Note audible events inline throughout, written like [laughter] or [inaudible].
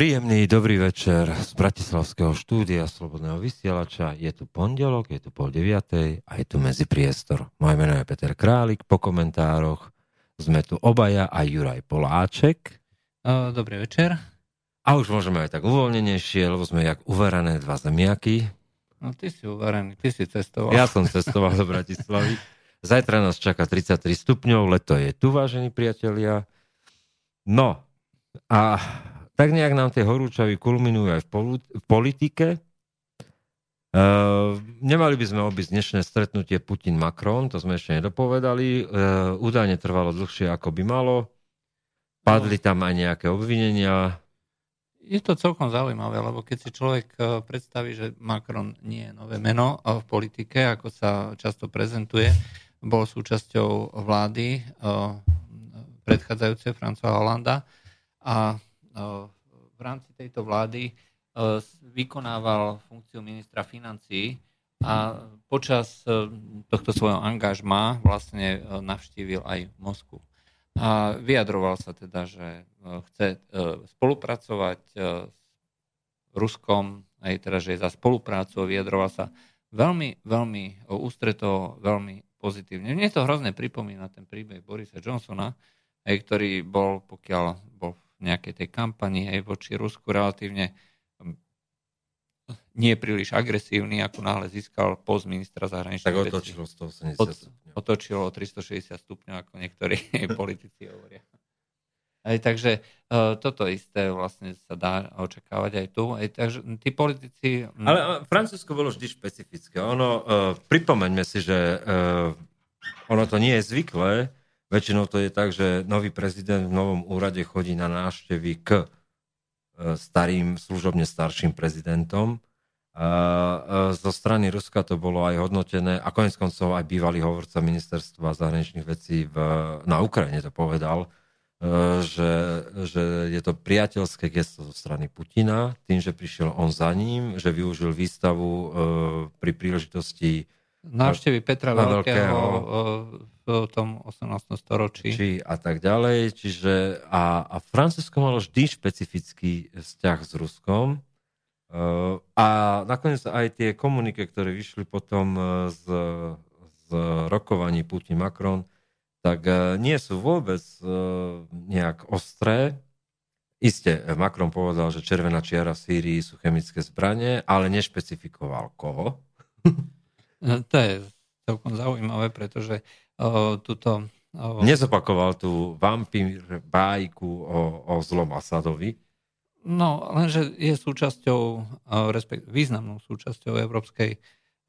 Príjemný dobrý večer z Bratislavského štúdia Slobodného vysielača. Je tu pondelok, je tu pol deviatej a je tu medzi priestor. Moje meno je Peter Králik. Po komentároch sme tu obaja a Juraj Poláček. Dobrý večer. A už môžeme aj tak uvoľnenejšie, lebo sme jak uverané dva zemiaky. No ty si uvarený, ty si cestoval. Ja som cestoval do Bratislavy. Zajtra nás čaká 33 stupňov, leto je tu, vážení priatelia. No, a tak nejak nám tie horúčavy kulminujú aj v, v politike. Uh, nemali by sme obísť dnešné stretnutie Putin-Macron, to sme ešte nedopovedali. Uh, údajne trvalo dlhšie, ako by malo. Padli tam aj nejaké obvinenia. Je to celkom zaujímavé, lebo keď si človek e, predstaví, že Macron nie je nové meno v politike, ako sa často prezentuje, bol súčasťou vlády predchádzajúce Francoa Hollanda a v rámci tejto vlády vykonával funkciu ministra financí a počas tohto svojho angažma vlastne navštívil aj Moskvu. A vyjadroval sa teda, že chce spolupracovať s Ruskom, aj teda, že je za spoluprácu, vyjadroval sa veľmi, veľmi ústretovo, veľmi pozitívne. Mne to hrozne pripomína ten príbeh Borisa Johnsona, ktorý bol, pokiaľ nejakej tej kampani aj voči Rusku relatívne hm, nie príliš agresívny, ako náhle získal post ministra zahraničných Tak otočilo 180 stupňov. Otočilo 360 stupňov, ako niektorí [laughs] [laughs] politici hovoria. Aj, takže uh, toto isté vlastne sa dá očakávať aj tu. Aj, takže tí politici... Hm, Ale Francúzsko bolo vždy špecifické. Ono, uh, pripomeňme si, že uh, ono to nie je zvyklé, Väčšinou to je tak, že nový prezident v novom úrade chodí na návštevy k e, starým, služobne starším prezidentom. A zo strany Ruska to bolo aj hodnotené a konec koncov aj bývalý hovorca ministerstva zahraničných vecí v, na Ukrajine to povedal, e, že, že je to priateľské gesto zo strany Putina, tým, že prišiel on za ním, že využil výstavu e, pri príležitosti návštevy Petra Veľkého, Veľkého tom 18. storočí. Či a tak ďalej. Čiže a, a Francúzsko malo vždy špecifický vzťah s Ruskom. Uh, a nakoniec aj tie komunike, ktoré vyšli potom e, z, z rokovaní Putin-Macron, tak uh, nie sú vôbec nejak ostré. Isté, Macron povedal, že červená čiara v Sýrii sú chemické zbranie, ale nešpecifikoval koho. to je celkom zaujímavé, pretože túto... Nezopakoval tú vampír bájku o, o zlom Asadovi. No, lenže je súčasťou, respekt, významnou súčasťou európskej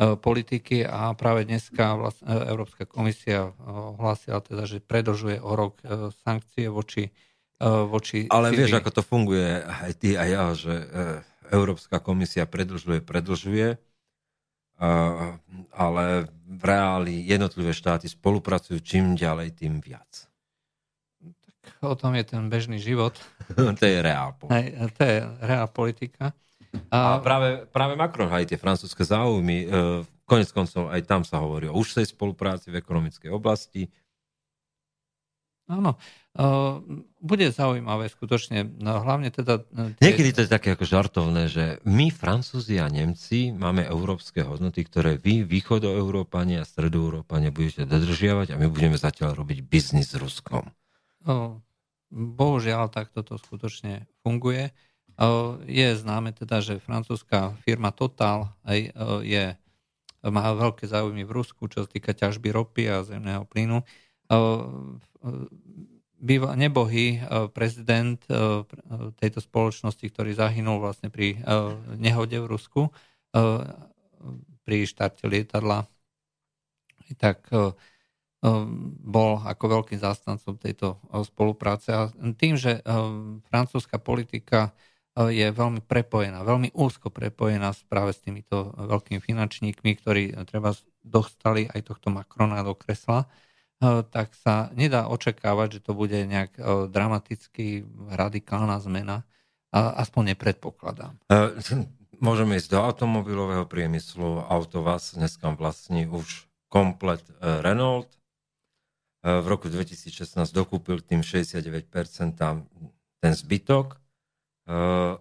politiky a práve dneska vlast, Európska komisia hlásila teda, že predlžuje o rok sankcie voči, voči Ale Syrii. vieš, ako to funguje aj ty a ja, že e, Európska komisia predlžuje, predlžuje ale v reáli jednotlivé štáty spolupracujú čím ďalej, tým viac. Tak o tom je ten bežný život. [laughs] to je reál politika. To je reál politika. A, a práve, práve Macron aj tie francúzske záujmy, e, konec koncov aj tam sa hovorí o užšej spolupráci v ekonomickej oblasti, Áno, bude zaujímavé skutočne, no, hlavne teda... E, tie... Niekedy to je také ako žartovné, že my, Francúzi a Nemci, máme európske hodnoty, ktoré vy, východoeurópania a stredoeurópania, budete dodržiavať a my budeme zatiaľ robiť biznis s Ruskom. Bohužiaľ, tak toto skutočne funguje. Je známe teda, že francúzska firma Total je, má veľké záujmy v Rusku, čo sa týka ťažby ropy a zemného plynu býva, nebohý prezident tejto spoločnosti, ktorý zahynul vlastne pri nehode v Rusku, pri štarte lietadla, tak bol ako veľkým zástancom tejto spolupráce. A tým, že francúzska politika je veľmi prepojená, veľmi úzko prepojená práve s týmito veľkými finančníkmi, ktorí treba dostali aj tohto Macrona do kresla, tak sa nedá očakávať, že to bude nejak eh, dramaticky radikálna zmena. Aspoň nepredpokladám. Eh, [clears throat] môžeme ísť do automobilového priemyslu. Autovaz dneska vlastní už komplet Renault. V roku 2016 dokúpil tým 69% ten zbytok.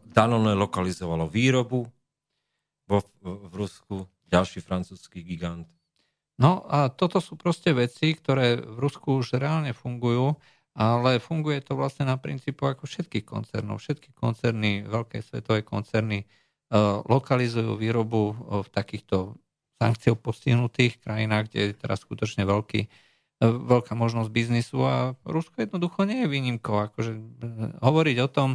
Danone lokalizovalo výrobu vo, v Rusku, ďalší francúzsky gigant. No a toto sú proste veci, ktoré v Rusku už reálne fungujú, ale funguje to vlastne na princípu ako všetkých koncernov. Všetky koncerny, veľké svetové koncerny uh, lokalizujú výrobu uh, v takýchto sankciou postihnutých krajinách, kde je teraz skutočne veľký, uh, veľká možnosť biznisu a Rusko jednoducho nie je výnimkou. Akože, hovoriť o tom,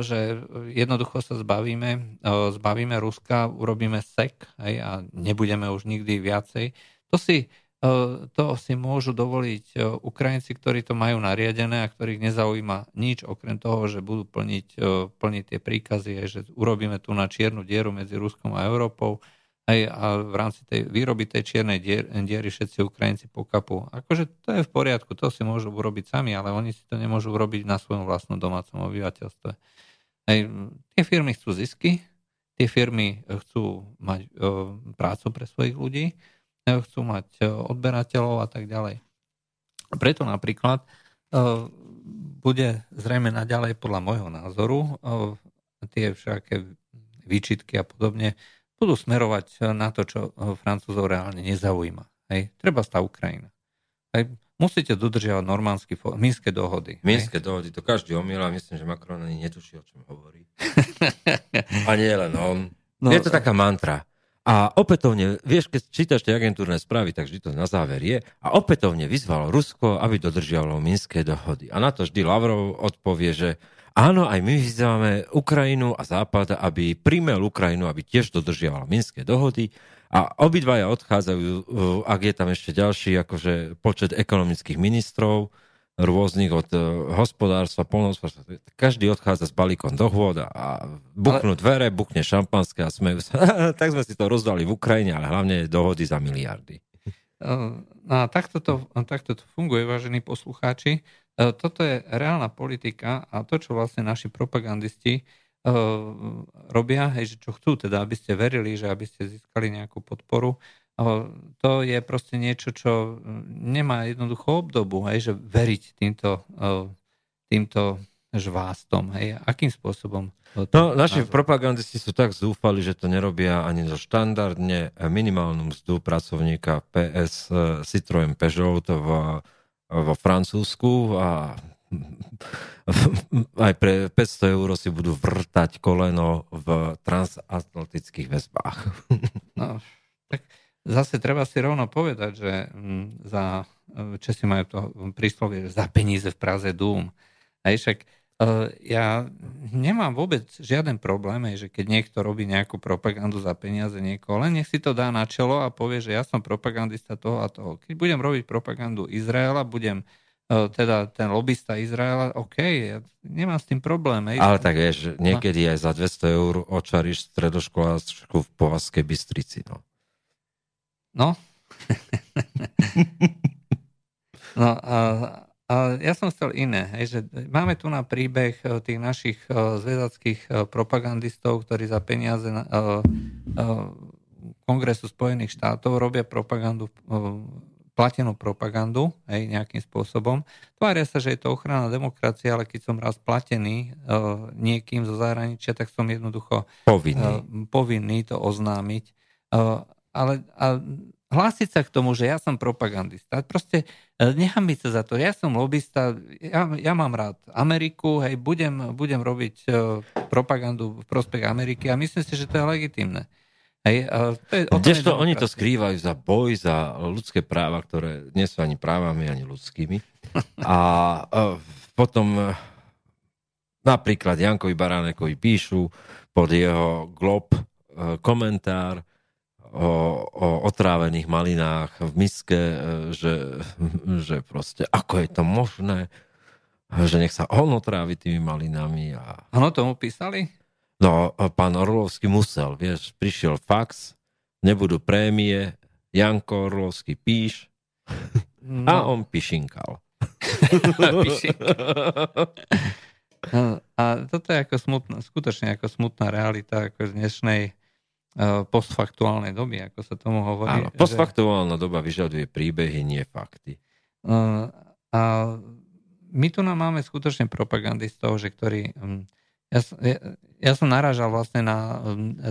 že jednoducho sa zbavíme, zbavíme Ruska, urobíme sek hej, a nebudeme už nikdy viacej. To si, to si môžu dovoliť Ukrajinci, ktorí to majú nariadené a ktorých nezaujíma nič, okrem toho, že budú plniť, plniť tie príkazy, že urobíme tu na čiernu dieru medzi Ruskom a Európou Hej, a v rámci tej výroby tej čiernej dier, diery všetci Ukrajinci pokapú. Akože to je v poriadku, to si môžu urobiť sami, ale oni si to nemôžu urobiť na svojom vlastnom domácom obyvateľstve. Hej, tie firmy chcú zisky, tie firmy chcú mať e, prácu pre svojich ľudí, e, chcú mať e, odberateľov a tak ďalej. Preto napríklad e, bude zrejme naďalej podľa môjho názoru e, tie všaké výčitky a podobne budú smerovať na to, čo Francúzov reálne nezaujíma. Hej. Treba tá Ukrajina. Hej. Musíte dodržiavať normánske, minské dohody. Minské dohody, to každý omiela, myslím, že Macron ani netuší, o čom hovorí. [laughs] A nie len on. No, je to taká mantra. A opätovne, vieš, keď čítaš tie agentúrne správy, tak vždy to na záver je. A opätovne vyzval Rusko, aby dodržiavalo minské dohody. A na to vždy Lavrov odpovie, že Áno, aj my vyzývame Ukrajinu a Západ, aby primel Ukrajinu, aby tiež dodržiavala minské dohody a obidvaja odchádzajú, uh, ak je tam ešte ďalší akože počet ekonomických ministrov, rôznych od uh, hospodárstva, polnohospodárstva. Každý odchádza s balíkom dohôd a buknú ale... dvere, bukne šampanské a smejú sa. [laughs] tak sme si to rozdali v Ukrajine, ale hlavne dohody za miliardy. No a takto to, takto to funguje, vážení poslucháči. E, toto je reálna politika a to, čo vlastne naši propagandisti robia, hej, že čo chcú, teda aby ste verili, že aby ste získali nejakú podporu, to je proste niečo, čo nemá jednoducho obdobu, hej, že veriť týmto, uh, týmto žvástom. Hej, akým spôsobom? No, naši názor? propagandisti sú tak zúfali, že to nerobia ani zo štandardne minimálnu mzdu pracovníka PS Citroën Peugeot v vo Francúzsku a [laughs] aj pre 500 eur si budú vrtať koleno v transatlantických väzbách. No, tak zase treba si rovno povedať, že mm, za, Česi majú to príslovie, za peníze v Praze dům. Aj však e, ja nemám vôbec žiaden problém, že keď niekto robí nejakú propagandu za peniaze niekoho, len nech si to dá na čelo a povie, že ja som propagandista toho a toho. Keď budem robiť propagandu Izraela, budem e, teda ten lobista Izraela, OK, ja nemám s tým problém. Hej. Ale tak vieš, niekedy no. aj za 200 eur očaríš stredoškoláčku v Povazkej Bystrici. No. No. [laughs] no a, a ja som chcel iné. Hej, že máme tu na príbeh e, tých našich uh, zvedackých uh, propagandistov, ktorí za peniaze uh, Kongresu Spojených štátov robia propagandu, platenú propagandu hej, nejakým spôsobom. Tvária sa, že je to ochrana demokracie, ale keď som raz platený niekým zo zahraničia, tak som jednoducho povinný, povinný to oznámiť. Ale a hlásiť sa k tomu, že ja som propagandista. Proste e, nehambiť sa za to. Ja som lobista, ja, ja mám rád Ameriku, hej, budem, budem robiť uh, propagandu v prospech Ameriky a myslím si, že to je legitimné. Hej, to je, Kdežto oni to skrývajú za boj, za ľudské práva, ktoré nie sú ani právami, ani ľudskými. A uh, potom uh, napríklad Jankovi Baránekovi píšu pod jeho glob komentár, o, o otrávených malinách v miske, e, že, že proste ako je to možné, že nech sa on otrávi tými malinami. A... Áno, tomu písali? No, pán Orlovský musel, vieš, prišiel fax, nebudú prémie, Janko Orlovský píš no. a on pišinkal. [laughs] [laughs] No, a toto je ako smutná, skutočne ako smutná realita ako z dnešnej postfaktuálnej doby, ako sa tomu hovorí. Áno, postfaktuálna že... doba vyžaduje príbehy, nie fakty. A my tu nám máme skutočne propagandistov, že ktorí um, Ja, ja, ja som naražal vlastne na,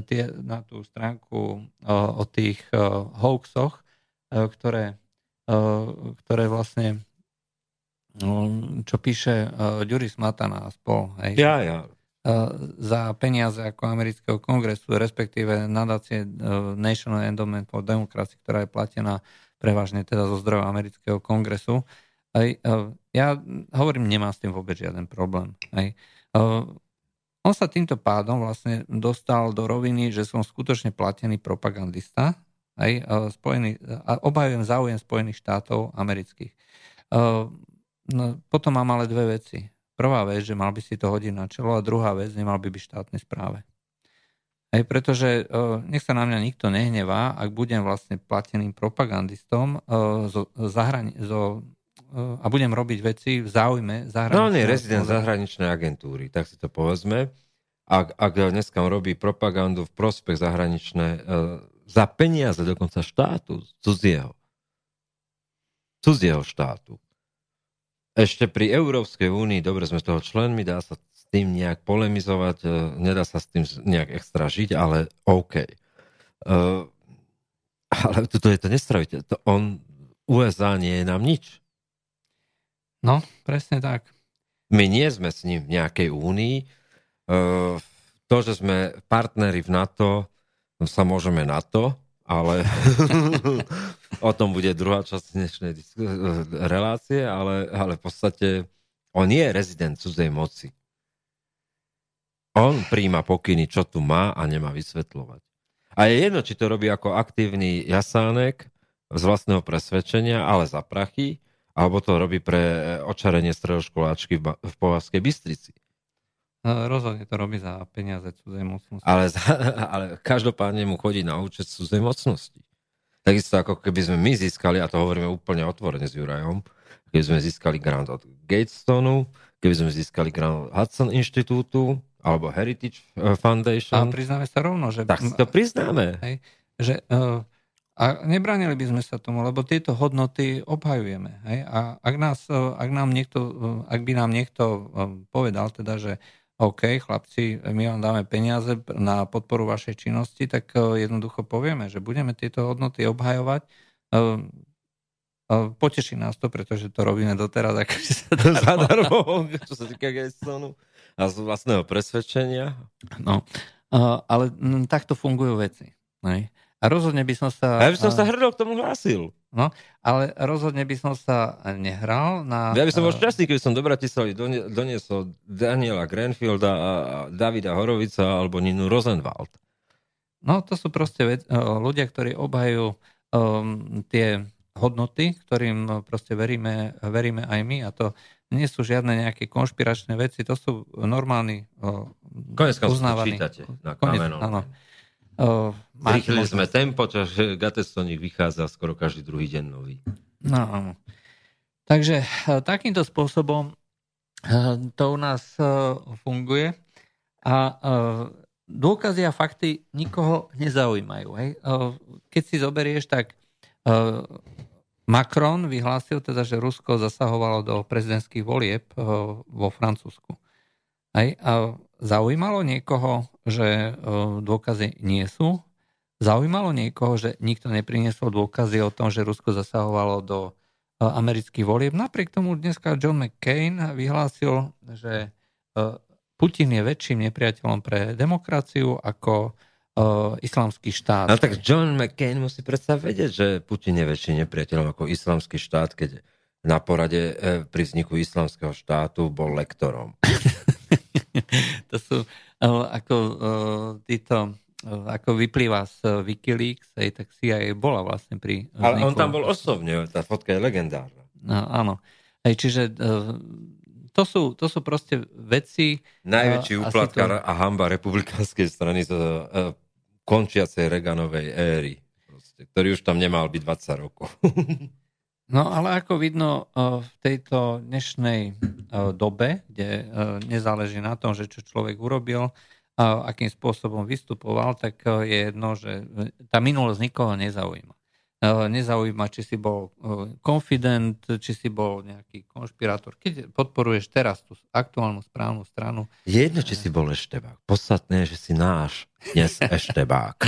tie, na tú stránku o, o tých o, hoaxoch, o, ktoré, o, ktoré vlastne o, čo píše Juris Matana a spol. Hej, ja, ja. Za peniaze ako amerického kongresu, respektíve nadácie National Endowment for Democracy, ktorá je platená prevažne teda zo zdrojov amerického kongresu. Aj, ja hovorím, nemám s tým vôbec žiaden problém. On sa týmto pádom vlastne dostal do roviny, že som skutočne platený propagandista, aj, spojený, a obhajujem záujem Spojených štátov amerických. No, potom mám ale dve veci. Prvá vec, že mal by si to hodiť na čelo a druhá vec, nemal by byť štátnej správe. Hej, pretože nech sa na mňa nikto nehnevá, ak budem vlastne plateným propagandistom zo, zahrani- zo, a budem robiť veci v záujme zahraničnej... No on je rezident zahraničnej agentúry, tak si to povedzme. Ak, ak dneska robí propagandu v prospech zahraničné e, za peniaze dokonca štátu, cudzieho. Cudzieho štátu. Ešte pri Európskej únii, dobre sme toho členmi, dá sa s tým nejak polemizovať, e, nedá sa s tým nejak extra žiť, ale OK. E, ale toto je to nestravíte. To on, USA nie je nám nič. No, presne tak. My nie sme s ním v nejakej únii. E, to, že sme partneri v NATO, sa môžeme na to, ale [laughs] [laughs] o tom bude druhá časť dnešnej relácie, ale, ale v podstate on je rezident cudzej moci. On príjma pokyny, čo tu má a nemá vysvetľovať. A je jedno, či to robí ako aktívny jasánek z vlastného presvedčenia, ale za prachy, alebo to robí pre očarenie stredoškoláčky v, Povazskej Bystrici. No, rozhodne to robí za peniaze cudzej mocnosti. Ale, [laughs] ale každopádne mu chodí na účet cudzej mocnosti. Takisto ako keby sme my získali, a to hovoríme úplne otvorene s Jurajom, keby sme získali grant od Gatestonu, keby sme získali grant od Hudson Inštitútu, alebo Heritage e, Foundation. A priznáme sa rovno, že... Tak si to priznáme. Hej, že uh, a nebránili by sme sa tomu, lebo tieto hodnoty obhajujeme. Hej? A ak, nás, e, ak, nám niekto, ak by nám niekto povedal, teda, že OK, chlapci, my vám dáme peniaze na podporu vašej činnosti, tak jednoducho povieme, že budeme tieto hodnoty obhajovať. Poteší nás to, pretože to robíme doteraz, akože sa [laughs] zadarmo, čo sa týka Gestonu a z vlastného presvedčenia. No, ale takto fungujú veci. Hej? A rozhodne by som sa... Ja by som sa hrdol k tomu hlásil. No, ale rozhodne by som sa nehral na... Ja by som bol šťastný, keby som do Bratislavy doniesol Daniela Grenfielda a Davida Horovica alebo Ninu Rosenwald. No, to sú proste ved- ľudia, ktorí obhajú um, tie hodnoty, ktorým proste veríme, veríme aj my a to nie sú žiadne nejaké konšpiračné veci, to sú normálni Konec uznávaní. kamenom. Áno. Zrýchlili sme tempo, čo Gatestonik vychádza skoro každý druhý deň nový. No. Takže uh, takýmto spôsobom uh, to u nás uh, funguje a dôkazy a fakty nikoho nezaujímajú. Hej? Keď si zoberieš, tak Macron vyhlásil teda, že Rusko zasahovalo do prezidentských volieb vo Francúzsku. Hej? A Zaujímalo niekoho, že e, dôkazy nie sú? Zaujímalo niekoho, že nikto nepriniesol dôkazy o tom, že Rusko zasahovalo do e, amerických volieb? Napriek tomu dneska John McCain vyhlásil, že e, Putin je väčším nepriateľom pre demokraciu ako islamský štát. Ale tak John McCain musí predsa vedieť, že Putin je väčším nepriateľom ako islamský štát, keď na porade pri vzniku islamského štátu bol lektorom. [laughs] [laughs] to sú ako títo ako vyplýva z Wikileaks, aj tak CIA bola vlastne pri... Vzniku. Ale on tam bol osobne, tá fotka je legendárna. No, áno. Aj čiže to sú, to sú proste veci... Najväčší úplatkár to... a hamba republikánskej strany z končiacej Reganovej éry, proste, ktorý už tam nemal byť 20 rokov. [laughs] No ale ako vidno eh, v tejto dnešnej eh, dobe, kde eh, nezáleží na tom, že čo človek urobil, a akým spôsobom vystupoval, tak je jedno, že tá minulosť nikoho nezaujíma. nezaujíma, či si bol konfident, či si bol nejaký konšpirátor. Keď podporuješ teraz tú aktuálnu správnu stranu... Je jedno, či si bol eštebák. Podstatné že si náš dnes [laughs] eštebák.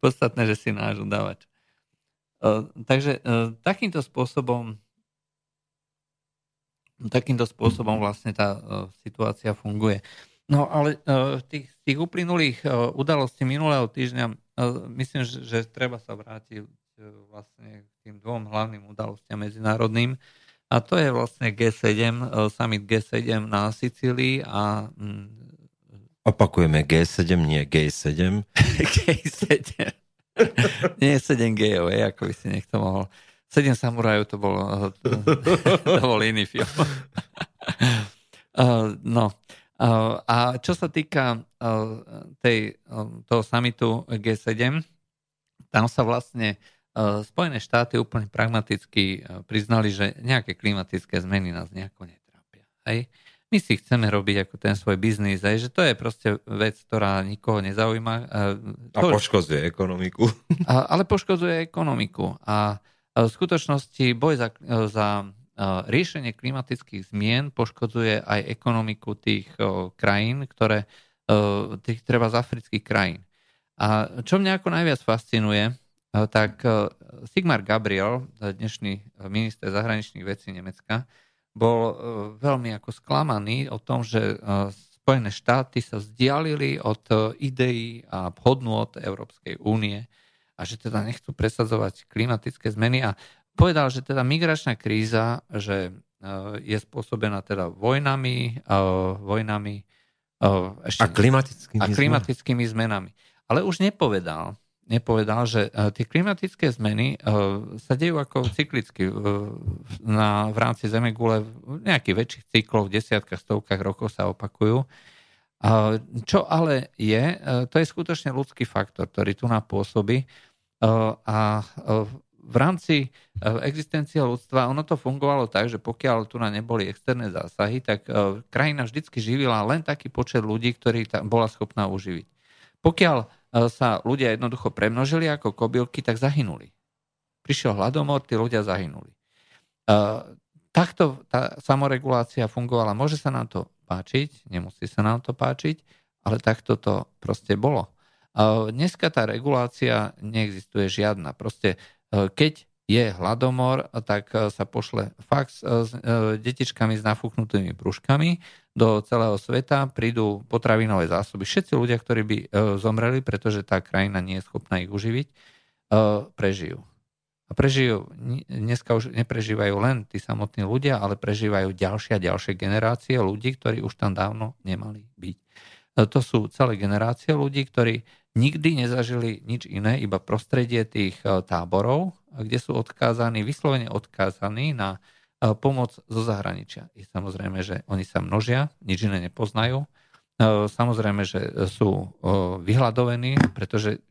Podstatné, že si náš udávač. Takže takýmto spôsobom takýmto spôsobom vlastne tá situácia funguje. No ale v tých, tých uplynulých udalostí minulého týždňa myslím, že, treba sa vrátiť vlastne k tým dvom hlavným udalostiam medzinárodným. A to je vlastne G7, e, summit G7 na Sicílii a... Mm, Opakujeme G7, nie G7. [laughs] G7. [laughs] nie 7 G, ako by si niekto mohol. 7 samurajov to bol, to, [laughs] to bol iný film. [laughs] no, a čo sa týka tej, toho samitu G7, tam sa vlastne Spojené štáty úplne pragmaticky priznali, že nejaké klimatické zmeny nás nejako netrápia. Hej? My si chceme robiť ako ten svoj biznis, aj, že to je proste vec, ktorá nikoho nezaujíma. To, a poškozuje ekonomiku. A, ale poškozuje ekonomiku. A v skutočnosti boj za, za riešenie klimatických zmien poškodzuje aj ekonomiku tých krajín, ktoré, tých treba z afrických krajín. A čo mňa ako najviac fascinuje, tak Sigmar Gabriel, dnešný minister zahraničných vecí Nemecka, bol veľmi ako sklamaný o tom, že Spojené štáty sa vzdialili od ideí a hodnôt Európskej únie a že teda nechcú presadzovať klimatické zmeny a povedal, že teda migračná kríza, že e, je spôsobená teda vojnami, e, vojnami e, ešte, a klimatickými, a klimatickými zmenami. Ale už nepovedal, nepovedal, že tie klimatické zmeny sa dejú ako cyklicky na, v rámci Zemegule v nejakých väčších cyklov, v desiatkách, stovkách rokov sa opakujú. Čo ale je, to je skutočne ľudský faktor, ktorý tu napôsobí a v rámci existencie ľudstva ono to fungovalo tak, že pokiaľ tu na neboli externé zásahy, tak krajina vždycky živila len taký počet ľudí, ktorý bola schopná uživiť. Pokiaľ sa ľudia jednoducho premnožili ako kobylky, tak zahynuli. Prišiel hladomor, tí ľudia zahynuli. Takto tá samoregulácia fungovala. Môže sa nám to páčiť, nemusí sa nám to páčiť, ale takto to proste bolo. Dneska tá regulácia neexistuje žiadna. Proste E, keď je hladomor, tak e, sa pošle fax e, s detičkami s nafúknutými prúškami do celého sveta, prídu potravinové zásoby. Všetci ľudia, ktorí by zomreli, pretože tá krajina nie je schopná ich uživiť, prežijú. A prežijú, dneska už neprežívajú len tí samotní ľudia, ale prežívajú ďalšie a ďalšie generácie ľudí, ktorí už tam dávno nemali byť. To sú celé generácie ľudí, ktorí nikdy nezažili nič iné, iba prostredie tých e, táborov, kde sú odkázaní, vyslovene odkázaní na e, pomoc zo zahraničia. I samozrejme, že oni sa množia, nič iné nepoznajú. E, samozrejme, že sú vyhľadovení, pretože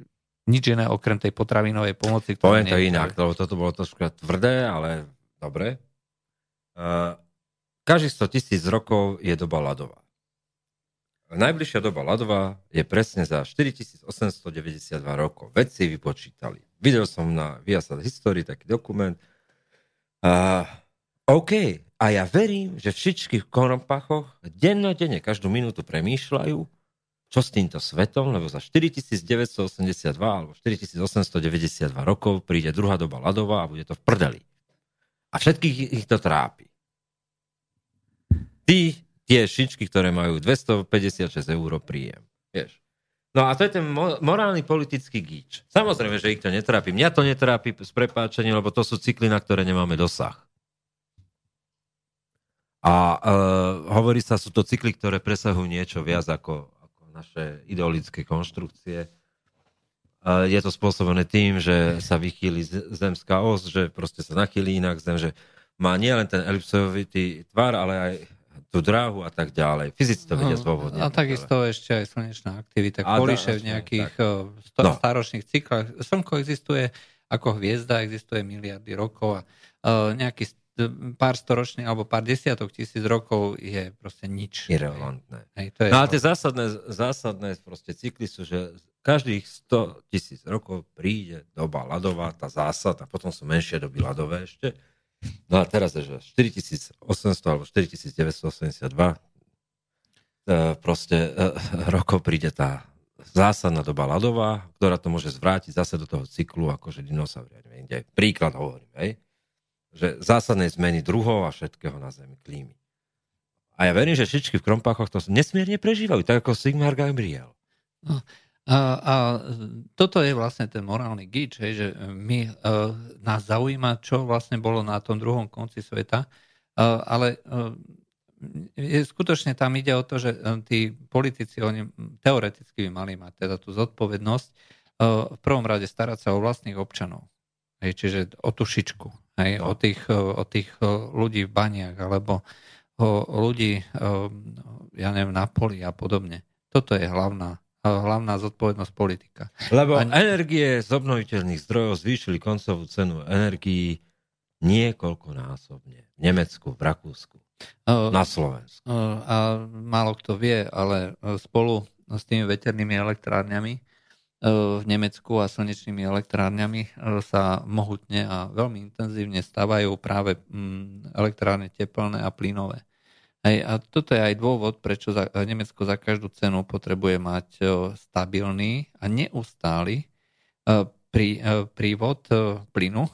nič iné okrem tej potravinovej pomoci. Poviem to inak, lebo toto bolo trošku tvrdé, ale dobre. Každých 100 tisíc rokov je doba ľadová. Najbližšia doba ľadová je presne za 4892 rokov. Vedci vypočítali. Videl som na Viasat History taký dokument. Uh, OK, a ja verím, že všetkých korompachoch dennodenne každú minútu premýšľajú, čo s týmto svetom, lebo za 4982 alebo 4892 rokov príde druhá doba ľadová a bude to v prdeli. A všetkých ich to trápi. Tí tie šičky, ktoré majú 256 eur príjem. Vieš. No a to je ten morálny politický gíč. Samozrejme, že ich to netrápi. Mňa to netrápi s prepáčením, lebo to sú cykly, na ktoré nemáme dosah. A uh, hovorí sa, sú to cykly, ktoré presahujú niečo viac ako, ako naše ideologické konštrukcie. Uh, je to spôsobené tým, že sa vychýli zemská os, že proste sa nachýli inak zem, že má nielen ten elipsovitý tvar, ale aj tú dráhu a tak ďalej. Fyzicky to vedia no. A takisto ešte aj slnečná aktivita, kolíše v nejakých tak. Eh, sto- no. staročných cyklách. Slnko existuje ako hviezda, existuje miliardy rokov a uh, nejaký pár storočných alebo pár desiatok tisíc rokov je proste nič. Irrelevantné. Hej, to je no ale tie zásadné, zásadné proste cykly sú, že každých 100 tisíc rokov príde doba ľadová, tá zásada, potom sú menšie doby ľadové ešte. No a teraz je, že 4800 alebo 4982 e, proste e, rokov príde tá zásadná doba ľadová, ktorá to môže zvrátiť zase do toho cyklu, akože dinosauria. Príklad hovorím, hej? Že zásadnej zmeny druhov a všetkého na Zemi, klímy. A ja verím, že šičky v krompáchoch to nesmierne prežívajú, tak ako Sigmar Gabriel. No, a, a toto je vlastne ten morálny gič, hej, že my, uh, nás zaujíma, čo vlastne bolo na tom druhom konci sveta, uh, ale je, skutočne tam ide o to, že tí politici, oni teoreticky by mali mať teda tú zodpovednosť v prvom rade starať sa o vlastných občanov. Hej, čiže o tú šičku, hej, no. o, tých, o tých ľudí v baniach, alebo o ľudí, ja neviem, na poli a podobne. Toto je hlavná hlavná zodpovednosť politika. Lebo a... energie z obnoviteľných zdrojov zvýšili koncovú cenu energií niekoľkonásobne. V Nemecku, v Rakúsku, uh, na Slovensku. Uh, a málo kto vie, ale spolu s tými veternými elektrárňami v Nemecku a slnečnými elektrárňami sa mohutne a veľmi intenzívne stavajú práve mm, elektrárne teplné a plynové. A toto je aj dôvod, prečo za, Nemecko za každú cenu potrebuje mať o, stabilný a neustály prí, prívod plynu.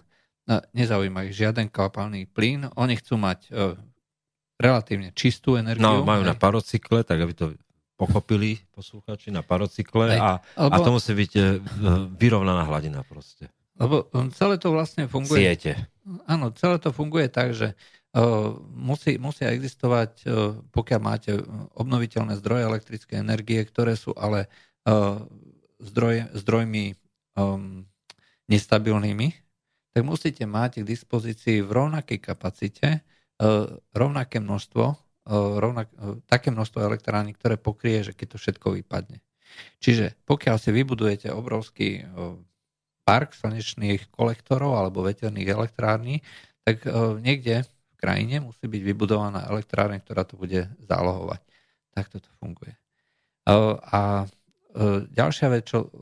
Nezaujíma ich žiaden kapalný plyn. Oni chcú mať relatívne čistú energiu. No, majú hej. na parocykle, tak aby to pochopili posluchači na parocykle a, a to musí byť e, vyrovnaná hladina proste. Lebo celé to vlastne funguje... Siete. Áno, celé to funguje tak, že musí, musia existovať, pokiaľ máte obnoviteľné zdroje elektrickej energie, ktoré sú ale zdroj, zdrojmi um, nestabilnými, tak musíte mať k dispozícii v rovnakej kapacite uh, rovnaké množstvo, uh, rovnak, uh, také množstvo elektrární, ktoré pokrie, že keď to všetko vypadne. Čiže pokiaľ si vybudujete obrovský uh, park slnečných kolektorov alebo veterných elektrární, tak niekde krajine musí byť vybudovaná elektráreň, ktorá to bude zálohovať. Takto to funguje. A ďalšia vec, čo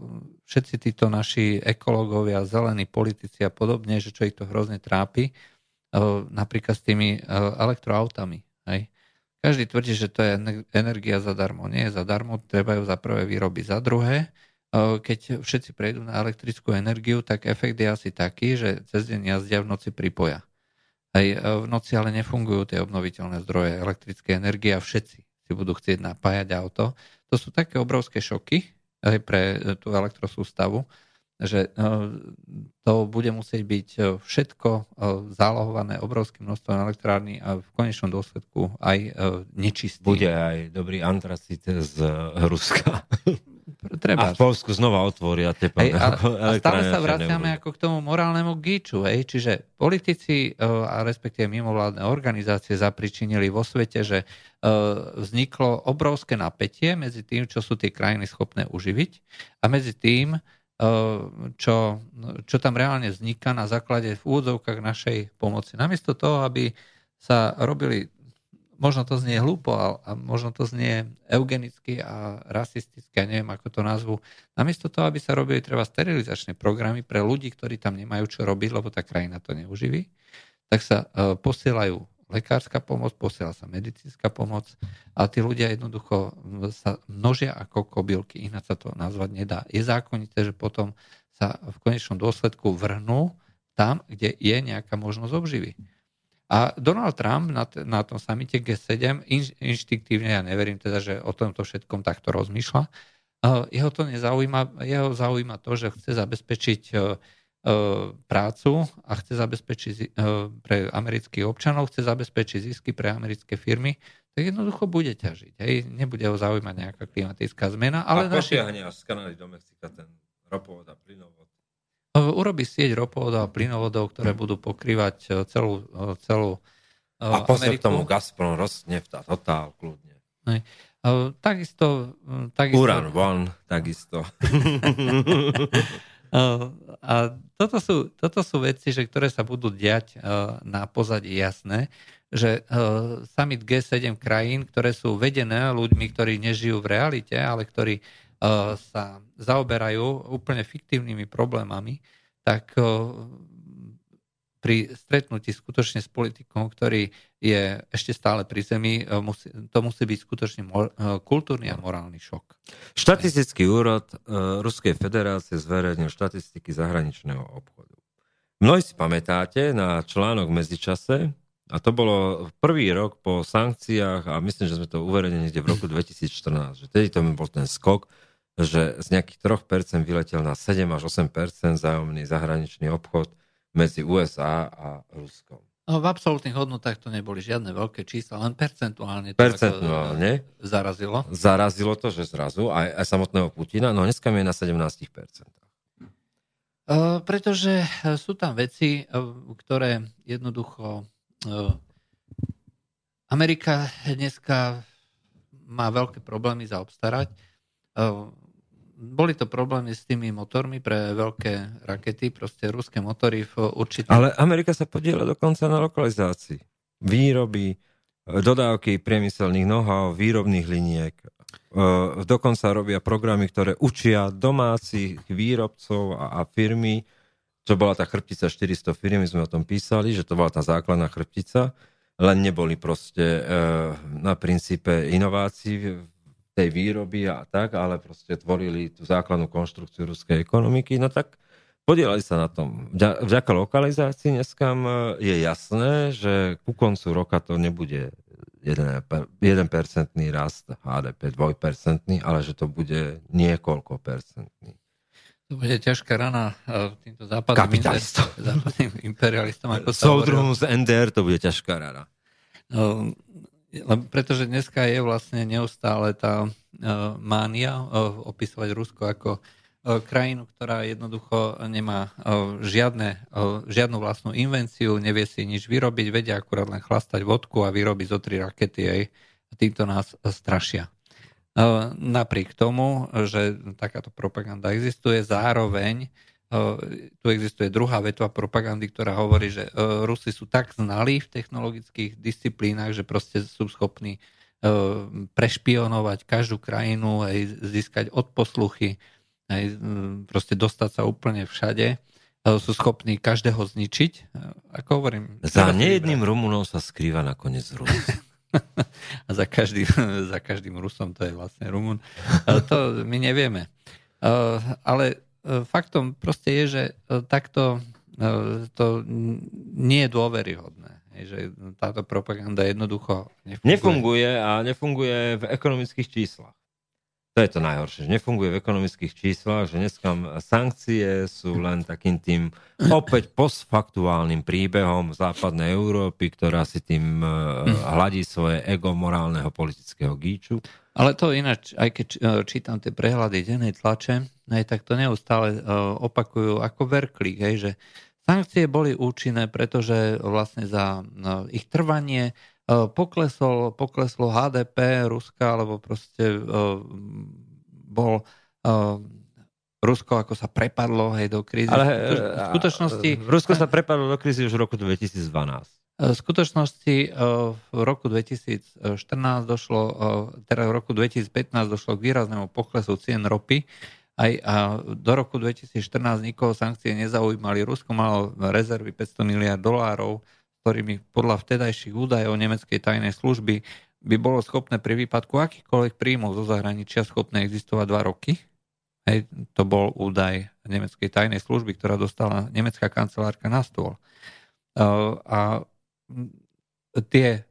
všetci títo naši ekológovia, zelení politici a podobne, že čo ich to hrozne trápi, napríklad s tými elektroautami. Hej. Každý tvrdí, že to je energia zadarmo. Nie je zadarmo, treba ju za prvé vyrobiť. Za druhé, keď všetci prejdú na elektrickú energiu, tak efekt je asi taký, že cez deň jazdia v noci pripoja. Aj e, v noci ale nefungujú tie obnoviteľné zdroje elektrické energie a všetci si budú chcieť napájať auto. To sú také obrovské šoky aj pre e, tú elektrosústavu, že e, to bude musieť byť všetko zálohované obrovským množstvom elektrárny a v konečnom dôsledku aj nečistý. Bude aj dobrý antracit z Ruska. [laughs] Treba. A v Polsku znova otvoria tie a, a stále [laughs] sa vraciame ako k tomu morálnemu gíču. Hej? Čiže politici a respektíve mimovládne organizácie zapričinili vo svete, že vzniklo obrovské napätie medzi tým, čo sú tie krajiny schopné uživiť a medzi tým, čo, čo tam reálne vzniká na základe v úvodzovkách našej pomoci. Namiesto toho, aby sa robili možno to znie hlúpo a, možno to znie eugenicky a rasisticky, a neviem, ako to nazvu. Namiesto toho, aby sa robili treba sterilizačné programy pre ľudí, ktorí tam nemajú čo robiť, lebo tá krajina to neuživí, tak sa uh, posielajú lekárska pomoc, posiela sa medicínska pomoc a tí ľudia jednoducho sa množia ako kobylky, ináč sa to nazvať nedá. Je zákonité, že potom sa v konečnom dôsledku vrhnú tam, kde je nejaká možnosť obživy. A Donald Trump na, t- na tom samite G7 inš- inštiktívne, ja neverím teda, že o tomto všetkom takto rozmýšľa, uh, jeho to nezaujíma, jeho zaujíma to, že chce zabezpečiť uh, prácu a chce zabezpečiť uh, pre amerických občanov, chce zabezpečiť zisky pre americké firmy, tak jednoducho bude ťažiť. Hej? Nebude ho zaujímať nejaká klimatická zmena. Ale a naši... až z Kanady do Mexika ten ropovod a plynovod urobí sieť ropovodov a plynovodov, ktoré hm. budú pokrývať e, celú, e, celú e, A pozor tomu Gazprom, Rosneft a Total, kľudne. Nej. Takisto, takisto... Uran One, takisto. [laughs] A toto sú, toto sú veci, že, ktoré sa budú diať na pozadí jasné, že summit G7 krajín, ktoré sú vedené ľuďmi, ktorí nežijú v realite, ale ktorí sa zaoberajú úplne fiktívnymi problémami, tak pri stretnutí skutočne s politikom, ktorý je ešte stále pri zemi, e, to musí byť skutočne mor, e, kultúrny a morálny šok. Štatistický úrad uh, Ruskej federácie zverejnil štatistiky zahraničného obchodu. Mnohí si pamätáte na článok v medzičase, a to bolo prvý rok po sankciách a myslím, že sme to uverejnili niekde v roku 2014, že tedy to bol ten skok, že z nejakých 3% vyletel na 7 až 8% zájomný zahraničný obchod medzi USA a Ruskom. No, v absolútnych hodnotách to neboli žiadne veľké čísla, len percentuálne to percentuálne ako zarazilo. Zarazilo to, že zrazu aj, aj samotného Putina, no dneska je na 17%. Uh, pretože sú tam veci, uh, ktoré jednoducho uh, Amerika dneska má veľké problémy zaobstarať boli to problémy s tými motormi pre veľké rakety, proste ruské motory v určitých... Ale Amerika sa podiela dokonca na lokalizácii. Výroby, dodávky priemyselných know-how, výrobných liniek. E, dokonca robia programy, ktoré učia domácich výrobcov a, firmy, čo bola tá chrbtica 400 firmy, sme o tom písali, že to bola tá základná chrbtica, len neboli proste e, na princípe inovácií tej výroby a tak, ale proste tvorili tú základnú konštrukciu ruskej ekonomiky, no tak podielali sa na tom. Vďaka lokalizácii dneska je jasné, že ku koncu roka to nebude 1%, 1% rast HDP, 2%, ale že to bude niekoľko percentný. To bude ťažká rana e, týmto západným, Kapitalistom. západným imperialistom. Ako Soudruhom z NDR to bude ťažká rana. No, pretože dneska je vlastne neustále tá uh, mánia uh, opisovať Rusko ako uh, krajinu, ktorá jednoducho nemá žiadne, žiadnu vlastnú invenciu, nevie si nič vyrobiť, vedia akurát len chlastať vodku a vyrobiť zo tri rakety aj týmto nás strašia. Napriek tomu, že takáto propaganda existuje, zároveň tu existuje druhá vetva propagandy, ktorá hovorí, že Rusi sú tak znalí v technologických disciplínach, že proste sú schopní prešpionovať každú krajinu, aj získať odposluchy, aj proste dostať sa úplne všade. Sú schopní každého zničiť. Ako hovorím... Za nejedným Rumunom sa skrýva nakoniec Rus. [laughs] A za každým, za každým Rusom to je vlastne Rumun. To my nevieme. Ale E, faktom proste je, že e, takto e, to nie je dôveryhodné. Že táto propaganda jednoducho nefunguje. Nefunguje a nefunguje v ekonomických číslach. To je to najhoršie, že nefunguje v ekonomických číslach, že dneska sankcie sú len takým tým opäť postfaktuálnym príbehom západnej Európy, ktorá si tým hladí svoje ego morálneho politického gíču. Ale to ináč, aj keď čítam tie prehľady dennej tlače, hej, tak to neustále uh, opakujú ako verklík, hej, že sankcie boli účinné, pretože vlastne za ich trvanie poklesol, pokleslo HDP Ruska, alebo proste uh, bol uh, Rusko ako sa prepadlo hej, do krízy. Ale v skutočnosti... Rusko sa prepadlo do krízy už v roku 2012. V skutočnosti v roku 2014 došlo, teda v roku 2015 došlo k výraznému poklesu cien ropy aj a do roku 2014 nikoho sankcie nezaujímali. Rusko malo rezervy 500 miliard dolárov, ktorými podľa vtedajších údajov nemeckej tajnej služby by bolo schopné pri výpadku akýchkoľvek príjmov zo zahraničia schopné existovať dva roky. Hej, to bol údaj nemeckej tajnej služby, ktorá dostala nemecká kancelárka na stôl. A tie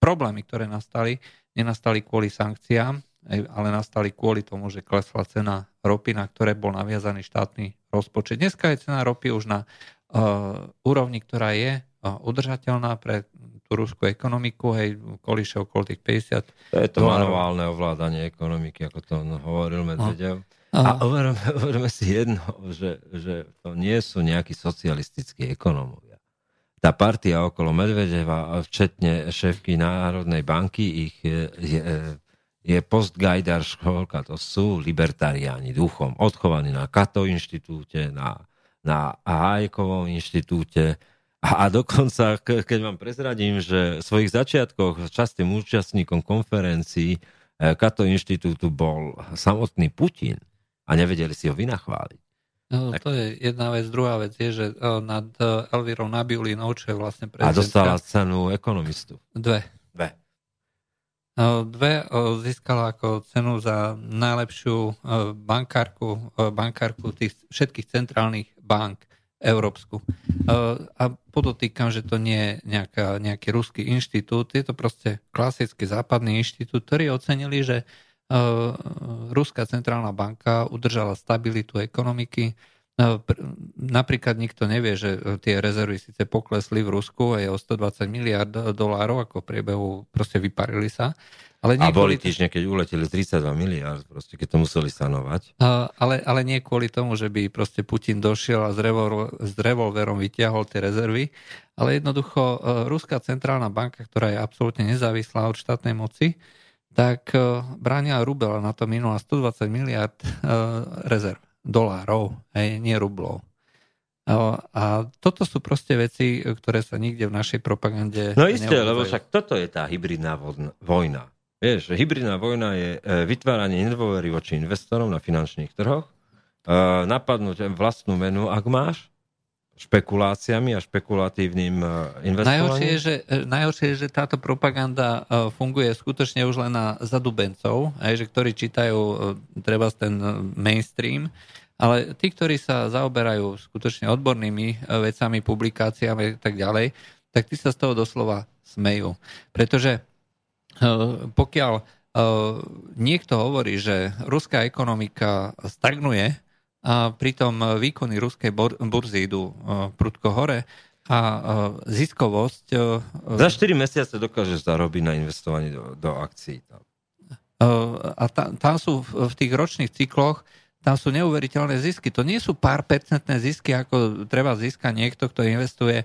problémy, ktoré nastali, nenastali kvôli sankciám, ale nastali kvôli tomu, že klesla cena ropy, na ktoré bol naviazaný štátny rozpočet. Dneska je cena ropy už na uh, úrovni, ktorá je udržateľná pre tú ruskú ekonomiku, hej, kolíše okolo tých 50. To je to manuálne ovládanie ekonomiky, ako to hovoril Medvedev. No. A overme, overme si jedno, že, že to nie sú nejakí socialistickí ekonómovia. Tá partia okolo Medvedeva, včetne šéfky Národnej banky, ich je, je je postgajdar školka, to sú libertariáni duchom, odchovaní na Kato inštitúte, na, na Hájkovom inštitúte, a dokonca, keď vám prezradím, že v svojich začiatkoch častým účastníkom konferencií eh, Kato inštitútu bol samotný Putin a nevedeli si ho vynachváliť. No, tak. to je jedna vec. Druhá vec je, že eh, nad eh, Elvírou Nabiulinou, čo je vlastne prezidentka... A dostala cenu ekonomistu. Dve. Dve. Dve získala ako cenu za najlepšiu bankárku, bankárku tých všetkých centrálnych bank európsku. A podotýkam, že to nie je nejaká, nejaký ruský inštitút, je to proste klasický západný inštitút, ktorý ocenili, že Ruská centrálna banka udržala stabilitu ekonomiky, No, napríklad nikto nevie, že e, tie rezervy síce poklesli v Rusku aj o 120 miliard dolárov, ako v priebehu proste vyparili sa. Ale nie a boli týždne, keď uleteli z 32 miliard, proste, keď to museli sanovať. Ale, ale nie kvôli tomu, že by proste Putin došiel a s, revol, s revolverom vyťahol tie rezervy, ale jednoducho e, Ruská centrálna banka, ktorá je absolútne nezávislá od štátnej moci, tak e, bránila rubel na to minula 120 miliard rezerv dolárov, hej, nie rublov. A toto sú proste veci, ktoré sa nikde v našej propagande... No isté, lebo však toto je tá hybridná vojna. Vieš, hybridná vojna je e, vytváranie nedôvery voči investorom na finančných trhoch, e, napadnúť vlastnú menu, ak máš, špekuláciami a špekulatívnym e, investovaním? Najhoršie je, že, najhoršie je, že táto propaganda funguje skutočne už len na zadubencov, aj, že ktorí čítajú treba ten mainstream, ale tí, ktorí sa zaoberajú skutočne odbornými vecami, publikáciami a tak ďalej, tak tí sa z toho doslova smejú. Pretože pokiaľ niekto hovorí, že ruská ekonomika stagnuje, a pritom výkony ruskej burzy idú e, prudko hore a e, ziskovosť... E, Za 4 mesiace dokážeš zarobiť na investovanie do, do akcií. A tam, tam sú v tých ročných cykloch tam sú neuveriteľné zisky. To nie sú pár percentné zisky, ako treba získať niekto, kto investuje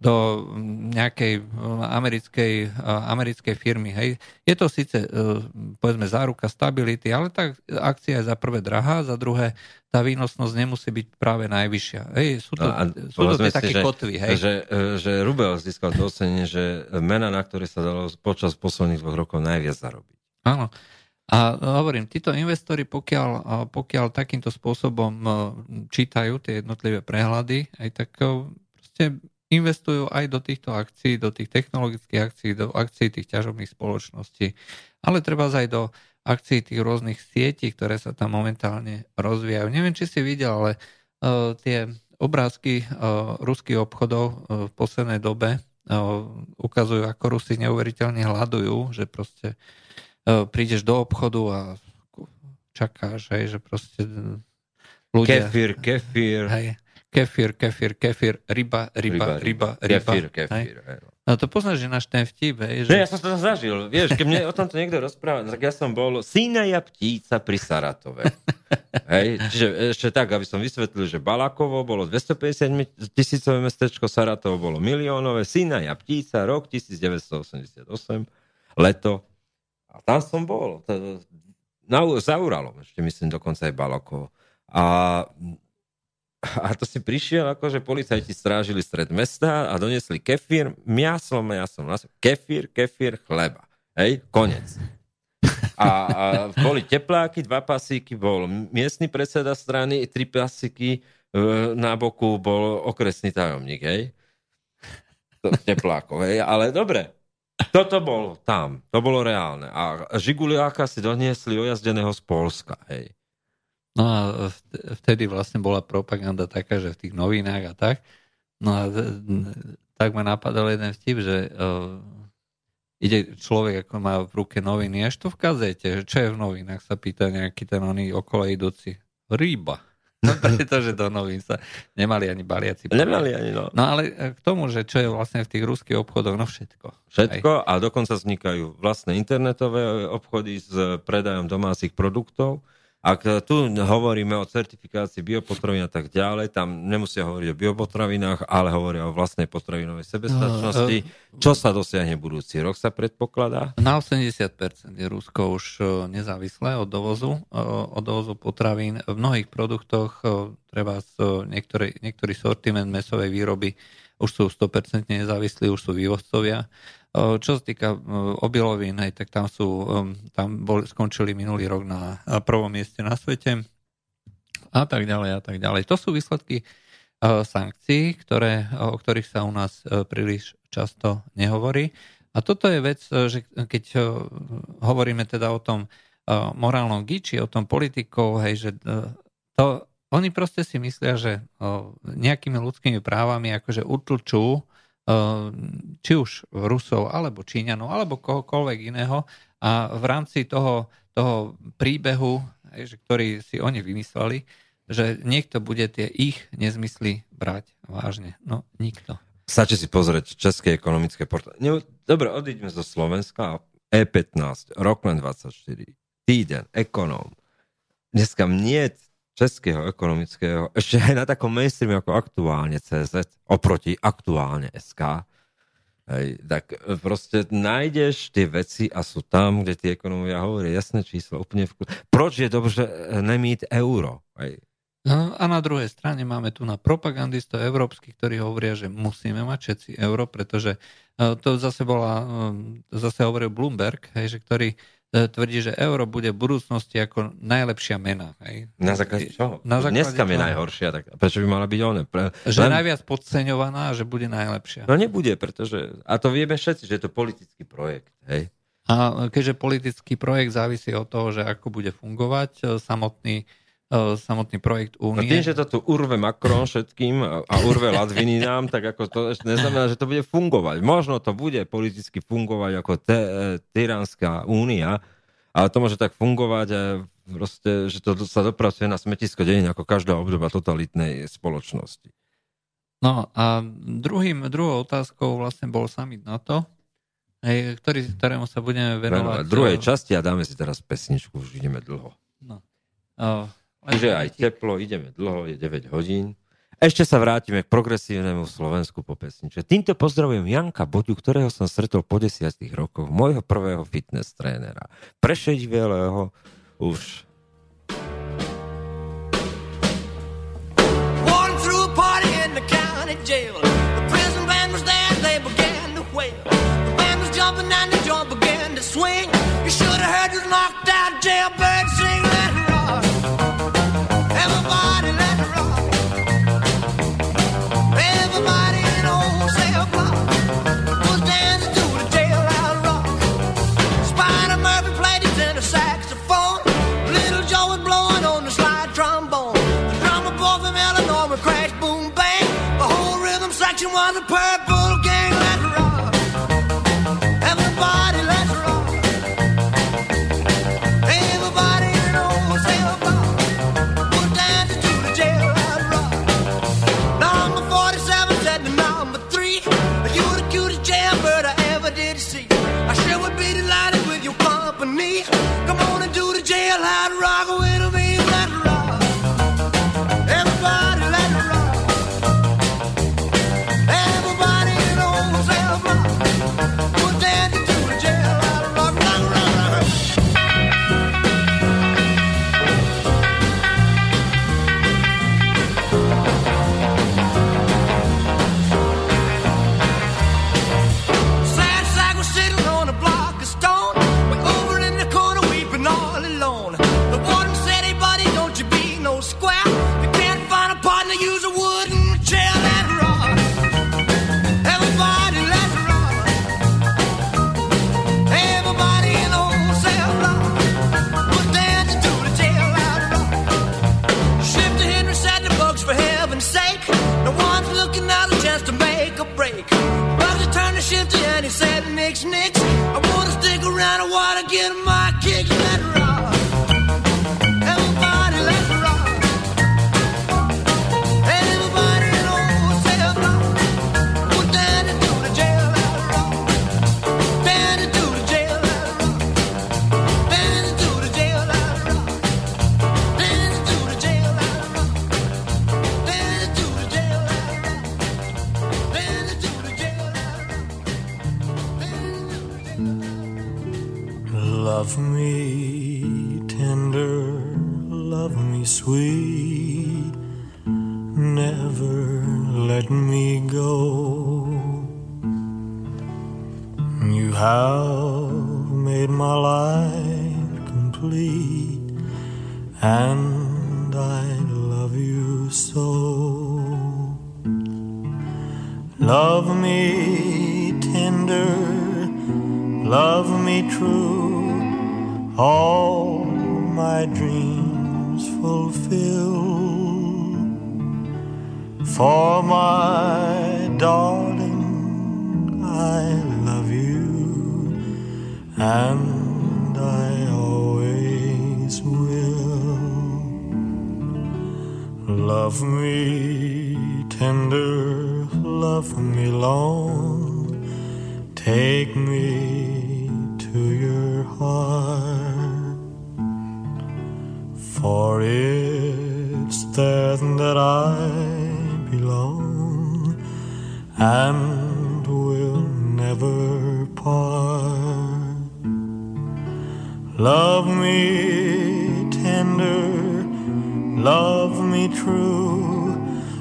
do nejakej americkej, americkej firmy. Hej. Je to síce, povedzme, záruka stability, ale tá akcia je za prvé drahá, za druhé tá výnosnosť nemusí byť práve najvyššia. Hej, sú to, no sú to tie také že, kotvy. Hej. Že, že Rubel získal to ocenenie, že mena, na ktoré sa dalo počas posledných dvoch rokov najviac zarobiť. Áno. A hovorím, títo investori, pokiaľ, pokiaľ takýmto spôsobom čítajú tie jednotlivé prehľady, aj tak proste investujú aj do týchto akcií, do tých technologických akcií, do akcií tých ťažobných spoločností, ale treba aj do akcií tých rôznych sietí, ktoré sa tam momentálne rozvíjajú. Neviem, či si videl, ale uh, tie obrázky uh, ruských obchodov uh, v poslednej dobe uh, ukazujú, ako Rusi neuveriteľne hľadujú, že proste uh, prídeš do obchodu a čakáš, hej, že proste ľudia... Kefír, kefír. Hej, kefír, kefír, kefír, ryba, ryba, ryba, ryba. Kefír, kefír. Hej. No to poznáš, že náš ten vtip, hej, že... Ne, ja som to zažil, vieš, keď mne o tomto niekto rozpráva, tak ja som bol synaja ptíca pri Saratove. [laughs] hej, čiže ešte tak, aby som vysvetlil, že Balakovo bolo 250 tisícové mestečko, Saratovo bolo miliónové, synaja ptíca, rok 1988, leto. A tam som bol, to, na, za Uralom, ešte myslím dokonca aj Balakovo. A a to si prišiel, akože policajti strážili stred mesta a donesli kefír, miasom, miasom, kefír, kefír, chleba. Hej, konec. A, a boli tepláky, dva pasíky, bol miestny predseda strany, tri pasíky, e, na boku bol okresný tajomník, hej. To, teplákov, hej. Ale dobre, toto bol tam, to bolo reálne. A Žiguliáka si doniesli ojazdeného z Polska, hej. No a vtedy vlastne bola propaganda taká, že v tých novinách a tak. No a tak ma napadol jeden vtip, že uh, ide človek, ako má v ruke noviny, až to v kazete, čo je v novinách, sa pýta nejaký ten oný okolo idúci. Rýba. [laughs] No pretože do novín sa nemali ani baliaci. Nemali ani, no. No ale e, k tomu, že čo je vlastne v tých ruských obchodoch, no všetko. Všetko Aj. a dokonca vznikajú vlastné internetové obchody s predajom domácich produktov, Ak tu hovoríme o certifikácii biopotravín a tak ďalej, tam nemusia hovoriť o biopotravinách, ale hovoria o vlastnej potravinovej sebestačnosti. No, e, Čo sa dosiahne budúci rok, sa predpokladá? Na 80% je Rusko už e, nezávislé od dovozu, e, od dovozu potravín. V mnohých produktoch treba niektorý, niektorý sortiment mesovej výroby už sú 100% nezávislí, už sú vývozcovia. Čo sa týka obilovín, hej, tak tam, sú, tam boli, skončili minulý rok na prvom mieste na svete a tak ďalej a tak ďalej. To sú výsledky sankcií, ktoré, o ktorých sa u nás príliš často nehovorí. A toto je vec, že keď hovoríme teda o tom morálnom giči, o tom politikov, hej, že to, oni proste si myslia, že nejakými ľudskými právami akože utlčú či už Rusov, alebo Číňanov, alebo kohokoľvek iného a v rámci toho, toho príbehu, ktorý si oni vymysleli, že niekto bude tie ich nezmysly brať vážne. No, nikto. Stačí si pozrieť české ekonomické portály. Dobre, odíďme zo Slovenska. E15, rok len 24, týden, ekonóm. Dneska nie českého ekonomického, ešte aj na takom mainstreame ako aktuálne CZ, oproti aktuálne SK, hej, tak proste nájdeš tie veci a sú tam, kde tie ekonomovia hovoria jasné číslo, úplne v... Proč je dobré nemít euro? Hej. No, a na druhej strane máme tu na propagandistov európskych, ktorí hovoria, že musíme mať všetci euro, pretože e, to zase bola, e, zase hovoril Bloomberg, hej, že ktorý E, tvrdí, že euro bude v budúcnosti ako najlepšia mena. Hej. Na základe čoho? Na základe Dneska je najhoršia, tak prečo by mala byť ona? Pre... Že Len... najviac podceňovaná a že bude najlepšia. No nebude, pretože, a to vieme všetci, že je to politický projekt. Hej. A keďže politický projekt závisí od toho, že ako bude fungovať e, samotný E, samotný projekt Únie. No tým, že to tu urve Macron všetkým a urve Latvininám, tak ako to ešte neznamená, že to bude fungovať. Možno to bude politicky fungovať ako e, tyranská únia, ale to môže tak fungovať, e, proste, že to sa dopracuje na smetisko deň ako každá obdoba totalitnej spoločnosti. No a druhým, druhou otázkou vlastne bol summit NATO, ktorý, ktorému sa budeme venovať. V druhej časti a dáme si teraz pesničku, už ideme dlho. No. Čiže aj teplo, ideme dlho, je 9 hodín. Ešte sa vrátime k progresívnemu Slovensku po pesničke. Týmto pozdravujem Janka Boďu, ktorého som stretol po desiatich rokoch, môjho prvého fitness trénera. Prešedivelého už jumping and the joint began to swing. You should have heard this knocked out jailbird sing. wanna play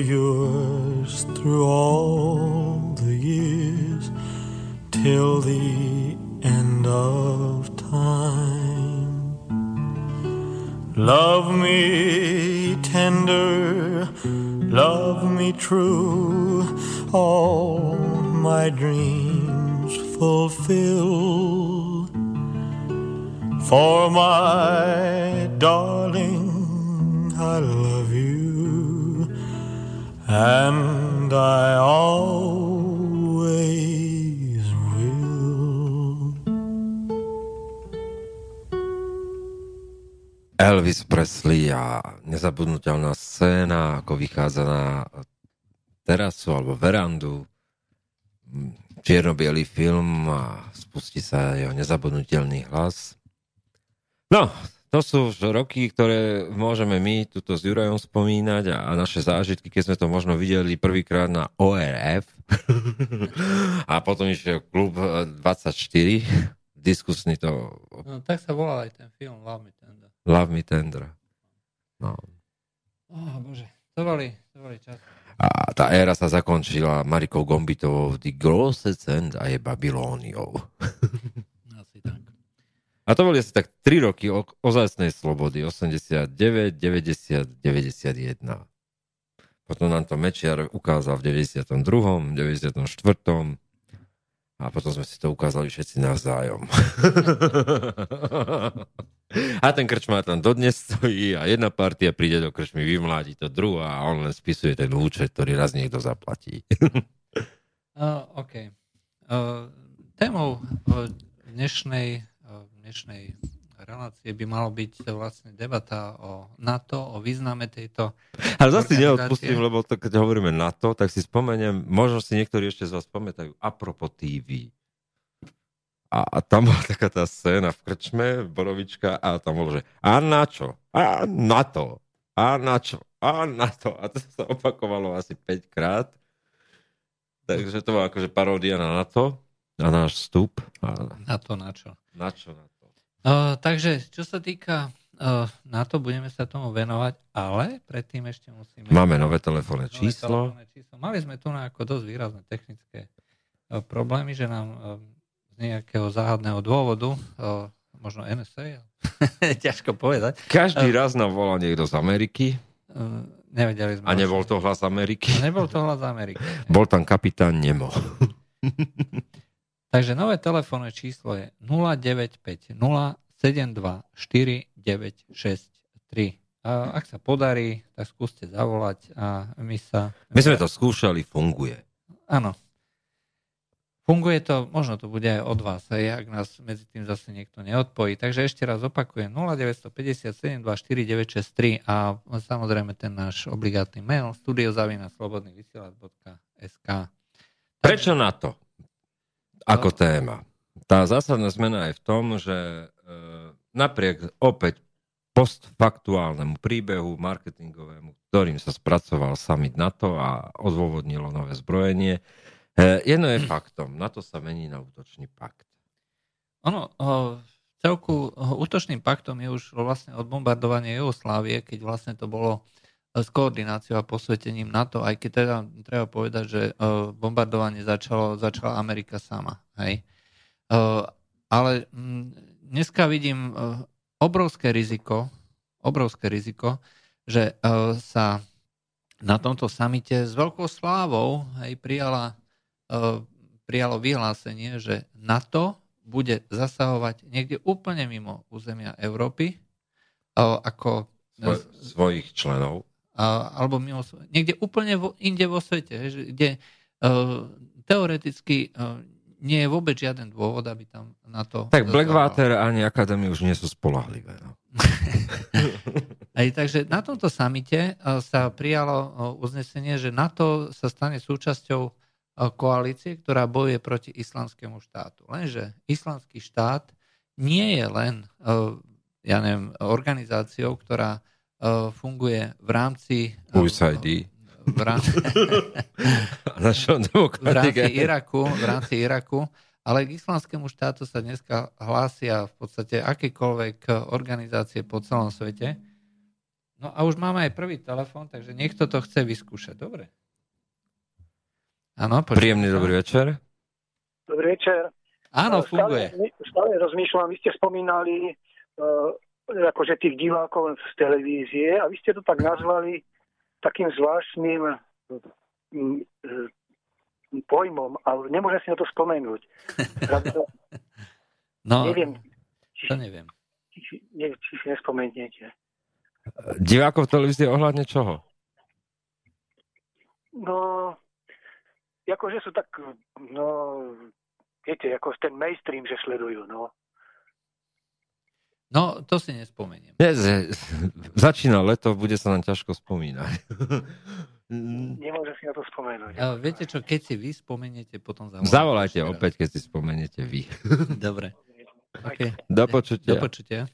yours through all the years till the end of time. Love me tender, love me true, all my dreams fulfill. For my darling, and I always will. Elvis Presley a nezabudnutelná scéna, ako vychádza na terasu alebo verandu, čierno film a spustí sa jeho nezabudnutelný hlas. No, to sú už roky, ktoré môžeme my tuto s Jurajom spomínať a, a naše zážitky, keď sme to možno videli prvýkrát na ORF [laughs] a potom ešte klub 24, diskusný to... No, tak sa volal aj ten film Love Me Tender. Love Me Tender. No. Oh, bože, to boli, to boli čas. A tá éra sa zakončila Marikou Gombitovou The Grosse Cent a je Babylóniou. [laughs] A to boli asi tak 3 roky o, ozajstnej slobody. 89, 90, 91. Potom nám to Mečiar ukázal v 92., 94. A potom sme si to ukázali všetci navzájom. [laughs] a ten krčmár tam dodnes stojí a jedna partia príde do krčmy, vymládi to druhá a on len spisuje ten účet, ktorý raz niekto zaplatí. [laughs] uh, OK. Uh, témou uh, dnešnej, dnešnej relácie by malo byť vlastne debata o NATO, o význame tejto Ale zase neodpustím, lebo to, keď hovoríme NATO, tak si spomeniem, možno si niektorí ešte z vás pamätajú, apropo TV. A, a tam bola taká tá scéna v krčme, Borovička, a tam bolo, že a na čo? A na to. A na čo? A na to. A to sa opakovalo asi 5 krát. Takže to bola akože paródia na NATO, na náš vstup. A... Na to na čo? Na čo na to? Uh, takže, čo sa týka uh, na to, budeme sa tomu venovať, ale predtým ešte musíme... Máme nové telefónne číslo. číslo. Mali sme tu na ako dosť výrazné technické uh, problémy, že nám uh, z nejakého záhadného dôvodu, uh, možno NSA, [laughs] ťažko povedať. Každý raz nám volá niekto z Ameriky. Nevedeli sme. A nebol to hlas Ameriky? A nebol to hlas Ameriky. Bol tam kapitán Nemo. [laughs] Takže nové telefónne číslo je 0950 72 4963. A ak sa podarí, tak skúste zavolať a my sa... My sme to skúšali, funguje. Áno. Funguje to, možno to bude aj od vás, aj ak nás medzi tým zase niekto neodpojí. Takže ešte raz opakujem 0957 24963 a samozrejme ten náš obligátny mail studiozavinaslobodnyvysielac.sk Prečo na to? Ako téma. Tá zásadná zmena je v tom, že e, napriek opäť postfaktuálnemu príbehu marketingovému, ktorým sa spracoval summit NATO a odôvodnilo nové zbrojenie, E, jedno je faktom, na to sa mení na útočný pakt. Ono, v celku útočným paktom je už vlastne od bombardovania Jugoslávie, keď vlastne to bolo e, s koordináciou a posvetením NATO, aj keď teda treba povedať, že e, bombardovanie začalo, začala Amerika sama. Hej. Ale dneska vidím obrovské riziko, obrovské riziko, že sa na tomto samite s veľkou slávou hej, prijala prijalo vyhlásenie, že NATO bude zasahovať niekde úplne mimo územia Európy, ako Svoj, svojich členov. Alebo mimo, niekde úplne vo, inde vo svete, kde eh, teoreticky nie je vôbec žiaden dôvod, aby tam na to... Tak Blackwater ani Akadémie už nie sú spolahlivé. No. [laughs] Aj, takže na tomto samite sa prijalo uznesenie, že NATO sa stane súčasťou koalície, ktorá bojuje proti islamskému štátu. Lenže islamský štát nie je len e, ja neviem, organizáciou, ktorá e, funguje v rámci... USAID. [laughs] V rámci, v rámci Iraku, v rámci Iraku, ale k islamskému štátu sa dneska hlásia v podstate akékoľvek organizácie po celom svete. No a už máme aj prvý telefón, takže niekto to chce vyskúšať. Dobre. Áno, Príjemný dobrý večer. Dobrý večer. Áno, funguje. Stále, stále rozmýšľam, vy ste spomínali uh, akože tých divákov z televízie a vy ste to tak nazvali takým zvláštnym um, pojmom, ale nemôžem si na to spomenúť. [laughs] no, neviem. Či, to neviem. Či, či, či si nespomeniete. Divákov v televízie ohľadne čoho? No, akože sú tak, no, viete, ako ten mainstream, že sledujú, no. No, to si nespomeniem. Nie, [laughs] začína leto, bude sa nám ťažko spomínať. [laughs] Nemôžem si na to spomenúť. A viete čo, keď si vy spomeniete, potom zavolajte. Zavolajte opäť, keď si spomeniete vy. [laughs] Dobre. Okay. Do počutia. Do počutia.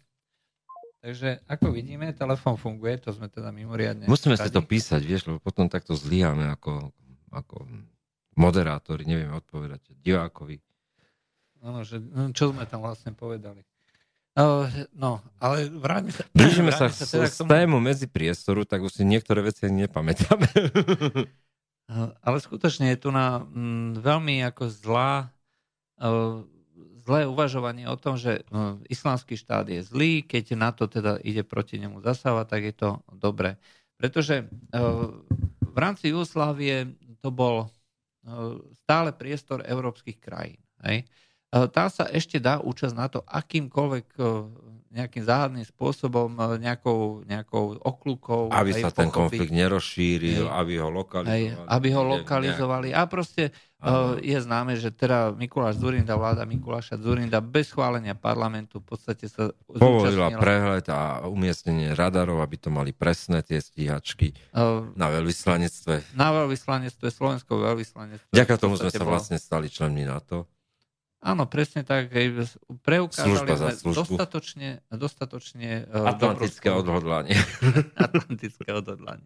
Takže ako vidíme, telefon funguje, to sme teda mimoriadne... Musíme si to písať, vieš, lebo potom takto zlíhame ako, ako moderátori, neviem odpovedať, divákovi. No, že, no, čo sme tam vlastne povedali? No, no ale vráťme sa... Blížime sa, sa teda k tomu... tému medzi priestoru, tak už si niektoré veci ani nepamätáme. ale skutočne je tu na mm, veľmi ako zlá uh, zlé uvažovanie o tom, že uh, islamský štát je zlý, keď na to teda ide proti nemu zasávať, tak je to dobré. Pretože uh, v rámci Jugoslávie to bol stále priestor európskych krajín. Hej. Tá sa ešte dá účasť na to akýmkoľvek nejakým záhadným spôsobom, e, nejakou, nejakou okľukou. Aby sa ten konflikt nerozšíril, hej, aby ho lokalizovali. Hej, aby ho lokalizovali. A proste uh, je známe, že teda Mikuláš Zurinda, vláda Mikuláša Zurinda bez schválenia parlamentu v podstate sa Povolila prehľad a umiestnenie radarov, aby to mali presné tie stíhačky uh, na veľvyslanectve. Na veľvyslanectve, Slovensko veľvyslanectve. Ďaká tomu sme sa vlastne stali členmi NATO. Áno, presne tak. Preukázali sme dostatočne, dostatočne e, Atlantické odhodlanie. [laughs] Atlantické odhodlanie.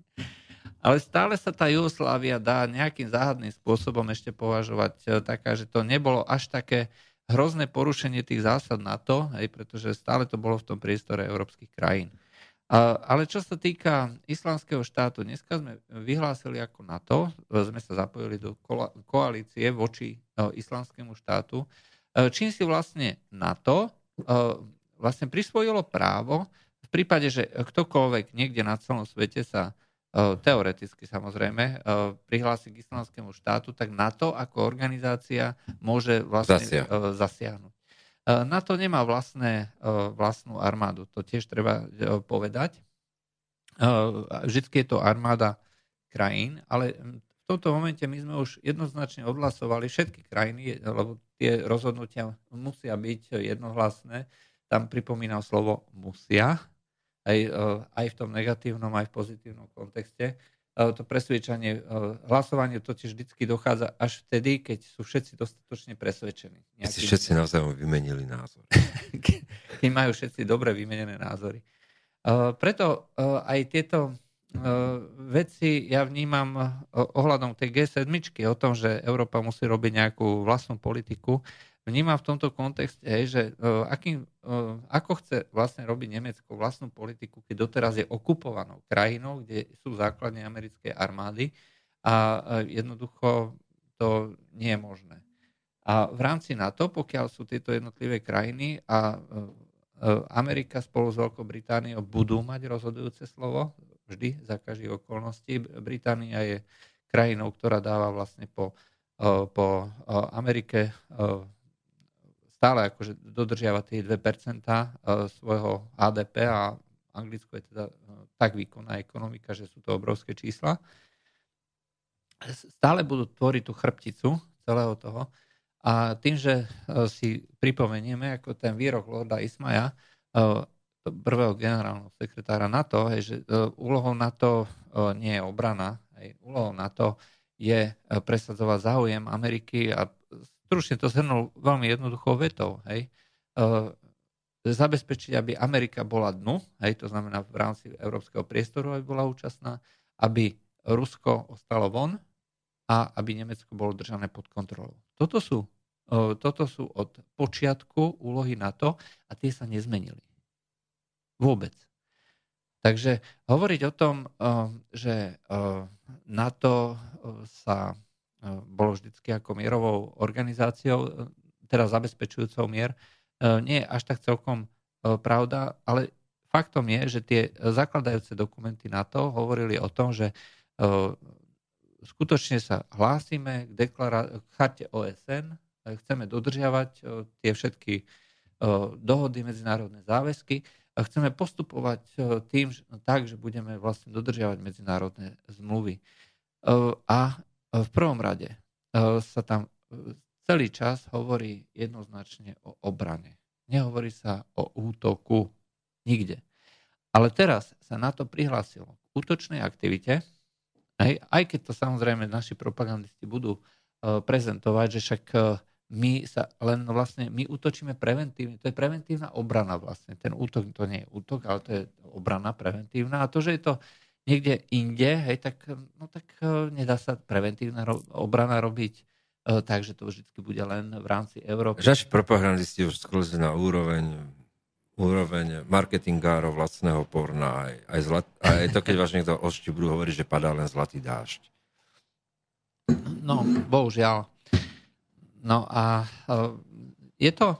Ale stále sa tá Jugoslávia dá nejakým záhadným spôsobom ešte považovať e, taká, že to nebolo až také hrozné porušenie tých zásad NATO, hej, pretože stále to bolo v tom priestore európskych krajín. Ale čo sa týka islamského štátu, dneska sme vyhlásili ako NATO, e, sme sa zapojili do koalície voči islamskému štátu, čím si vlastne NATO e, vlastne prisvojilo právo v prípade, že ktokoľvek niekde na celom svete sa e, teoreticky samozrejme prihlási k islamskému štátu, tak NATO ako organizácia môže vlastne Zasiah. zasiahnuť. NATO nemá vlastné, vlastnú armádu, to tiež treba povedať. Vždycky je to armáda krajín, ale tomto momente my sme už jednoznačne odhlasovali všetky krajiny, lebo tie rozhodnutia musia byť jednohlasné. Tam pripomínam slovo musia, aj, e, aj v tom negatívnom, aj v pozitívnom kontexte. E, to presvedčanie, hlasovanie totiž vždy dochádza až vtedy, keď sú všetci dostatočne presvedčení. Keď si všetci navzájom vymenili názor. [laughs] keď majú všetci dobre vymenené názory. Preto aj tieto veci ja vnímam ohľadom tej G7, o tom, že Európa musí robiť nejakú vlastnú politiku, vnímam v tomto kontexte, že akým, ako chce vlastne robiť Nemecko vlastnú politiku, keď doteraz je okupovanou krajinou, kde sú základne americkej armády a jednoducho to nie je možné. A v rámci NATO, pokiaľ sú tieto jednotlivé krajiny a Amerika spolu s Veľkou Britániou budú mať rozhodujúce slovo, vždy, za každých okolností. Británia je krajinou, ktorá dáva vlastne po, e, po e, Amerike e, stále akože dodržiava tie 2% svojho HDP a Anglicko je teda tak výkonná ekonomika, že sú to obrovské čísla. Stále budú tvoriť tú chrbticu celého toho. A tým, že si pripomenieme, ako ten výrok Lorda Ismaja, prvého generálneho sekretára NATO, hej, že uh, úlohou NATO uh, nie je obrana, hej, úlohou NATO je uh, presadzovať záujem Ameriky a stručne to zhrnul veľmi jednoduchou vetou. Hej, zabezpečiť, aby Amerika bola dnu, hej, to znamená v rámci európskeho priestoru, aby bola účastná, aby Rusko ostalo von a aby Nemecko bolo držané pod kontrolou. Toto sú, toto sú od počiatku úlohy NATO a tie sa nezmenili. Vôbec. Takže hovoriť o tom, eh, že eh, NATO eh, sa bolo vždycky ako mierovou organizáciou, teda zabezpečujúcou mier, nie je až tak celkom pravda, ale faktom je, že tie zakladajúce dokumenty NATO hovorili o tom, že skutočne sa hlásime k, deklara- k charte OSN, chceme dodržiavať tie všetky dohody, medzinárodné záväzky chceme postupovať e, tým tak, že budeme vlastne dodržiavať medzinárodné zmluvy. E, a e, v prvom rade sa tam celý čas hovorí jednoznačne o obrane. Nehovorí sa o útoku nikde. Ale teraz sa na to prihlásilo k útočnej aktivite, aj, aj keď to samozrejme naši propagandisti budú prezentovať, že však my sa len vlastne, my útočíme preventívne, to je preventívna obrana vlastne. Ten útok to nie je útok, ale to je obrana preventívna. A to, že je to niekde inde, hej, tak, no tak e, nedá sa preventívna obrana robiť uh, tak, že to vždy bude len v rámci Európy. Žač propagandisti už sklzli na úroveň úroveň marketingárov vlastného porna. Aj, aj, zlat, aj to, keď vás niekto ošti, budú hovoriť, že padá len zlatý dážď. No, bohužiaľ. No a e, je to e,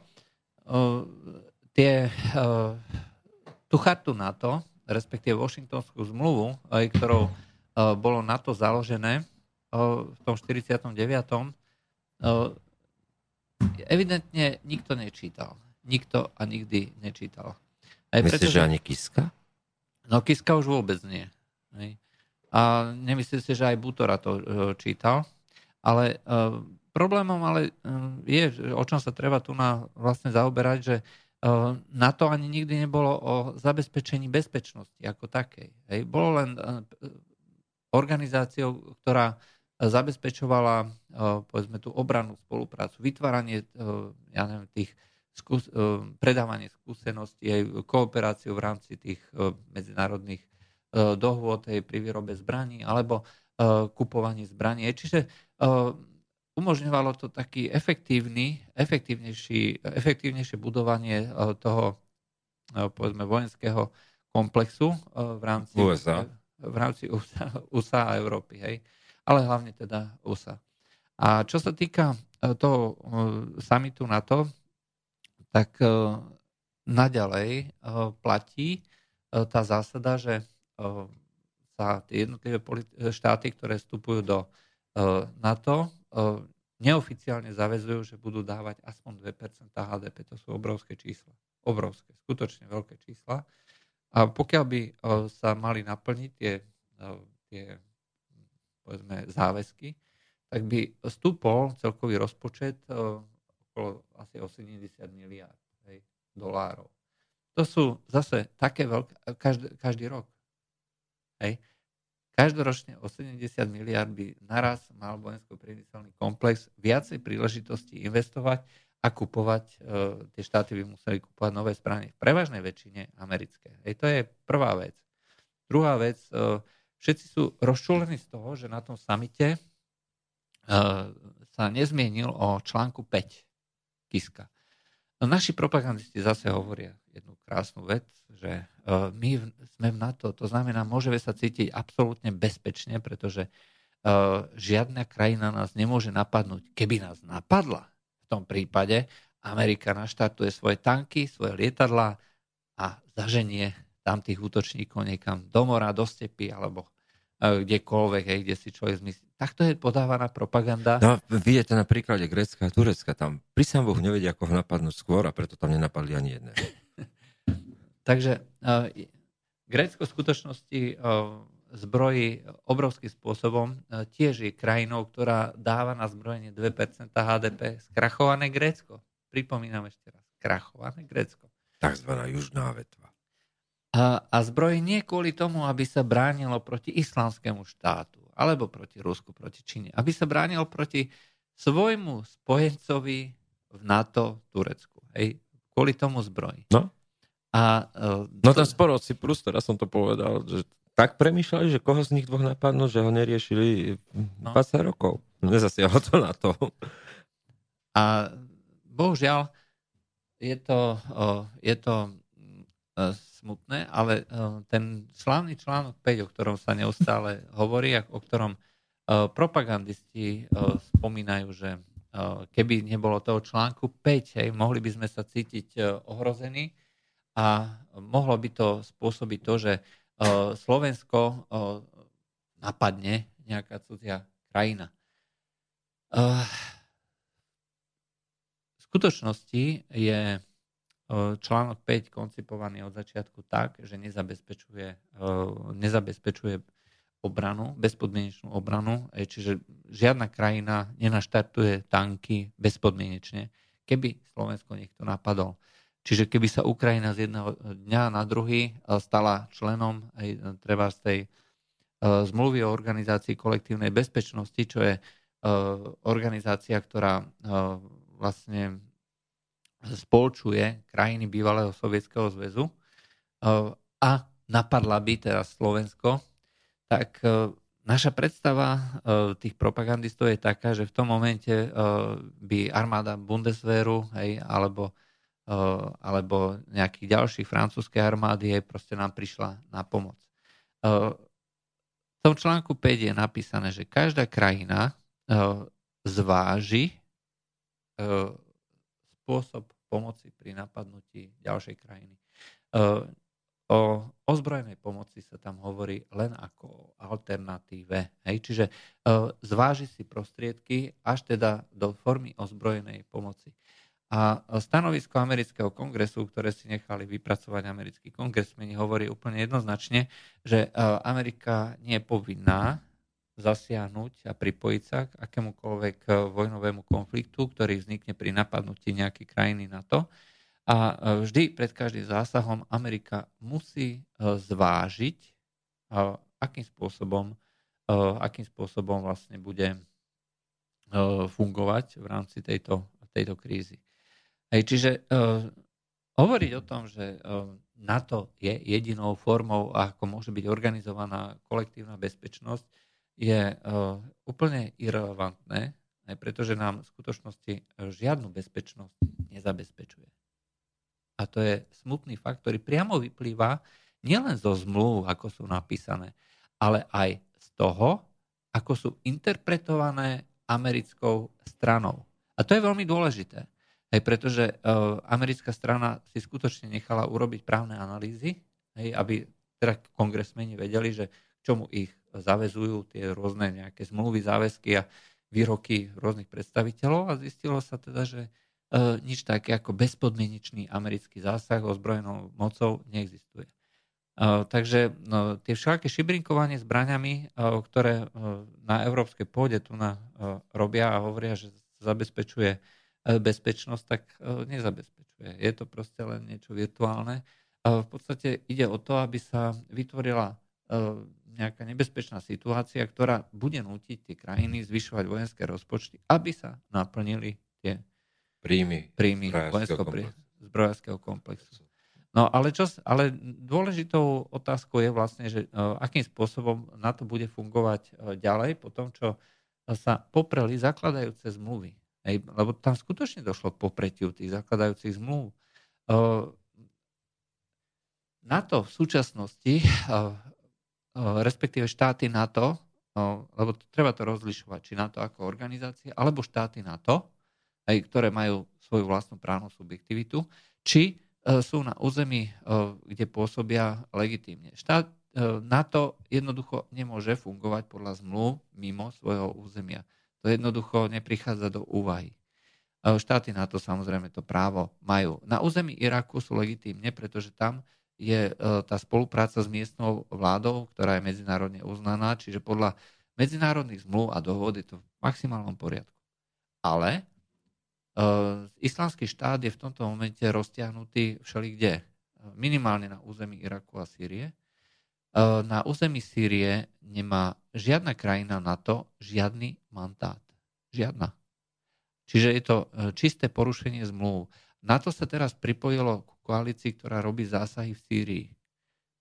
tie, e, tú chartu NATO, respektíve Washingtonskú zmluvu, ktorou bolo NATO založené v tom 49. Evidentne nikto nečítal. Nikto a nikdy nečítal. Aj Myslíš, preto, že ani Kiska? No Kiska už vôbec nie. A nemyslím si, že aj Butora to čítal. Ale Problémom ale hm, je, o čom sa treba tu na vlastne zaoberať, že hm, na to ani nikdy nebolo o zabezpečení bezpečnosti ako takej. Hej. Bolo len hm, organizáciou, ktorá zabezpečovala povedzme tú obranu spoluprácu, vytváranie ja neviem, tých skús- predávanie skúseností, aj kooperáciu v rámci tých medzinárodných dohôd pri výrobe zbraní alebo kupovanie zbraní. Čiže umožňovalo to taký efektívny, efektívnejší, efektívnejšie budovanie e, toho e, povedzme vojenského komplexu e, v rámci USA, v rámci USA, USA a Európy, hej. ale hlavne teda USA. A čo sa týka toho samitu NATO, tak naďalej platí tá zásada, že sa tie jednotlivé štáty, ktoré vstupujú do NATO, neoficiálne zavezujú, že budú dávať aspoň 2% HDP. To sú obrovské čísla. Obrovské, skutočne veľké čísla. A pokiaľ by sa mali naplniť tie, tie povedzme záväzky, tak by stúpol celkový rozpočet okolo asi 80 miliard hej, dolárov. To sú zase také veľké, každý, každý rok. Hej. Každoročne o 70 miliard by naraz mal vojensko-priemyselný komplex viacej príležitosti investovať a kupovať, e, tie štáty by museli kupovať nové zbranie. V prevažnej väčšine americké. Hej, to je prvá vec. Druhá vec, e, všetci sú rozčúlení z toho, že na tom samite e, sa nezmienil o článku 5 Kiska. No, naši propagandisti zase hovoria jednu krásnu vec, že uh, my sme v NATO, to znamená, môžeme sa cítiť absolútne bezpečne, pretože uh, žiadna krajina nás nemôže napadnúť. Keby nás napadla, v tom prípade Amerika naštartuje svoje tanky, svoje lietadlá a zaženie tam tých útočníkov niekam do mora, do stepy alebo uh, kdekoľvek, hej, kde si človek zmyslí takto je podávaná propaganda. No, vidíte na príklade Grécka a Turecka, tam pri sám Boh nevedia, ako ho napadnúť skôr a preto tam nenapadli ani jedné. [laughs] Takže uh, Grécko v skutočnosti uh, zbrojí obrovským spôsobom. Uh, tiež je krajinou, ktorá dáva na zbrojenie 2% HDP. Skrachované Grécko. Pripomínam ešte raz. Skrachované Grécko. Takzvaná južná vetva. A, a zbrojí nie kvôli tomu, aby sa bránilo proti islamskému štátu alebo proti Rusku, proti Číne. Aby sa bránil proti svojmu spojencovi v NATO Turecku. Hej, kvôli tomu zbroji. No. A, uh, no ten spor od Cyprus, teraz som to povedal, že tak premýšľali, že koho z nich dvoch napadnú, že ho neriešili no. 20 rokov. Nezasiahlo to na to. A bohužiaľ je to, je to smutné, ale e, ten slávny článok 5, o ktorom sa neustále hovorí a o ktorom e, propagandisti e, spomínajú, že keby nebolo toho článku 5, hej, mohli by sme sa cítiť ohrození a mohlo by to spôsobiť to, že Slovensko napadne nejaká cudzia krajina. V skutočnosti je článok 5 koncipovaný od začiatku tak, že nezabezpečuje, nezabezpečuje obranu, bezpodmienečnú obranu, e, čiže žiadna krajina nenaštartuje tanky bezpodmienečne, keby Slovensko niekto napadol. Čiže keby sa Ukrajina z jedného dňa na druhý e, stala členom aj treba z tej e, zmluvy o organizácii kolektívnej bezpečnosti, čo je organizácia, ktorá vlastne spolčuje krajiny bývalého Sovietskeho zväzu a napadla by teraz Slovensko, tak naša predstava tých propagandistov je taká, že v tom momente by armáda Bundeswehru hej, alebo, alebo nejakých ďalších francúzskej armády proste nám prišla na pomoc. V tom článku 5 je napísané, že každá krajina zváži spôsob pomoci pri napadnutí ďalšej krajiny. O ozbrojenej pomoci sa tam hovorí len ako o alternatíve. Hej? Čiže zváži si prostriedky až teda do formy ozbrojenej pomoci. A stanovisko amerického kongresu, ktoré si nechali vypracovať americkí kongresmeni, hovorí úplne jednoznačne, že e, Amerika nie je povinná zasiahnuť a pripojiť sa k akémukoľvek eh, vojnovému konfliktu, ktorý vznikne pri napadnutí nejakej krajiny na to. A eh, vždy pred každým zásahom Amerika musí zvážiť, akým spôsobom, akým spôsobom vlastne bude fungovať v rámci tejto, tejto krízy. Hej, čiže hovoriť o tom, že NATO je jedinou formou, ako môže byť organizovaná kolektívna bezpečnosť, je uh, úplne irrelevantné, aj pretože nám v skutočnosti žiadnu bezpečnosť nezabezpečuje. A to je smutný fakt, ktorý priamo vyplýva nielen zo zmluv, ako sú napísané, ale aj z toho, ako sú interpretované americkou stranou. A to je veľmi dôležité, aj pretože uh, americká strana si skutočne nechala urobiť právne analýzy, hej, aby teda kongresmeni vedeli, že čomu ich zavezujú tie rôzne nejaké zmluvy, záväzky a výroky rôznych predstaviteľov a zistilo sa teda, že e, nič také ako bezpodmienečný americký zásah ozbrojenou mocou neexistuje. Takže no, tie všaké šibrinkovanie zbraňami, ktoré na európskej pôde tu na, robia a hovoria, že zabezpečuje bezpečnosť, tak nezabezpečuje. Je to proste len niečo virtuálne. V podstate ide o to, aby sa vytvorila nejaká nebezpečná situácia, ktorá bude nútiť tie krajiny zvyšovať vojenské rozpočty, aby sa naplnili tie príjmy, príjmy vojenského zbrojárskeho komplexu. No ale, čo, ale dôležitou otázkou je vlastne, že akým spôsobom na to bude fungovať ďalej po tom, čo sa popreli zakladajúce zmluvy. Hej, lebo tam skutočne došlo k popretiu tých zakladajúcich zmluv. Uh, NATO v súčasnosti, respektíve štáty NATO, lebo treba to rozlišovať, či NATO ako organizácia, alebo štáty NATO, ktoré majú svoju vlastnú právnu subjektivitu, či E, sú na území, e, kde pôsobia legitímne. Štát e, NATO jednoducho nemôže fungovať podľa zmluv mimo svojho územia. To jednoducho neprichádza do úvahy. Štáty NATO samozrejme to právo majú. Na území Iraku sú legitímne, pretože tam je tá spolupráca s miestnou vládou, ktorá je medzinárodne uznaná, čiže podľa medzinárodných zmluv a dohod je to v maximálnom poriadku. Ale Ehm, islamský štát je v tomto momente roztiahnutý všelikde. Minimálne na území Iraku a Sýrie. Ehm, na území Sýrie nemá žiadna krajina NATO žiadny mandát. Žiadna. Čiže je to e, čisté porušenie zmluv. NATO sa teraz pripojilo k koalícii, ktorá robí zásahy v Sýrii.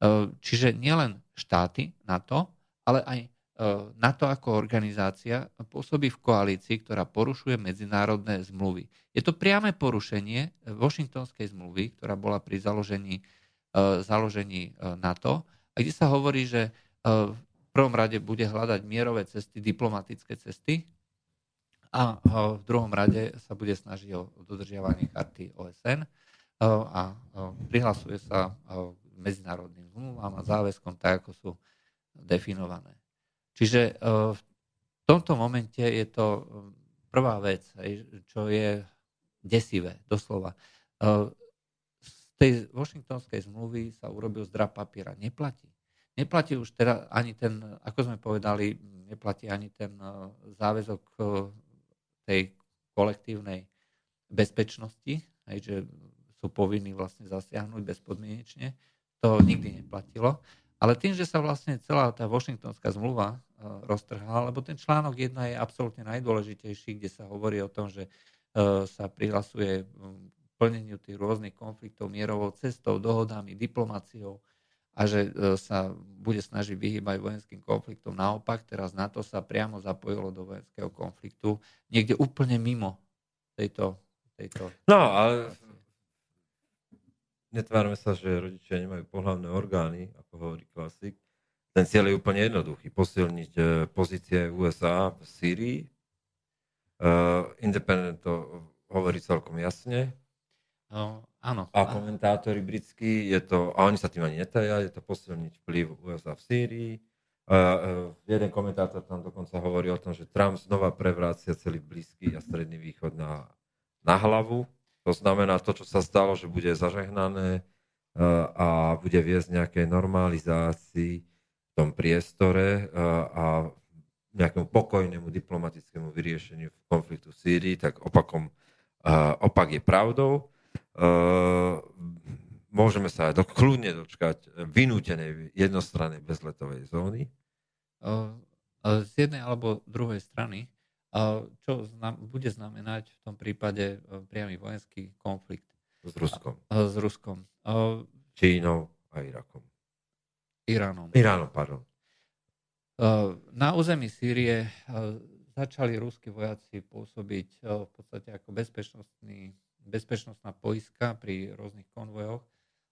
Ehm, čiže nielen štáty NATO, ale aj E, NATO ako organizácia pôsobí v koalícii, ktorá porušuje medzinárodné zmluvy. Je to priame porušenie Washingtonskej zmluvy, ktorá bola pri založení, e, založení e, NATO, a kde sa hovorí, že v prvom rade bude hľadať mierové cesty, diplomatické cesty a v druhom rade sa bude snažiť o dodržiavanie charty OSN a prihlasuje sa medzinárodným zmluvám a záväzkom tak, ako sú definované. Čiže e, v tomto momente je to e, prvá vec, čo je desivé, doslova. E, tej Washingtonskej zmluvy sa urobil zdrab papiera. Neplatí. Neplatí už teda ani ten, ako sme povedali, neplatí ani ten záväzok tej kolektívnej bezpečnosti, aj, že sú povinní vlastne zasiahnuť bezpodmienečne. To nikdy neplatilo. Ale tým, že sa vlastne celá tá Washingtonská zmluva Eh, roztrhal, lebo ten článok 1 je absolútne najdôležitejší, kde sa hovorí o tom, že sa prihlasuje plneniu tých rôznych konfliktov mierovou cestou, dohodami, diplomáciou a že eh, sa bude snažiť vyhýbať vojenským konfliktom. Naopak, teraz na to sa priamo zapojilo do vojenského konfliktu, niekde úplne mimo tejto... tejto no, ale netvárme sa, že rodičia nemajú pohľavné orgány, ako hovorí klasik ten cieľ je úplne jednoduchý. Posilniť e, pozície USA v Sýrii. Uh, Independent to hovorí celkom jasne. No, áno. A komentátori britskí, je to, a oni sa tým ani netajia, je to posilniť vplyv USA v Sýrii. Uh, uh, jeden komentátor tam dokonca hovorí o tom, že Trump znova prevrácia celý Blízky a Stredný východ na, na hlavu. To znamená, to, čo sa stalo, že bude zažehnané uh, a bude viesť nejakej normalizácii tom priestore a nejakému pokojnému diplomatickému vyriešeniu konfliktu v Sýrii, tak opakom, opak je pravdou. Môžeme sa aj do, kľudne dočkať vynútenej jednostrannej bezletovej zóny. Z jednej alebo druhej strany, čo znam, bude znamenať v tom prípade priamy vojenský konflikt. S Ruskom. S Ruskom. Čínou a Irakom. Iránom. Iránom, pardon. Na území Sýrie začali ruskí vojaci pôsobiť v podstate ako bezpečnostný, bezpečnostná poiska pri rôznych konvojoch,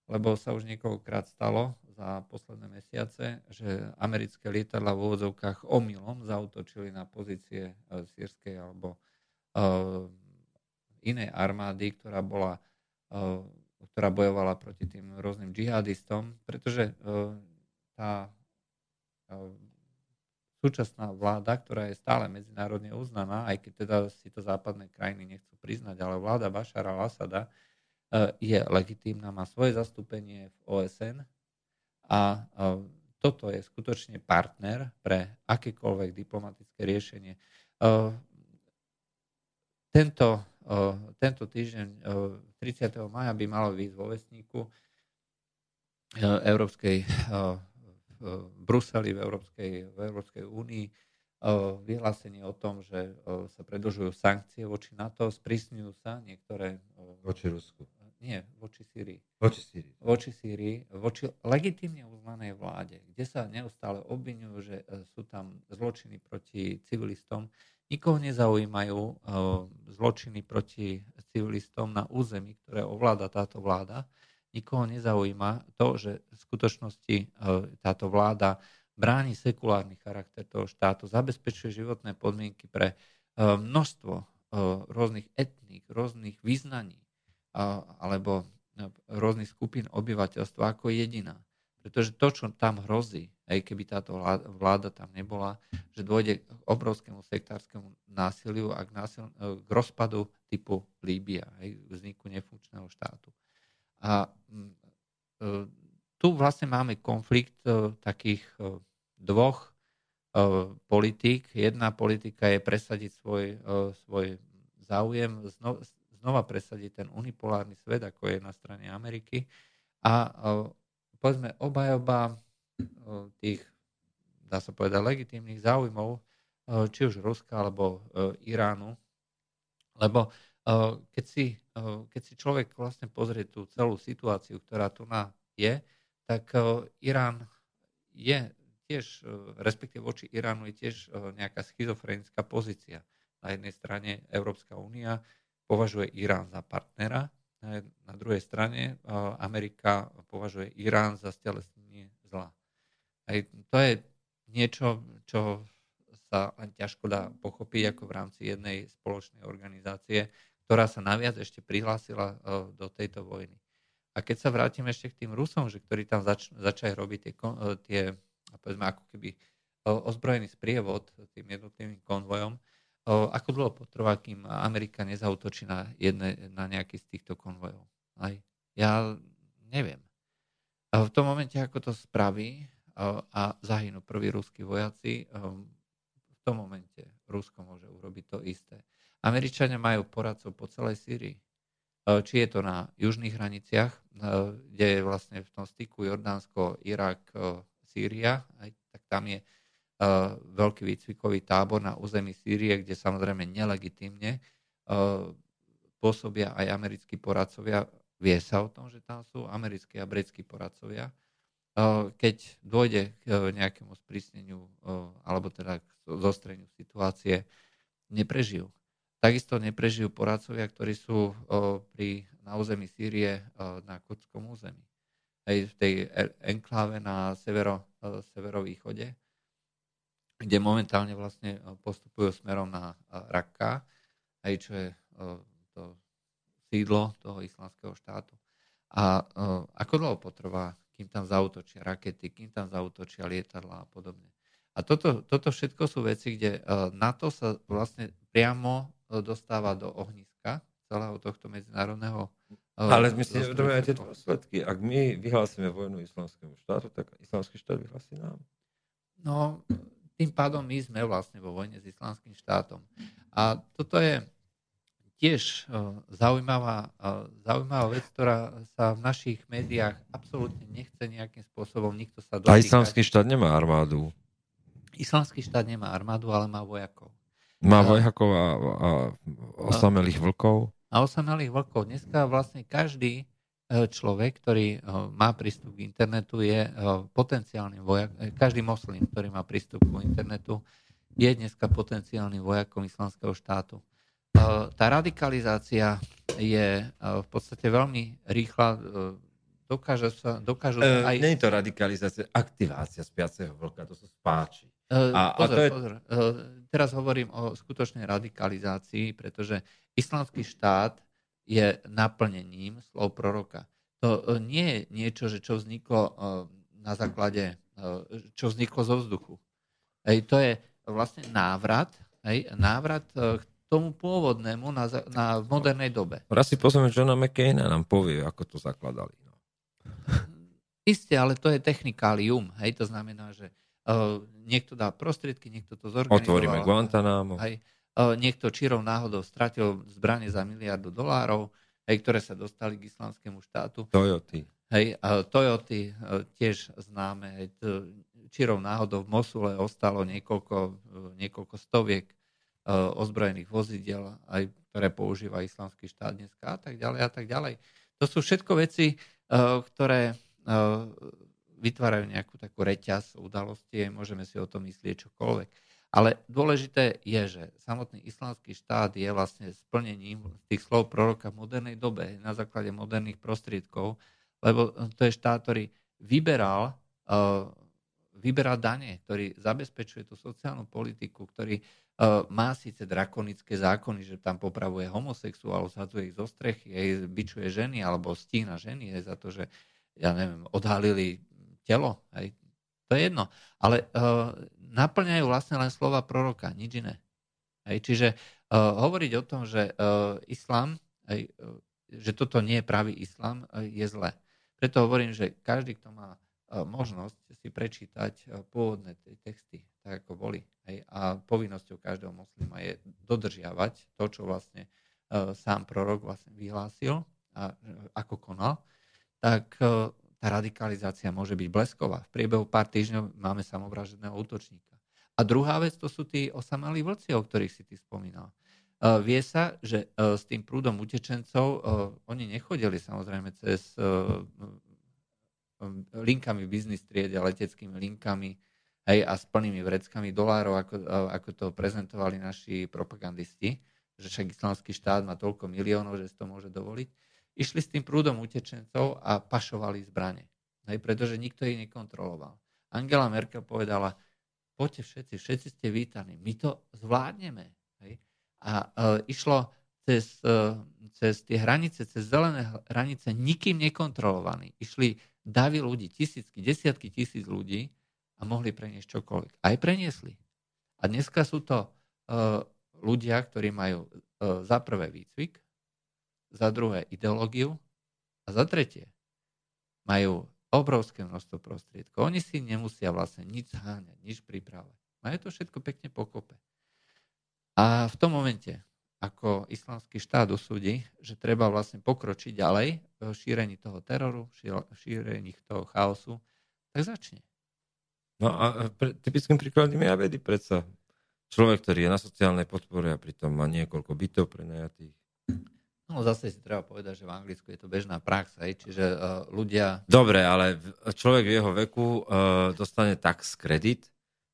lebo sa už niekoľkokrát stalo za posledné mesiace, že americké lietadla v úvodzovkách omylom zautočili na pozície sírskej alebo inej armády, ktorá bola ktorá bojovala proti tým rôznym džihadistom, pretože tá súčasná vláda, ktorá je stále medzinárodne uznaná, aj keď teda si to západné krajiny nechcú priznať, ale vláda Bašara al-Assada e, je legitímna, má svoje zastúpenie v OSN A toto je skutočne partner pre akékoľvek diplomatické riešenie. Tento, tento týždeň 30. maja by malo výjsť vo vesníku Európskej Bruseli, v Európskej, v Európskej únii vyhlásenie o tom, že sa predlžujú sankcie voči NATO, sprísňujú sa niektoré... Voči Rusku. Nie, voči Sýrii. Voči Sýrii. Voči Sýrii, voči legitimne uznanej vláde, kde sa neustále obvinujú, že e, sú tam zločiny proti civilistom. Nikoho nezaujímajú e, zločiny proti civilistom na území, ktoré ovláda táto vláda. Nikoho nezaujíma to, že v skutočnosti e, táto vláda bráni sekulárny charakter toho štátu, zabezpečuje životné podmienky pre množstvo rôznych etník, rôznych význaní, alebo rôznych skupín obyvateľstva ako jediná. Pretože to, čo tam hrozí, aj keby táto vláda tam nebola, že dôjde k obrovskému sektárskému násiliu a k, násil, e, k rozpadu typu Líbia, aj k vzniku nefunkčného štátu. A mm, e, tu vlastne máme konflikt e, takých dvoch politík. Jedna politika je presadiť svoj, svoj záujem, znova presadiť ten unipolárny svet, ako je na strane Ameriky. A povedzme, obajoba tých, dá sa povedať, legitímnych záujmov, či už Ruska alebo Iránu. Lebo keď si, keď si človek vlastne pozrie tú celú situáciu, ktorá tu na je, tak Irán je tiež, respektíve voči Iránu je tiež nejaká schizofrenická pozícia. Na jednej strane Európska únia považuje Irán za partnera, na druhej strane Amerika považuje Irán za stelesnenie zla. Aj to je niečo, čo sa len ťažko dá pochopiť ako v rámci jednej spoločnej organizácie, ktorá sa naviac ešte prihlásila do tejto vojny. A keď sa vrátim ešte k tým Rusom, že ktorí tam zač- začali robiť tie, tie povedzme, ako keby ozbrojený sprievod tým jednotlivým konvojom, ako dlho potrvá, kým Amerika nezautočí na, jedne, na nejaký z týchto konvojov? Aj ja neviem. A v tom momente, ako to spraví a zahynú prví ruskí vojaci, v tom momente Rusko môže urobiť to isté. Američania majú poradcov po celej Sýrii. Či je to na južných hraniciach, kde je vlastne v tom styku Jordánsko, Irak, Sýria, aj, tak tam je veľký výcvikový tábor na území Sýrie, kde samozrejme nelegitímne pôsobia aj americkí poradcovia. Vie sa o tom, že tam sú americkí a britskí poradcovia. Keď dôjde k e, nejakému sprísneniu alebo teda k zostreniu situácie, neprežijú. Takisto neprežijú poradcovia, ktorí sú pri, na území Sýrie na kurdskom území. Aj v tej e, enkláve na severo, severovýchode kde momentálne vlastne postupujú smerom na Rakka, aj čo je to sídlo toho islamského štátu. A ako dlho potrvá, kým tam zautočia rakety, kým tam zautočia lietadla a podobne. A toto, toto všetko sú veci, kde NATO sa vlastne priamo dostáva do ohniska celého tohto medzinárodného ale my si aj tie dôsledky. Ak my vyhlásime vojnu islamskému štátu, tak islamský štát vyhlási nám. No, tým pádom my sme vlastne vo vojne s islamským štátom. A toto je tiež e, zaujímavá, e, zaujímavá vec, ktorá sa v našich médiách absolútne nechce nejakým spôsobom nikto sa dotýkať. A islamský štát nemá armádu. Islamský štát nemá armádu, ale má vojakov. Má vojakov a, a osamelých vlkov? A osamelých vlkov. Dneska vlastne každý E, človek, ktorý e, má prístup k internetu, je e, potenciálnym vojakom, každý moslim, ktorý má prístup k internetu, je dneska potenciálnym vojakom islamského štátu. Tá radikalizácia je v podstate veľmi rýchla, dokáže sa, dokážu sa aj... Nie je to radikalizácia, aktivácia spiaceho vlka, to sa spáči. A, pozor, a to je... pozor. Teraz hovorím o skutočnej radikalizácii, pretože islamský štát je naplnením slov proroka. To e, nie je niečo, že čo vzniklo e, na základe, e, čo vzniklo zo vzduchu. Hej, to je vlastne návrat, hej, návrat k tomu pôvodnému na, na modernej dobe. Raz si pozrieme, čo na McCaina nám povie, ako to zakladali. No. Isté, ale to je technikálium. Hej, to znamená, že niekto dá prostriedky, niekto to zorganizoval. Otvoríme Guantanamo. Hej, uh, niekto čirou náhodou stratil zbranie za miliardu dolárov, hej, ktoré sa dostali k islamskému štátu. Toyoty. Hej, Toyoty uh, tiež známe. Hej, čirou náhodou v Mosule ostalo niekoľko, niekoľko stoviek ozbrojených vozidel, aj ktoré používa islamský štát dneska a tak ďalej a tak ďalej. To sú všetko veci, ktoré vytvárajú nejakú takú reťaz udalostí, môžeme si o tom myslieť čokoľvek. Ale dôležité je, že samotný islamský štát je vlastne splnením tých slov proroka v modernej dobe na základe moderných prostriedkov, lebo to je štát, ktorý vyberal, uh, dane, ktorý zabezpečuje tú sociálnu politiku, ktorý uh, má síce drakonické zákony, že tam popravuje homosexuálov, zhadzuje ich zo strechy, aj bičuje ženy alebo stína ženy aj za to, že ja neviem, odhalili telo. Hej. To je jedno. Ale uh, naplňajú vlastne len slova proroka, nič iné. Hej. Čiže uh, hovoriť o tom, že uh, islám, hej, uh, že toto nie je pravý islám, uh, je zlé. Preto hovorím, že každý, kto má možnosť si prečítať pôvodné texty, tak ako boli. Hej, a povinnosťou každého moslima je dodržiavať to, čo vlastne sám prorok vlastne vyhlásil a ako konal tak radikalizácia môže byť blesková. V priebehu pár týždňov máme samovraženého útočníka. A druhá vec, to sú tí osamelí vlci, o ktorých si ty spomínal. Uh, vie sa, že uh, s tým prúdom utečencov uh, oni nechodili samozrejme cez linkami biznis triede, leteckými linkami hej, a s plnými vreckami dolárov, ako, ako to prezentovali naši propagandisti, že však islamský štát má toľko miliónov, že si to môže dovoliť išli s tým prúdom utečencov a pašovali zbranie. Hej, pretože nikto ich nekontroloval. Angela Merkel povedala, poďte všetci, všetci ste vítaní, my to zvládneme. Hej. A e, išlo cez, e, cez tie hranice, cez zelené hranice, nikým nekontrolovaní. Išli davy ľudí, tisícky, desiatky tisíc ľudí a mohli preniesť čokoľvek. Aj preniesli. A dneska sú to e, ľudia, ktorí majú e, za prvé výcvik, za druhé ideológiu a za tretie majú obrovské množstvo prostriedkov. Oni si nemusia vlastne nič zháňať, nič pripravať. Majú to všetko pekne pokope. A v tom momente, ako islamský štát usúdi, že treba vlastne pokročiť ďalej v šírení toho teroru, v šírení toho chaosu, tak začne. No a pre, typickým príkladom je Avedy predsa. Človek, ktorý je na sociálnej podpore a pritom má niekoľko bytov prenajatých. No zase si treba povedať, že v Anglicku je to bežná prax, hej, čiže uh, ľudia... Dobre, ale človek v jeho veku uh, dostane tax kredit,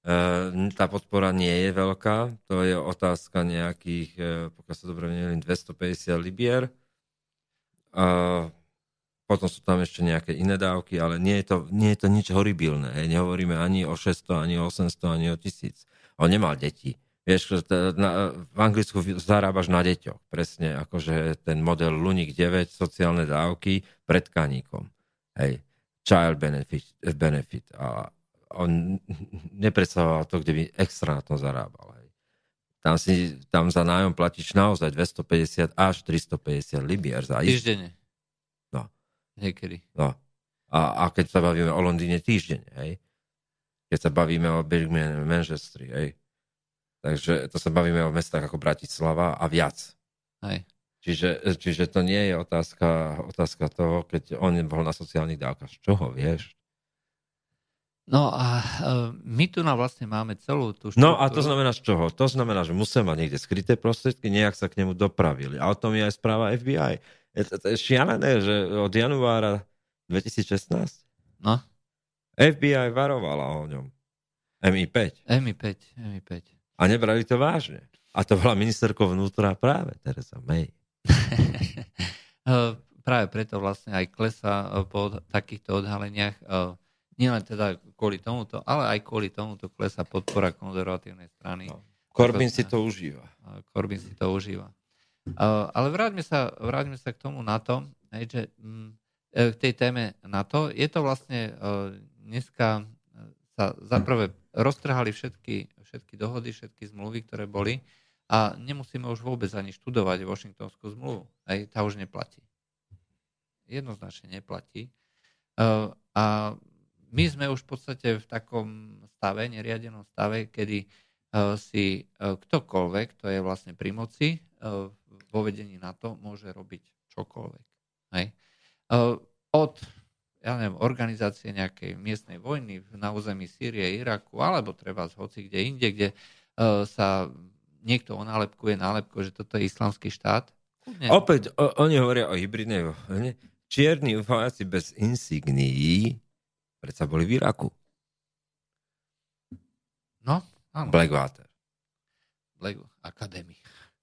uh, tá podpora nie je veľká, to je otázka nejakých, uh, pokiaľ sa dobre neviem, 250 libier. Uh, potom sú tam ešte nejaké iné dávky, ale nie je to, nie je to nič horibilné. Hej. Nehovoríme ani o 600, ani o 800, ani o 1000. On nemal deti Vieš, na, v Anglicku zarábaš na deťoch. Presne akože ten model Lunik 9, sociálne dávky pred kaníkom. Hej. Child benefit, benefit. A on [laughs] nepredstavoval to, kde by extra na tom zarábal. Hej. Tam, si, tam za nájom platíš naozaj 250 až 350 libier za Týždenne. No. Niekedy. No. A, a keď sa bavíme o Londýne týždeň, hej. Keď sa bavíme o Birmingham, Manchestri, hej Takže to sa bavíme o mestách ako Bratislava a viac. Hej. Čiže, čiže to nie je otázka, otázka toho, keď on bol na sociálnych dávkach. Z čoho, vieš? No a uh, my tu na vlastne máme celú tú štruktúru. No a to znamená z čoho? To znamená, že musíme mať niekde skryté prostriedky, nejak sa k nemu dopravili. A o tom je aj správa FBI. Je to, to je šialené, že od januára 2016 no. FBI varovala o ňom. MI5. MI5, MI5. A nebrali to vážne. A to bola ministerkou vnútra práve Teresa May. [laughs] Eh, práve preto vlastne aj klesa eh, po takýchto odhaleniach, eh, nielen teda kvôli tomuto, ale aj kvôli tomuto klesa podpora konzervatívnej strany. No. Corbyn si to užíva. Corbyn si to užíva. Ale vráťme sa, vráťme sa k tomu na to, že mm, k tej téme na to. Je to vlastne dneska sa zaprvé roztrhali všetky všetky dohody, všetky zmluvy, ktoré boli a nemusíme už vôbec ani študovať Washingtonskú zmluvu. Aj tá už neplatí. Jednoznačne neplatí. A my sme už v podstate v takom stave, neriadenom stave, kedy si ktokoľvek, kto je vlastne pri moci, vo vedení NATO, môže robiť čokoľvek. Hej. Od ja neviem, organizácie nejakej miestnej vojny na území Sýrie, Iraku, alebo treba z hoci kde inde, kde uh, sa niekto onálepkuje nálepko, že toto je islamský štát. Nie. Opäť, o, oni hovoria o hybridnej vojne. Čierni vojaci bez insignií predsa boli v Iraku. No, áno. Blackwater. Black Academy.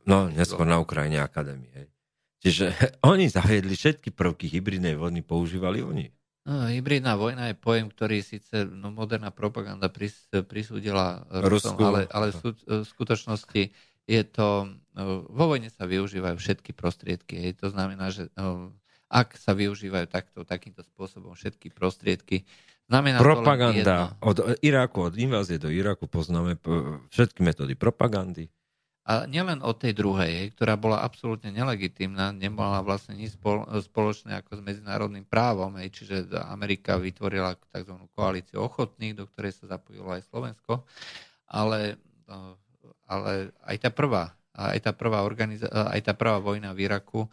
No, neskôr na Ukrajine Academy. Hej. Čiže [laughs] oni zaviedli všetky prvky hybridnej vojny, používali oni. No, hybridná vojna je pojem, ktorý síce no, moderná propaganda pris, prisúdila Rusom, ale, ale v, v skutočnosti je to, no, vo vojne sa využívajú všetky prostriedky. To znamená, že no, ak sa využívajú takto, takýmto spôsobom všetky prostriedky, znamená Propaganda to od Iraku, od invázie do Iraku poznáme všetky metódy propagandy. A nielen od tej druhej, ktorá bola absolútne nelegitímna, nemala vlastne nič spoločné ako s medzinárodným právom, čiže Amerika vytvorila tzv. koalíciu ochotných, do ktorej sa zapojilo aj Slovensko, ale, ale aj tá prvá, aj tá prvá, organiza- aj tá prvá vojna v Iraku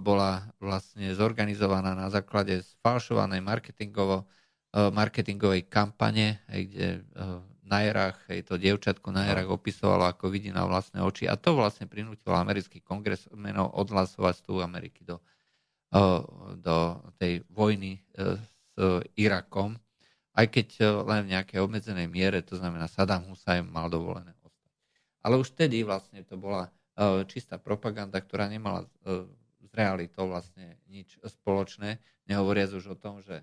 bola vlastne zorganizovaná na základe sfalšovanej marketingovo, marketingovej kampane, kde na Jerách, hej, to dievčatko na Jerách opisovalo, ako vidí na vlastné oči. A to vlastne prinútilo americký kongres menov odhlasovať z Ameriky do, do tej vojny e, s Irakom. Aj keď e, len v nejakej obmedzenej miere, to znamená Saddam Hussein mal dovolené ostať. Ale už vtedy vlastne to bola e, čistá propaganda, ktorá nemala s realitou vlastne nič spoločné, nehovoriac už o tom, že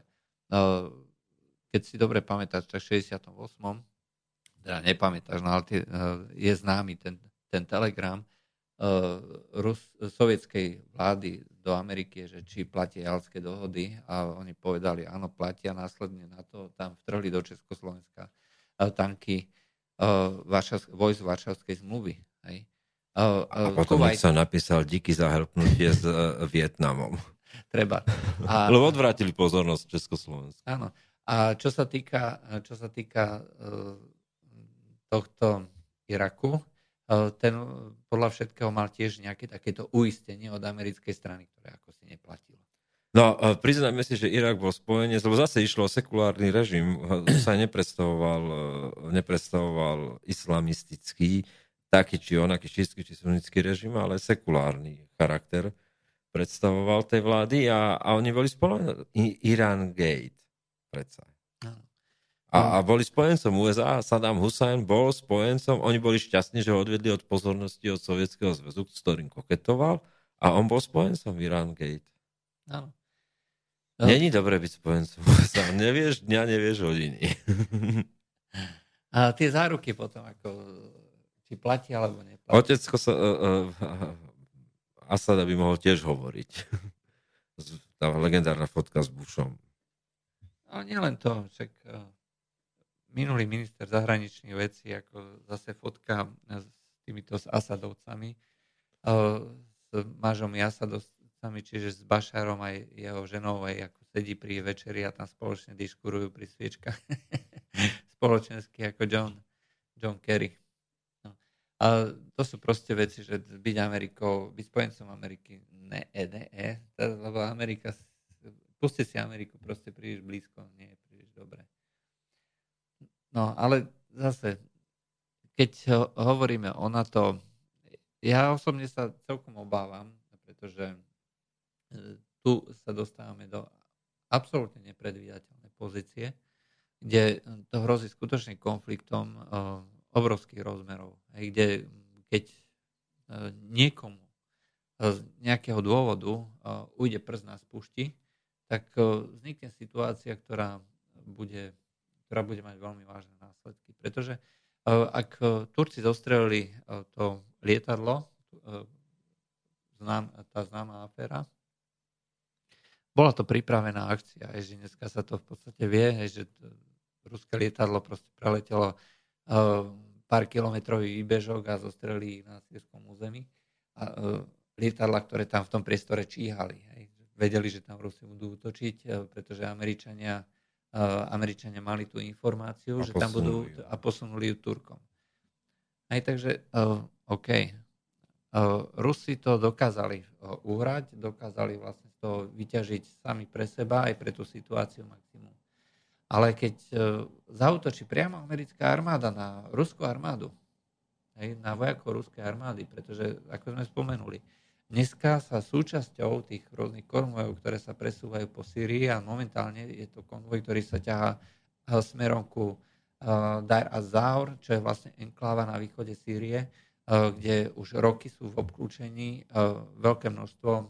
keď si dobre pamätáš, tak v 68 teda nepamätáš, no ale tie, eh, je známy ten, ten telegram uh, Rus, sovietskej vlády do Ameriky, že či platia jalské dohody a oni povedali, áno, platia, následne na to tam vtrhli do Československa uh, tanky uh, Varšav, vojsk Varšavskej zmluvy. Hej. Uh, a potom Kuwait... sa napísal díky za hrpnutie s Vietnamom. Treba. A, [laughs] Lebo odvrátili pozornosť Československa. Áno. A čo sa týka, čo sa týka tohto Iraku, e, ten podľa všetkého mal tiež nejaké takéto uistenie od americkej strany, ktoré ako si neplatilo. No, e, priznajme si, že Irak bol spojený, lebo zase išlo o sekulárny režim, sa nepredstavoval, e, nepredstavoval islamistický, taký či onaký čistý či sunnický režim, ale sekulárny charakter predstavoval tej vlády a, a oni boli spolu Irán Gate, predsa. A, a boli spojencom USA, Saddam Hussein bol spojencom, oni boli šťastní, že ho odvedli od pozornosti od Sovietskeho zväzu, s ktorým koketoval a on bol spojencom v Iran Gate. Áno. No. Není dobre byť spojencom USA. Nevieš dňa, nevieš hodiny. [laughs] a tie záruky potom, ako či platí alebo neplatí. Otecko sa, uh, uh, Asada by mohol tiež hovoriť. [laughs] Tá legendárna fotka s Bushom. No nielen to, však uh, minulý minister zahraničných vecí, ako zase fotka s týmito s Asadovcami, s mážom Asadovcami, čiže s Bašarom aj jeho ženou, aj ako sedí pri večeri a tam spoločne diskurujú pri sviečkách. [laughs] Spoločensky ako John, John Kerry. No. A to sú proste veci, že byť Amerikou, byť spojencom Ameriky, ne, e, ne, e, lebo Amerika, puste si Ameriku proste príliš blízko, nie je príliš dobré. No, ale zase, keď hovoríme o NATO, ja osobne sa celkom obávam, pretože e, tu sa dostávame do absolútne nepredvídateľnej pozície, kde to hrozí skutočným konfliktom e, obrovských rozmerov, kde keď e, niekomu z nejakého dôvodu ujde prst na spúšti, tak vznikne situácia, ktorá bude ktorá bude mať veľmi vážne následky. Pretože e, ak e, Turci zostrelili e, to lietadlo, tá známa aféra, bola to pripravená akcia, že dneska sa to v podstate vie, že ruské lietadlo proste preletelo pár kilometrový výbežok a zostrelili na sírskom území a lietadla, ktoré tam v tom priestore číhali. Hej. vedeli, že tam Rusi budú útočiť, pretože Američania, Američania mali tú informáciu, a že tam budú a posunuli ju Turkom. Aj takže, OK, Rusi to dokázali uhrať, dokázali vlastne to vyťažiť sami pre seba aj pre tú situáciu maximum. Ale keď zautočí priamo americká armáda na ruskú armádu, hej, na vojakov ruskej armády, pretože, ako sme spomenuli, dneska sa súčasťou tých rôznych konvojov, ktoré sa presúvajú po Syrii a momentálne je to konvoj, ktorý sa ťahá smerom ku Dar az-Zaur, čo je vlastne enkláva na východe Sýrie, Eh, kde už roky sú v obklúčení veľké množstvo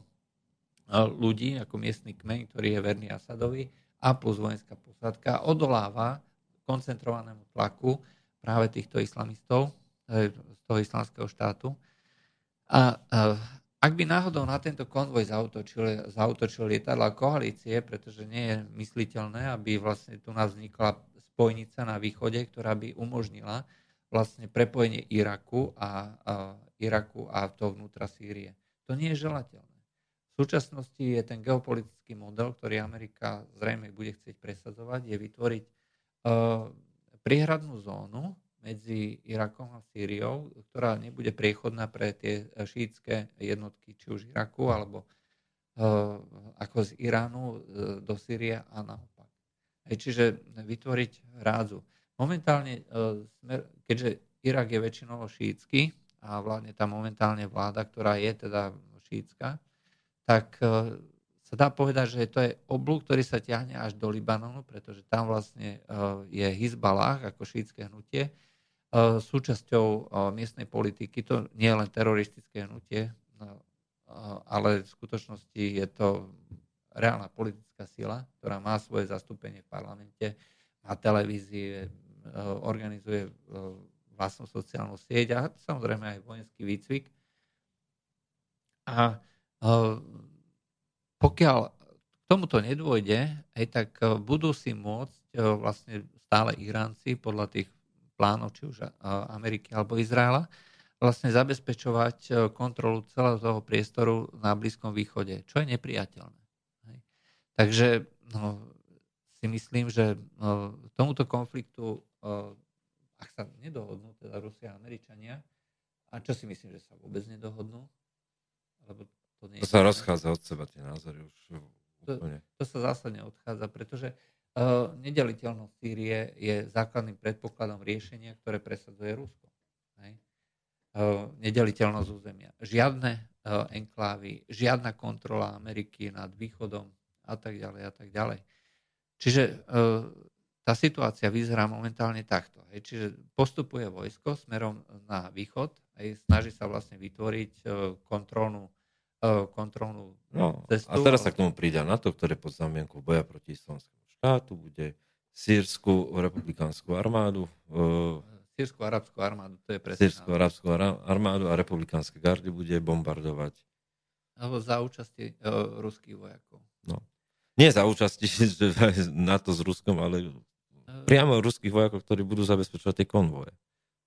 ľudí, ako miestny kmeň, ktorý je verný Asadovi, a plus vojenská posádka odoláva koncentrovanému tlaku práve týchto islamistov z toho islamského štátu. A ak by náhodou na tento konvoj zautočil, zautočil lietadla koalície, pretože nie je mysliteľné, aby vlastne tu nás vznikla spojnica na východe, ktorá by umožnila vlastne prepojenie Iraku a, a Iraku a to vnútra Sýrie. To nie je želateľné. V súčasnosti je ten geopolitický model, ktorý Amerika zrejme bude chcieť presadzovať, je vytvoriť uh, priehradnú zónu medzi Irakom a Sýriou, ktorá nebude priechodná pre tie šítske jednotky, či už Iraku, alebo uh, ako z Iránu uh, do Sýrie a naopak. Hej, čiže vytvoriť rádzu. Momentálne, e, keďže Irak je väčšinovo šítsky a vládne tam momentálne vláda, ktorá je teda šítska, tak e, sa dá povedať, že to je oblúk, ktorý sa ťahne až do Libanonu, pretože tam vlastne e, je Hizbalah ako šítske hnutie, súčasťou miestnej politiky. To nie je len teroristické hnutie, ale v skutočnosti je to reálna politická sila, ktorá má svoje zastúpenie v parlamente, má televízie, Eh, organizuje eh, vlastnú sociálnu sieť a samozrejme aj vojenský výcvik. A eh, pokiaľ k tomuto nedôjde, aj tak budú si môcť vlastne stále Iránci podľa tých plánov, či už Ameriky alebo Izraela, vlastne zabezpečovať kontrolu celého toho priestoru na Blízkom východe, čo je nepriateľné. Takže no, si myslím, že no, tomuto konfliktu ak sa nedohodnú, teda Rusia a Američania, a čo si myslím, že sa vôbec nedohodnú, lebo to nie To sa rozchádza od seba tie názory už to, to sa zásadne odchádza, pretože uh, nedeliteľnosť Sýrie je základným predpokladom riešenia, ktoré presadzuje Rusko. Hej? Nedeliteľnosť územia. Žiadne enklávy, žiadna kontrola Ameriky nad východom a tak ďalej a tak ďalej. Čiže tá situácia vyzerá momentálne takto. Hej. Čiže postupuje vojsko smerom na východ, hej, snaží sa vlastne vytvoriť kontrolnú, kontrolnú no, cestu. A teraz sa k tomu príde to, ktoré pod zamienkou boja proti islamskému štátu bude sírskú republikánsku armádu. E, sírskú arabskú armádu, to je presne. Sírskú arabskú armádu a republikánske gardy bude bombardovať. Alebo za účasti uh, ruských vojakov. No. Nie za účasti [laughs] NATO s Ruskom, ale priamo ruských vojakov, ktorí budú zabezpečovať tie konvoje.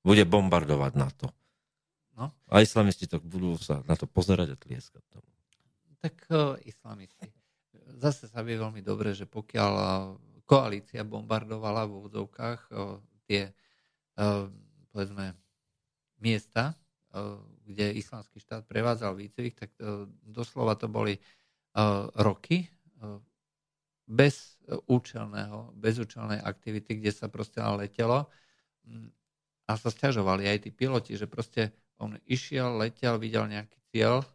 Bude bombardovať na to. No. A islamisti to budú sa na to pozerať a tlieskať tomu. Tak uh, islamisti. Zase sa vie veľmi dobre, že pokiaľ uh, koalícia bombardovala v úvodzovkách uh, tie, uh, povedzme, miesta, kde islamský štát prevádzal výcvik, tak doslova to boli roky, bez účelného, bezúčelnej aktivity, kde sa proste letelo mm, a sa stiažovali aj tí piloti, že proste on išiel, letel, videl nejaký cieľ,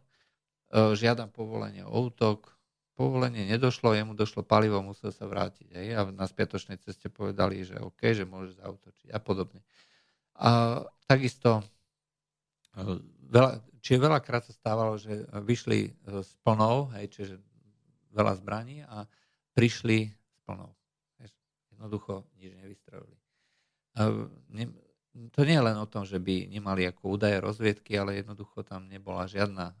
žiadam povolenie o útok, povolenie nedošlo, jemu došlo palivo, musel sa vrátiť. Hej? A na spiatočnej ceste povedali, že OK, že môže zautočiť a podobne. A takisto e, veľa, čiže veľakrát sa stávalo, že vyšli e, s plnou, hej, čiže veľa zbraní a prišli s plnou. Jednoducho nič nevystrelili. To nie je len o tom, že by nemali ako údaje rozviedky, ale jednoducho tam nebola žiadna,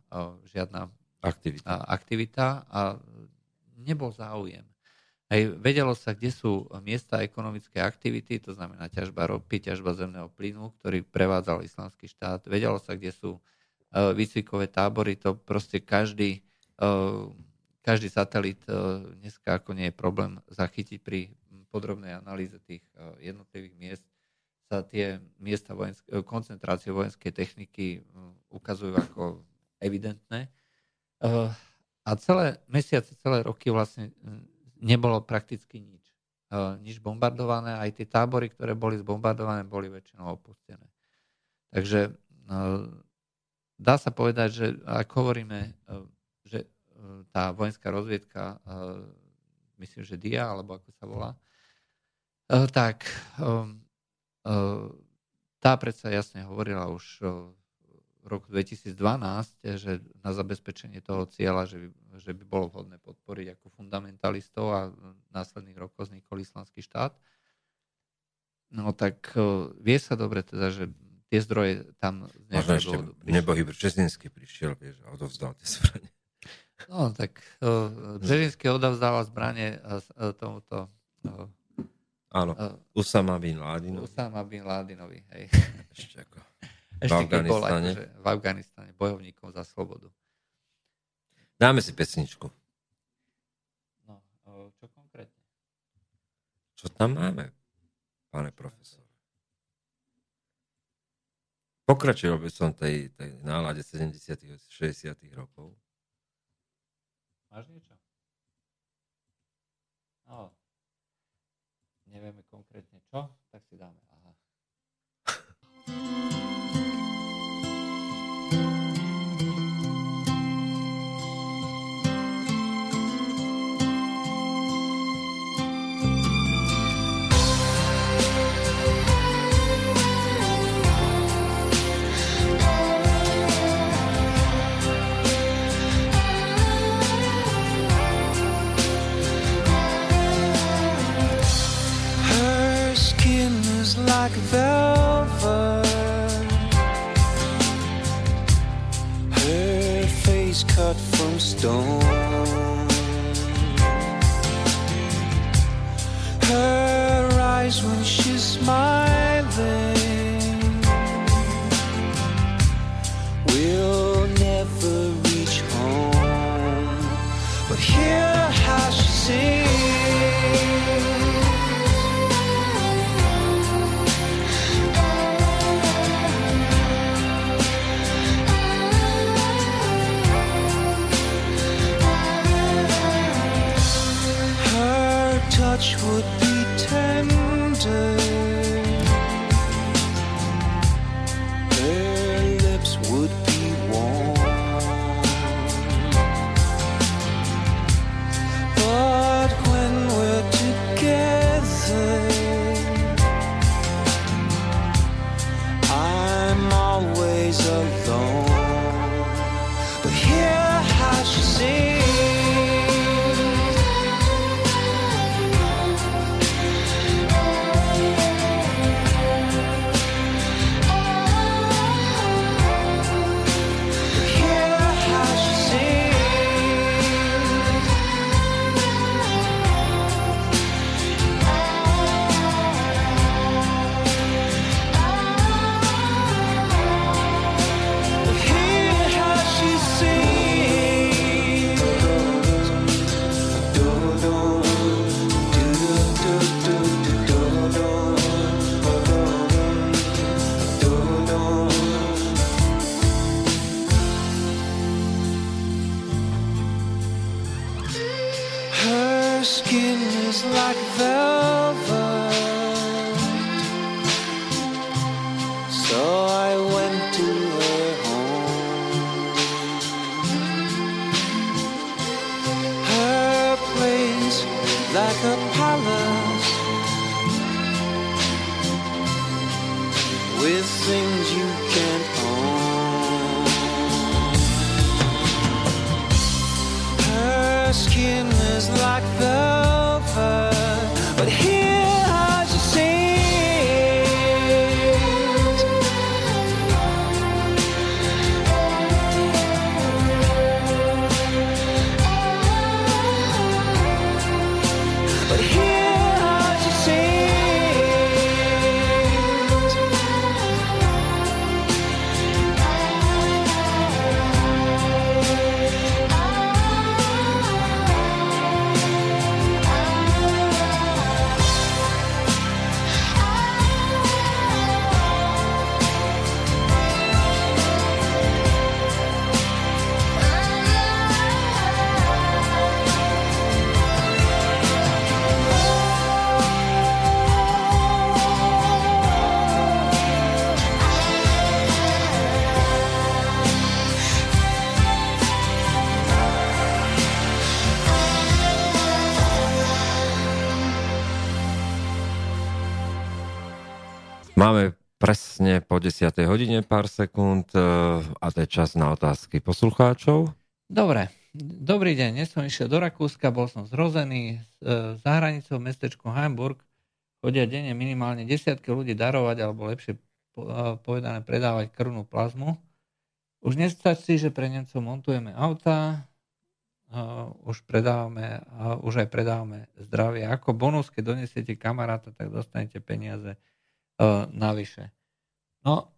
žiadna aktivita. aktivita a nebol záujem. Aj vedelo sa, kde sú miesta ekonomické aktivity, to znamená ťažba ropy, ťažba zemného plynu, ktorý prevádzal islamský štát. Vedelo sa, kde sú výcvikové tábory, to proste každý každý satelit e, dneska ako nie je problém zachytiť pri podrobnej analýze tých e, jednotlivých miest sa tie miesta vojensk- koncentrácie vojenskej techniky ukazujú ako evidentné. A celé mesiace, celé roky vlastne nebolo prakticky nič. Nič bombardované, aj tie tábory, ktoré boli zbombardované, boli väčšinou opustené. Takže dá sa povedať, že ak hovoríme, že tá vojenská rozviedka, myslím, že DIA, alebo ako sa volá, tak tá predsa jasne hovorila už roku 2012, že na zabezpečenie toho cieľa, že by, že by bolo vhodné podporiť ako fundamentalistov a v následných rokoch vznikol islamský štát. No tak vie sa dobre teda, že tie zdroje tam z Možno ešte nebohý Brzezinský prišiel, vieš, a odovzdal tie zbranie. No, tak uh, Břežinský odovzdával zbranie uh, tomuto Áno, Usama bin Ládinovi. Usama bin Ládinovi, hej. Ešte ako Ešte v Afganistane. Akože v Afganistane, bojovníkom za slobodu. Dáme si pesničku. No, čo konkrétne? Čo tam máme, pane profesor? Pokračoval by som tej, tej nálade 70 60 rokov. Máš niečo? No, nevieme konkrétne čo, tak si dáme. Aha. [laughs] like velvet. Her face cut from stone. Her eyes when she's smiling 10. hodine pár sekúnd e, a to je čas na otázky poslucháčov. Dobre, dobrý deň. Dnes som išiel do Rakúska, bol som zrozený e, za hranicou mestečku Hamburg. Chodia denne minimálne desiatky ľudí darovať, alebo lepšie povedané predávať krvnú plazmu. Už nestačí, že pre Nemcov montujeme auta, už predávame, už aj predávame zdravie. Ako bonus, keď donesiete kamaráta, tak dostanete peniaze navyše. No,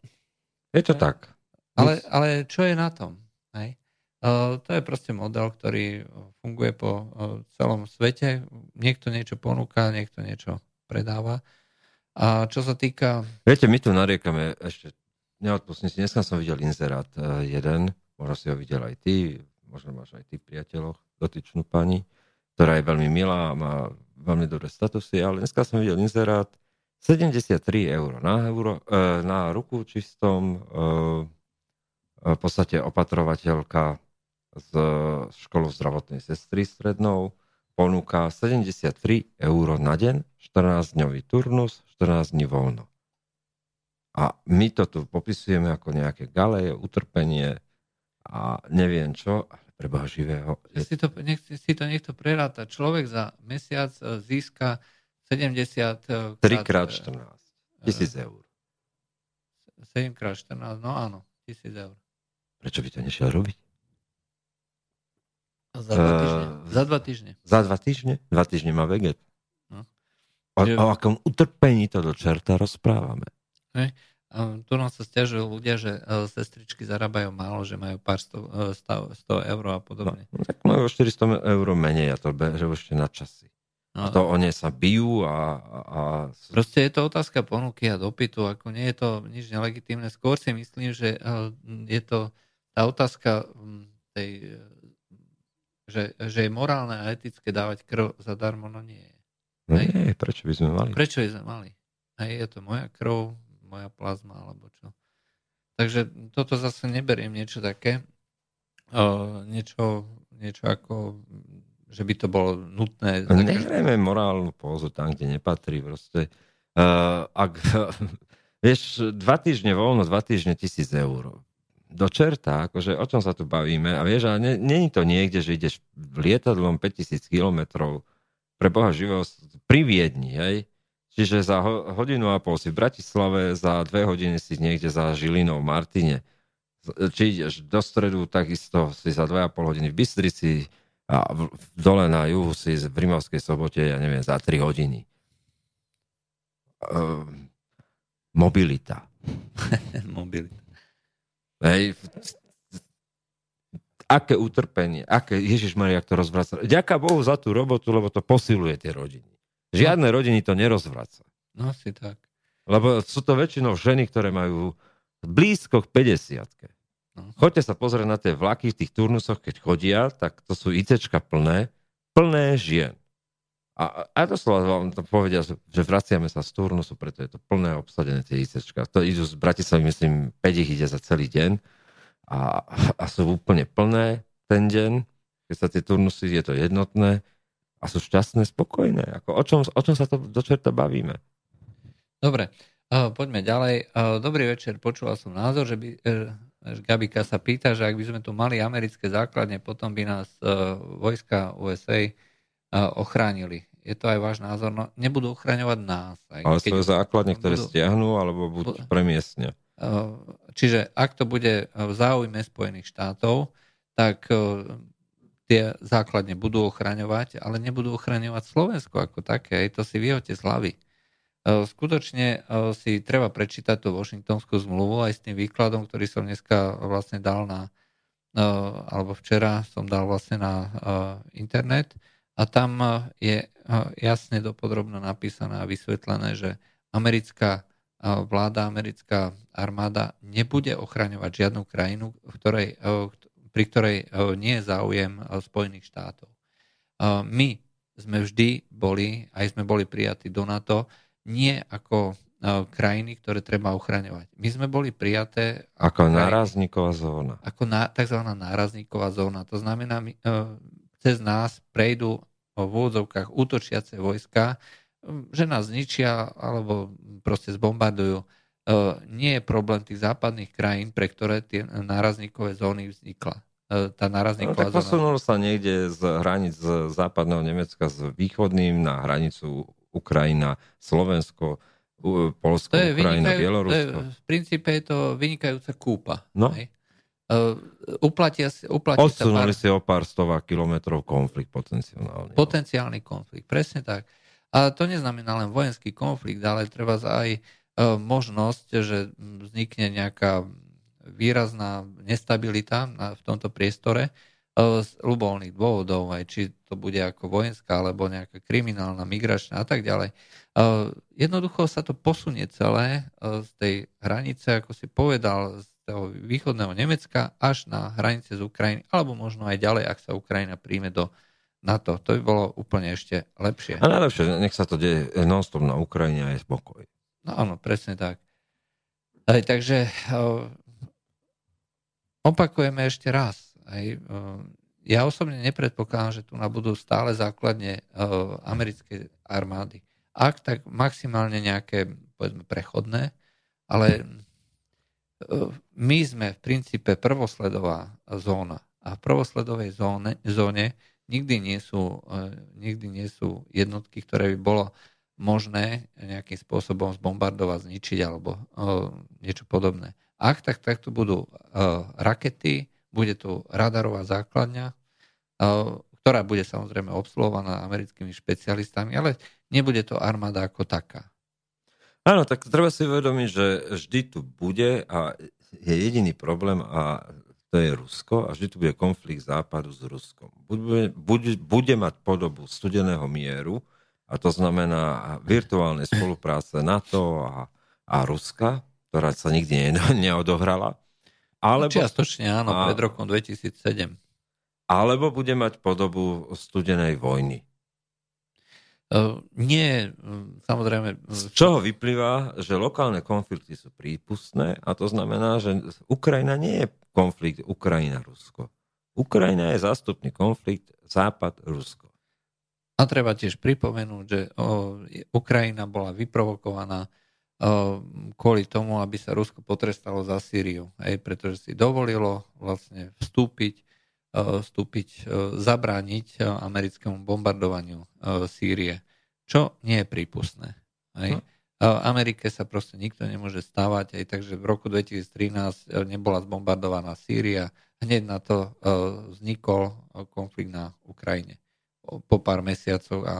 je to tak. Ale, ale čo je na tom? Hej? Uh, to je proste model, ktorý funguje po uh, celom svete. Niekto niečo ponúka, niekto niečo predáva. A čo sa týka... Viete, my tu nariekame ešte, neodpustím si, dneska som videl inzerát uh, jeden, možno si ho videl aj ty, možno máš aj ty priateľoch, dotyčnú pani, ktorá je veľmi milá a má veľmi dobré statusy, ale dneska som videl inzerát 73 eur na, euro, e, na ruku čistom, e, e, v podstate opatrovateľka z školu zdravotnej sestry strednou ponúka 73 eur na deň, 14-dňový turnus, 14 dní voľno. A my to tu popisujeme ako nejaké galeje, utrpenie a neviem čo, ale pre Boha živého. Si to, nech, si to niekto preráta. Človek za mesiac získa 70 3 krát 14. Tisíc eur. 7 krát 14, no áno, tisíc eur. Prečo by to nešiel robiť? Za dva týždne. Uh, za dva týždne. Za dva týždne? Dva týždne má veget. No. O, že... o akom utrpení to do čerta rozprávame. Hej. Tu nám sa stiažujú ľudia, že sestričky zarábajú málo, že majú pár 100, 100, 100 eur a podobne. No, tak majú 400 eur menej a to beže ešte na časy. No, to oni sa bijú a, a... Proste je to otázka ponuky a dopytu, ako nie je to nič nelegitímne. Skôr si myslím, že eh, je to tá otázka hm, tej, že, že je morálne a etické dávať krv zadarmo, no nie je. No nie, prečo by sme mali? Prečo by sme mali? Hej, je to moja krv, moja plazma, alebo čo. Takže toto zase neberiem niečo také, uh, niečo, niečo ako že by to bolo nutné. Nechajme morálnu pózu tam, kde nepatrí. Proste, uh, ak, [laughs] vieš, dva týždne voľno, dva týždne tisíc eur. Do čerta, akože o čom sa tu bavíme. A vieš, ale není to niekde, že ideš lietadlom 5000 kilometrov pre Boha živého pri Viedni, hej? Čiže za ho, hodinu a pol si v Bratislave, za dve hodiny si niekde za Žilinou v Martine. Či ideš do stredu, takisto si za dve a pol hodiny v Bystrici, a v, dole na juhu si v Rimovskej sobote, ja neviem, za 3 hodiny. Uh, mobilita. [laughs] mobilita. Hej, aké utrpenie, aké, Ježiš Maria, to rozvraca. Ďaká Bohu za tú robotu, lebo to posiluje tie rodiny. Žiadne no. rodiny to nerozvraca. No si tak. Lebo sú to väčšinou ženy, ktoré majú blízko k 50 No. Choďte sa pozrieť na tie vlaky v tých turnusoch, keď chodia, tak to sú ICčka plné, plné žien. A, a doslova vám to povedia, že vraciame sa z turnusu, preto je to plné obsadené tie ICčka. To idú z Bratislavy, myslím, 5 ich ide za celý deň a, a sú úplne plné ten deň. Keď sa tie turnusy, je to jednotné a sú šťastné, spokojné. Ako, o, čom, o čom sa to do čerta bavíme? Dobre, uh, poďme ďalej. Uh, dobrý večer, počúval som názor, že by... Gabika sa pýta, že ak by sme tu mali americké základne, potom by nás uh, vojska USA uh, e, ochránili. Je to aj váš názor? No, nebudú ochraňovať nás. Aj Ale svoje základne, ktoré budú, stiahnu, alebo buď premiestnia. Uh, čiže ak to bude v záujme Spojených štátov, tak uh, tie základne budú ochraňovať, ale nebudú ochraňovať Slovensko ako také. Aj to si vyhoďte z hlavy. E, skutočne e, si treba prečítať tú Washingtonskú zmluvu aj s tým výkladom, ktorý som dneska vlastne dal na, e, alebo včera som dal vlastne na internet a tam je jasne dopodrobno napísané a vysvetlené, že americká vláda, americká armáda nebude ochraňovať žiadnu krajinu, v ktorej, pri ktorej nie je záujem Spojených štátov. My sme vždy boli, aj sme boli prijatí do NATO, nie ako e, krajiny, ktoré treba ochraňovať. My sme boli prijaté... Ako krajiny, nárazníková zóna. Ako na, tzv. nárazníková zóna. To znamená, my, e, cez nás prejdú v úvodzovkách útočiace vojska že nás zničia alebo proste zbombardujú. Nie je problém tých západných krajín, pre ktoré tie nárazníkové zóny vznikla. Tá nárazníková no, tak posunul sa niekde z hranic z západného Nemecka s východným na hranicu Ukrajina, Slovensko, Polsko, to Ukrajina, Bielorusko. To je, v princípe je to vynikajúca kúpa. No. Hej? Uh, uplatia, uplatí Odsunuli sa pár... si o pár stovák kilometrov konflikt potenciálny. Potenciálny konflikt, presne tak. A to neznamená len vojenský konflikt, ale treba aj uh, možnosť, že vznikne nejaká výrazná nestabilita na, v tomto priestore z ľubovolných dôvodov, aj či to bude ako vojenská, alebo nejaká kriminálna, migračná a tak ďalej. Jednoducho sa to posunie celé z tej hranice, ako si povedal, z toho východného Nemecka až na hranice z Ukrajiny, alebo možno aj ďalej, ak sa Ukrajina príjme do NATO. To by bolo úplne ešte lepšie. A najlepšie, nech sa to deje non-stop na Ukrajine a je spokoj. No áno, presne tak. Aj, takže opakujeme ešte raz. Aj, ja osobne nepredpokladám, že tu budú stále základne americkej armády. Ak, tak maximálne nejaké, povedzme, prechodné, ale my sme v princípe prvosledová zóna a v prvosledovej zóne, zóne nikdy, nie sú, nikdy nie sú jednotky, ktoré by bolo možné nejakým spôsobom zbombardovať, zničiť alebo niečo podobné. Ak tak, tak tu budú rakety, bude tu radarová základňa, uh, ktorá bude samozrejme obsluhovaná americkými špecialistami, ale nebude to armáda ako taká. Áno, tak treba si uvedomiť, že vždy tu bude a je jediný problém a to je Rusko a vždy tu bude konflikt západu s Ruskom. Bude, bude, bude mať podobu studeného mieru a to znamená virtuálnej spolupráce NATO a, a Ruska, ktorá sa nikdy ne, [laughs] neodohrala. Alebo, Čiastočne áno, a, pred rokom 2007. Alebo bude mať podobu studenej vojny. Ehm, nie, ehm, samozrejme... Z čoho vyplýva, že lokálne konflikty sú prípustné a to znamená, že Ukrajina nie je konflikt Ukrajina-Rusko. Ukrajina je zástupný konflikt Západ-Rusko. A treba tiež pripomenúť, že Ukrajina bola vyprovokovaná kvôli tomu, aby sa Rusko potrestalo za Sýriu. Hej, pretože si dovolilo vlastne vstúpiť E, vstúpiť, e, zabrániť americkému bombardovaniu Sýrie, čo nie je prípustné. Hej. Hm. Amerike sa proste nikto nemôže stávať, aj takže v roku 2013 nebola zbombardovaná Sýria, hneď na to vznikol konflikt na Ukrajine po pár mesiacov a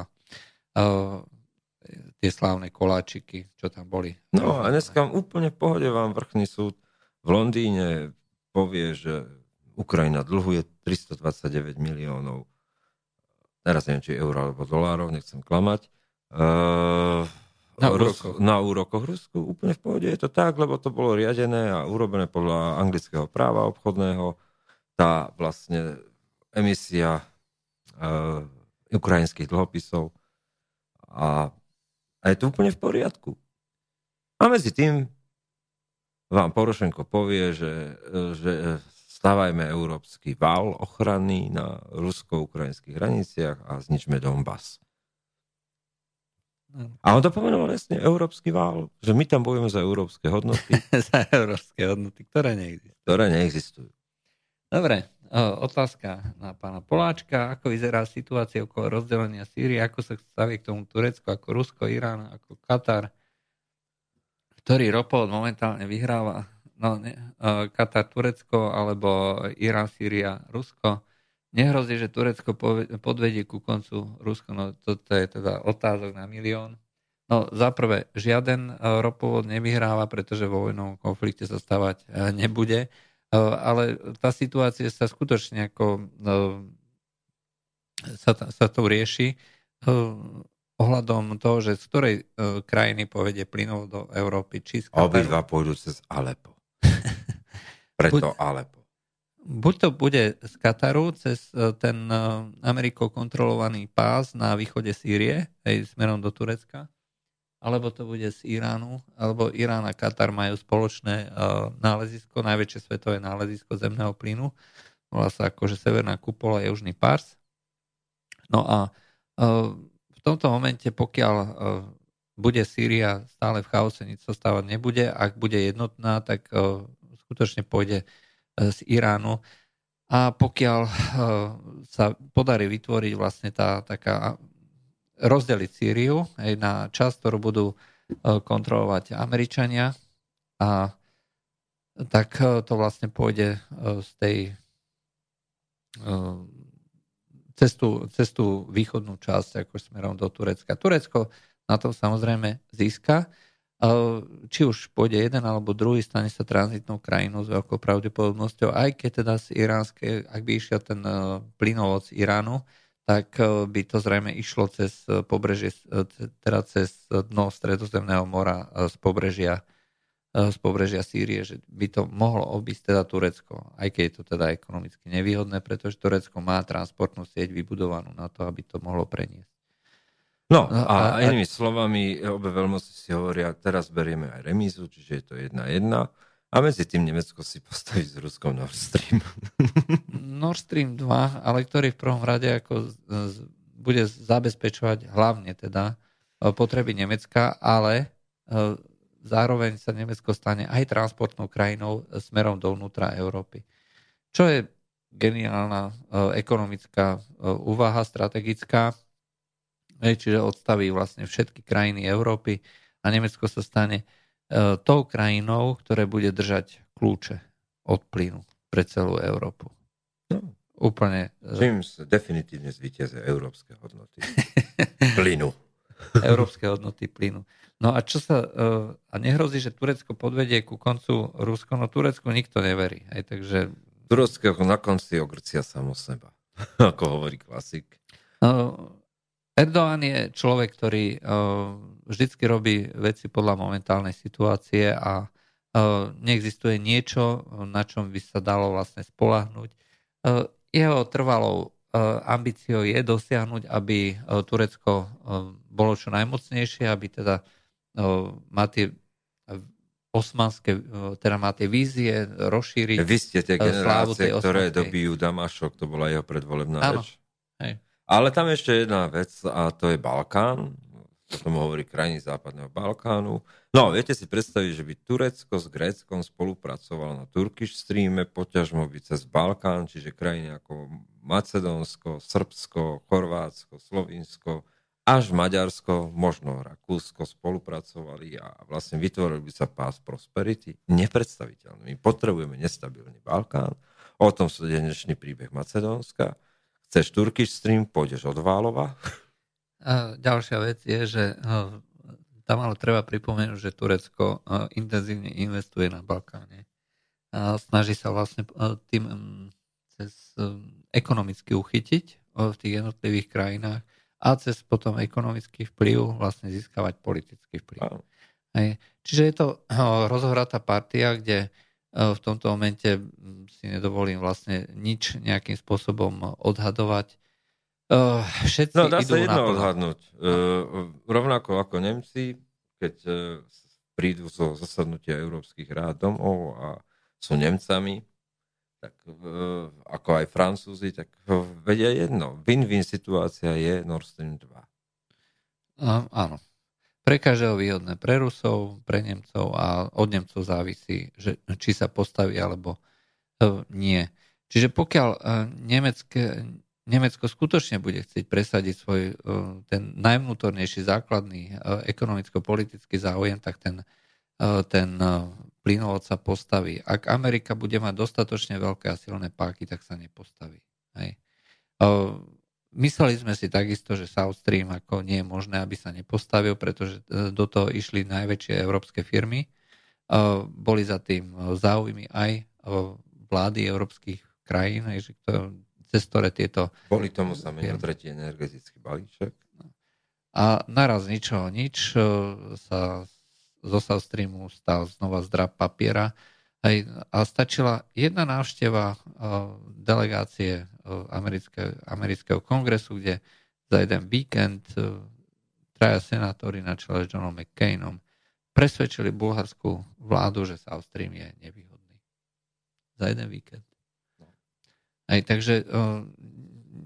tie slávne koláčiky, čo tam boli. No a dneska úplne v pohode vám vrchný súd v Londýne povie, že Ukrajina dlhuje 329 miliónov, teraz neviem, či eur alebo dolárov, nechcem klamať. Uh, na úrokoch. Na úrokoch Rusku úplne v pohode je to tak, lebo to bolo riadené a urobené podľa anglického práva obchodného. Tá vlastne emisia uh, ukrajinských dlhopisov a, a je to úplne v poriadku. A medzi tým vám Porošenko povie, že, že stavajme európsky val ochranný na rusko-ukrajinských hraniciach a zničme Donbass. A on to pomenoval jasne, európsky vál, že my tam bojujeme za európske hodnoty. [laughs] za európske hodnoty, ktoré neexistujú. Ktoré neexistujú. Dobre, otázka na pána Poláčka. Ako vyzerá situácia okolo rozdelenia Sýrie? Ako sa staví k tomu Turecko, ako Rusko, Irán, ako Katar? Ktorý ropot momentálne vyhráva no, ne, Katar, Turecko alebo Irán, Sýria, Rusko. Nehrozí, že Turecko podvedie ku koncu Rusko, no toto je teda otázok na milión. No zaprvé, žiaden ropovod nevyhráva, pretože vo vojnovom konflikte sa stavať nebude, ale tá situácia sa skutočne ako sa, sa to rieši ohľadom toho, že z ktorej krajiny povedie plynov do Európy. Či Obidva pôjdu cez Alepo. [laughs] Preto buď, Alepo. Buď to bude z Kataru cez ten Amerikou kontrolovaný pás na východe Sýrie, hej, smerom do Turecka, alebo to bude z Iránu, alebo Irán a Katar majú spoločné uh, nálezisko, najväčšie svetové nálezisko zemného plynu. Volá sa akože Severná kupola Južný pás. No a uh, v tomto momente, pokiaľ bude Sýria stále v chaose, nič sa stávať nebude. Ak bude jednotná, tak skutočne pôjde z Iránu. A pokiaľ sa podarí vytvoriť vlastne tá taká rozdeliť Sýriu aj na časť, ktorú budú kontrolovať Američania a tak to vlastne pôjde z tej cestu, cestu východnú časť, ako smerom do Turecka. Turecko na to samozrejme získa. Či už pôjde jeden alebo druhý, stane sa tranzitnou krajinou s veľkou pravdepodobnosťou, aj keď teda z iránskej, ak by išiel ten e, plynovod z Iránu, tak e, by to zrejme išlo cez pobrežie, e, teda cez dno Stredozemného mora z pobrežia Eh, z pobrežia Sýrie, že by to mohlo obísť teda Turecko, aj keď je to teda ekonomicky nevýhodné, pretože Turecko má transportnú sieť vybudovanú na to, aby to mohlo preniesť. No a, a inými slovami, obe veľmoci si hovoria, teraz berieme aj remízu, čiže je to jedna jedna. A medzi tým Nemecko si postaví s Ruskom Nord Stream. [laughs] Nord Stream 2, ale ktorý v prvom rade ako bude zabezpečovať hlavne teda eh, potreby Nemecka, ale eh, zároveň sa Nemecko stane aj transportnou krajinou smerom dovnútra Európy. Čo je geniálna e, ekonomická e, úvaha, strategická, čiže odstaví vlastne všetky krajiny Európy a Nemecko sa stane e, tou krajinou, ktoré bude držať kľúče od plynu pre celú Európu. No. Úplne. Čím definitívne zvýťazia európske hodnoty [laughs] plynu. Európske hodnoty plynu. No a čo sa, eh, a nehrozí, že Turecko podvedie ku koncu Rusko, no Turecku nikto neverí. Aj, takže... Turecko na konci ogrcia samo seba, [laughs] ako hovorí klasik. No, Erdoğan je človek, ktorý eh, vždycky robí veci podľa momentálnej situácie a eh, neexistuje niečo, na čom by sa dalo vlastne spolahnuť. Jeho trvalou ambíciou je dosiahnuť, aby Turecko bolo čo najmocnejšie, aby teda má tie osmanské, teda má tie vízie rozšíriť Vy ste tie generácie, ktoré dobijú Damašok, to bola jeho predvolebná Áno. reč. Hej. Ale tam ešte jedna vec a to je Balkán. O tom hovorí krajiny západného Balkánu. No, viete si predstaviť, že by Turecko s Gréckom spolupracovalo na Turkish Streame, poťažmo by cez Balkán, čiže krajiny ako Macedónsko, Srbsko, Chorvátsko, Slovinsko, až Maďarsko, možno Rakúsko spolupracovali a vlastne vytvorili by sa pás prosperity. Nepredstaviteľný. My potrebujeme nestabilný Balkán. O tom sú dnešný príbeh Macedónska. Chceš Turkish Stream, pôjdeš od Válova. A ďalšia vec je, že no, tam ale treba pripomenúť, že Turecko no, intenzívne investuje na Balkáne. A snaží sa vlastne tým mm, cez ekonomicky uchytiť v tých jednotlivých krajinách a cez potom ekonomický vplyv vlastne získavať politický vplyv. Hej. Čiže je to rozhratá partia, kde v tomto momente si nedovolím vlastne nič nejakým spôsobom odhadovať. Všetci no, dá idú sa jedno odhadnúť. Uh, rovnako ako Nemci, keď prídu zo zasadnutia Európskych rád domov a sú Nemcami, tak ako aj Francúzi, tak vedia jedno. Win-win situácia je Nord Stream 2. Uh, áno. Pre každého výhodné. Pre Rusov, pre Nemcov a od Nemcov závisí, že, či sa postaví alebo uh, nie. Čiže pokiaľ uh, Nemecké, Nemecko skutočne bude chcieť presadiť svoj uh, ten najvnútornejší základný ekonomicko-politický záujem, tak ten, ten plynovod sa postaví. Ak Amerika bude mať dostatočne veľké a silné páky, tak sa nepostaví. Hej. Mysleli sme si takisto, že South Stream ako nie je možné, aby sa nepostavil, pretože e, do toho išli najväčšie európske firmy. Boli za tým záujmy aj vlády európskych krajín, že to, cez ktoré tieto... Boli tomu znamená tretí energetický balíček. A naraz ničoho nič e, sa zo South Streamu stal znova zdrab papiera. Aj, a stačila jedna návšteva delegácie americké, amerického kongresu, kde za jeden víkend traja senátori na čele s Johnom McCainom presvedčili bulharskú vládu, že South Stream je nevýhodný. Za jeden víkend. Aj, takže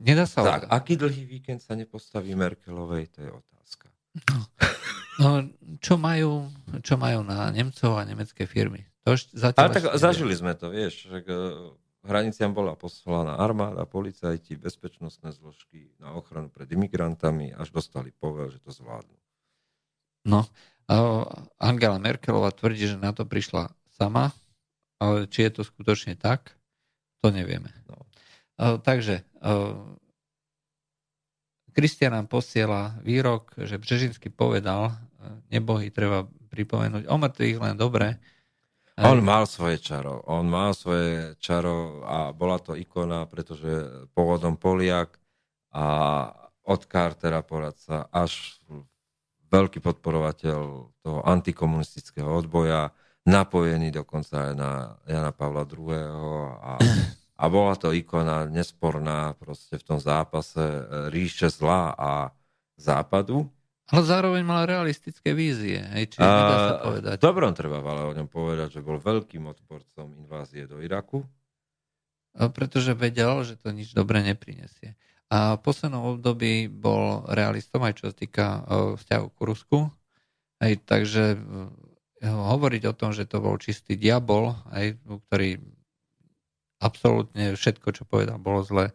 nedá sa... Tak, aký dlhý víkend sa nepostaví Merkelovej, to je otázka. No, čo, majú, čo majú na Nemcov a nemecké firmy? To už Ale tak zažili sme to, vieš, že k hraniciam bola poslaná armáda, policajti, bezpečnostné zložky na ochranu pred imigrantami, až dostali povel, že to zvládnu. No, a Angela Merkelová tvrdí, že na to prišla sama, ale či je to skutočne tak, to nevieme. No. A, Takže Kristian nám posiela výrok, že Břežinsky povedal, nebohy treba pripomenúť o mŕtvych len dobre. On mal svoje čaro, on mal svoje čaro a bola to ikona, pretože pôvodom Poliak a od Cartera poradca až veľký podporovateľ toho antikomunistického odboja, napojený dokonca aj na Jana Pavla II. A, [clears throat] a bola to ikona nesporná proste v tom zápase e, ríše zla a západu. Ale zároveň mal realistické vízie, hej, čiže nedá sa povedať. Dobrom treba ale o ňom povedať, že bol veľkým odporcom invázie do Iraku. A Pretože vedel, že to nič dobre neprinesie. A v poslednom období bol realistom aj čo sa týka e, vzťahu k Rusku. Hej, takže e, hovoriť o tom, že to bol čistý diabol, hej, ktorý absolútne všetko, čo povedal, bolo zle,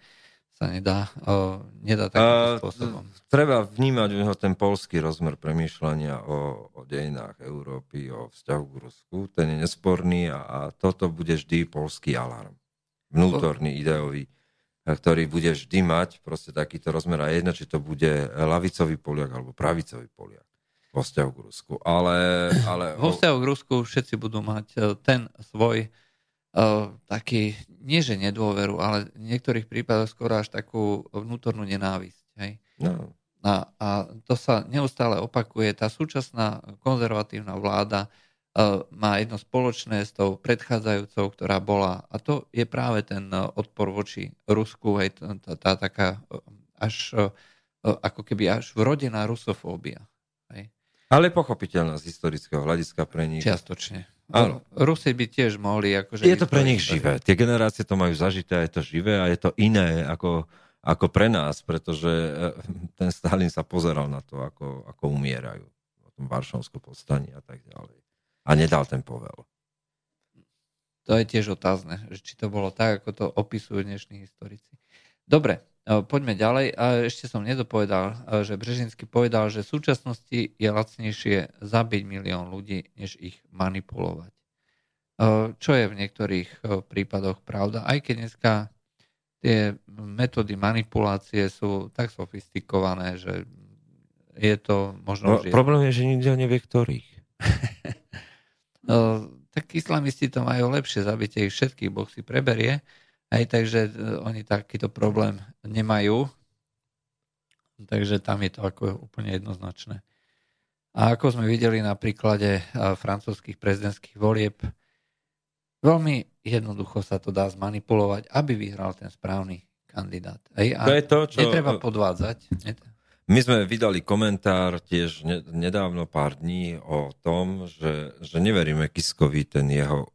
sa nedá, e, nedá takýmto A, spôsobom. Treba vnímať neho ten polský rozmer premýšľania o, o dejinách Európy, o vzťahu k Rusku. Ten je nesporný a, a toto bude vždy polský alarm. Vnútorný, ideový, ktorý bude vždy mať proste takýto rozmer. A jedno, či to bude lavicový Poliak alebo pravicový Poliak vo vzťahu k Rusku. Ale, ale Vo vzťahu k Rusku všetci budú mať e, ten svoj taký, nie že nedôveru, ale v niektorých prípadoch skoro až takú vnútornú nenávisť. Hej. no, A, a to sa neustále opakuje. Tá súčasná konzervatívna vláda uh, má jedno spoločné s tou predchádzajúcou, ktorá bola, a to je práve ten uh, odpor voči Rusku, hej, tá, tá, taká až uh, ako keby až vrodená rusofóbia. Hej. ale pochopiteľná z historického hľadiska pre nich. Čiastočne. Áno. Rusi by tiež mohli... Akože Je to pre nich živé. Tie generácie to majú zažité a je to živé a je to iné ako, ako pre nás, pretože eh, ten Stalin sa pozeral na to, ako, ako umierajú v tom Varšavskom povstaní a tak ďalej. A nedal ten povel. To je tiež otázne, či to bolo tak, ako to opisujú dnešní historici. Dobre, e, poďme ďalej. A ešte som nedopovedal, e, že Brežinsky povedal, že v súčasnosti je lacnejšie zabiť milión ľudí, než ich manipulovať. E, Čo je v niektorých e, prípadoch pravda, aj keď dneska tie metódy manipulácie sú tak sofistikované, že je to možno... No, problém je, že nikto nevie, ktorých. No, [laughs] tak islamisti to majú lepšie, zabite ich všetkých, Boh si preberie, aj takže e, oni takýto problém nemajú, takže tam je to ako úplne jednoznačné. A ako sme videli na príklade e, francúzských prezidentských volieb, veľmi jednoducho sa to dá zmanipulovať, aby vyhral ten správny kandidát. Hej, a To je to, čo... netreba podvádzať. My sme vydali komentár tiež ne- nedávno pár dní o tom, že, že neveríme Kiskovi ten jeho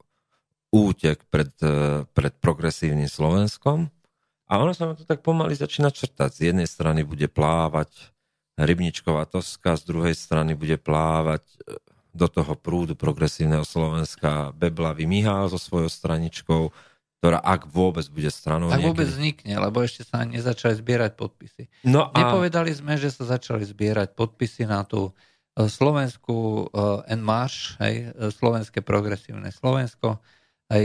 útek pred, eh, pred progresívnym Slovenskom. A ono sa nám to tak pomaly začína črtať. Z jednej strany bude plávať Rybničková Toska, z druhej strany bude plávať eh, do toho prúdu progresívneho Slovenska Beblavý Mihál so svojou straničkou, ktorá ak vôbec bude stranou Ak vôbec niekedy. vznikne, lebo ešte sa nezačali zbierať podpisy. No a... Nepovedali sme, že sa začali zbierať podpisy na tú e, slovenskú uh, En Marche, hej, slovenské progresívne Slovensko, aj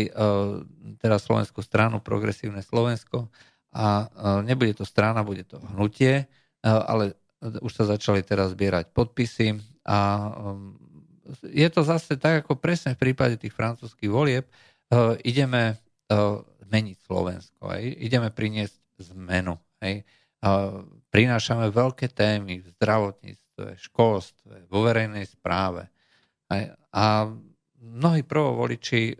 teraz slovenskú stranu progresívne Slovensko. A uh, nebude to strana, bude to hnutie, uh, ale už sa začali teraz zbierať podpisy a je to zase tak, ako presne v prípade tých francúzských volieb, ideme uh, meniť Slovensko, hej, ideme priniesť zmenu, hej, a prinášame veľké témy v zdravotníctve, školstve, vo verejnej správe. A, a mnohí prvovoliči, e,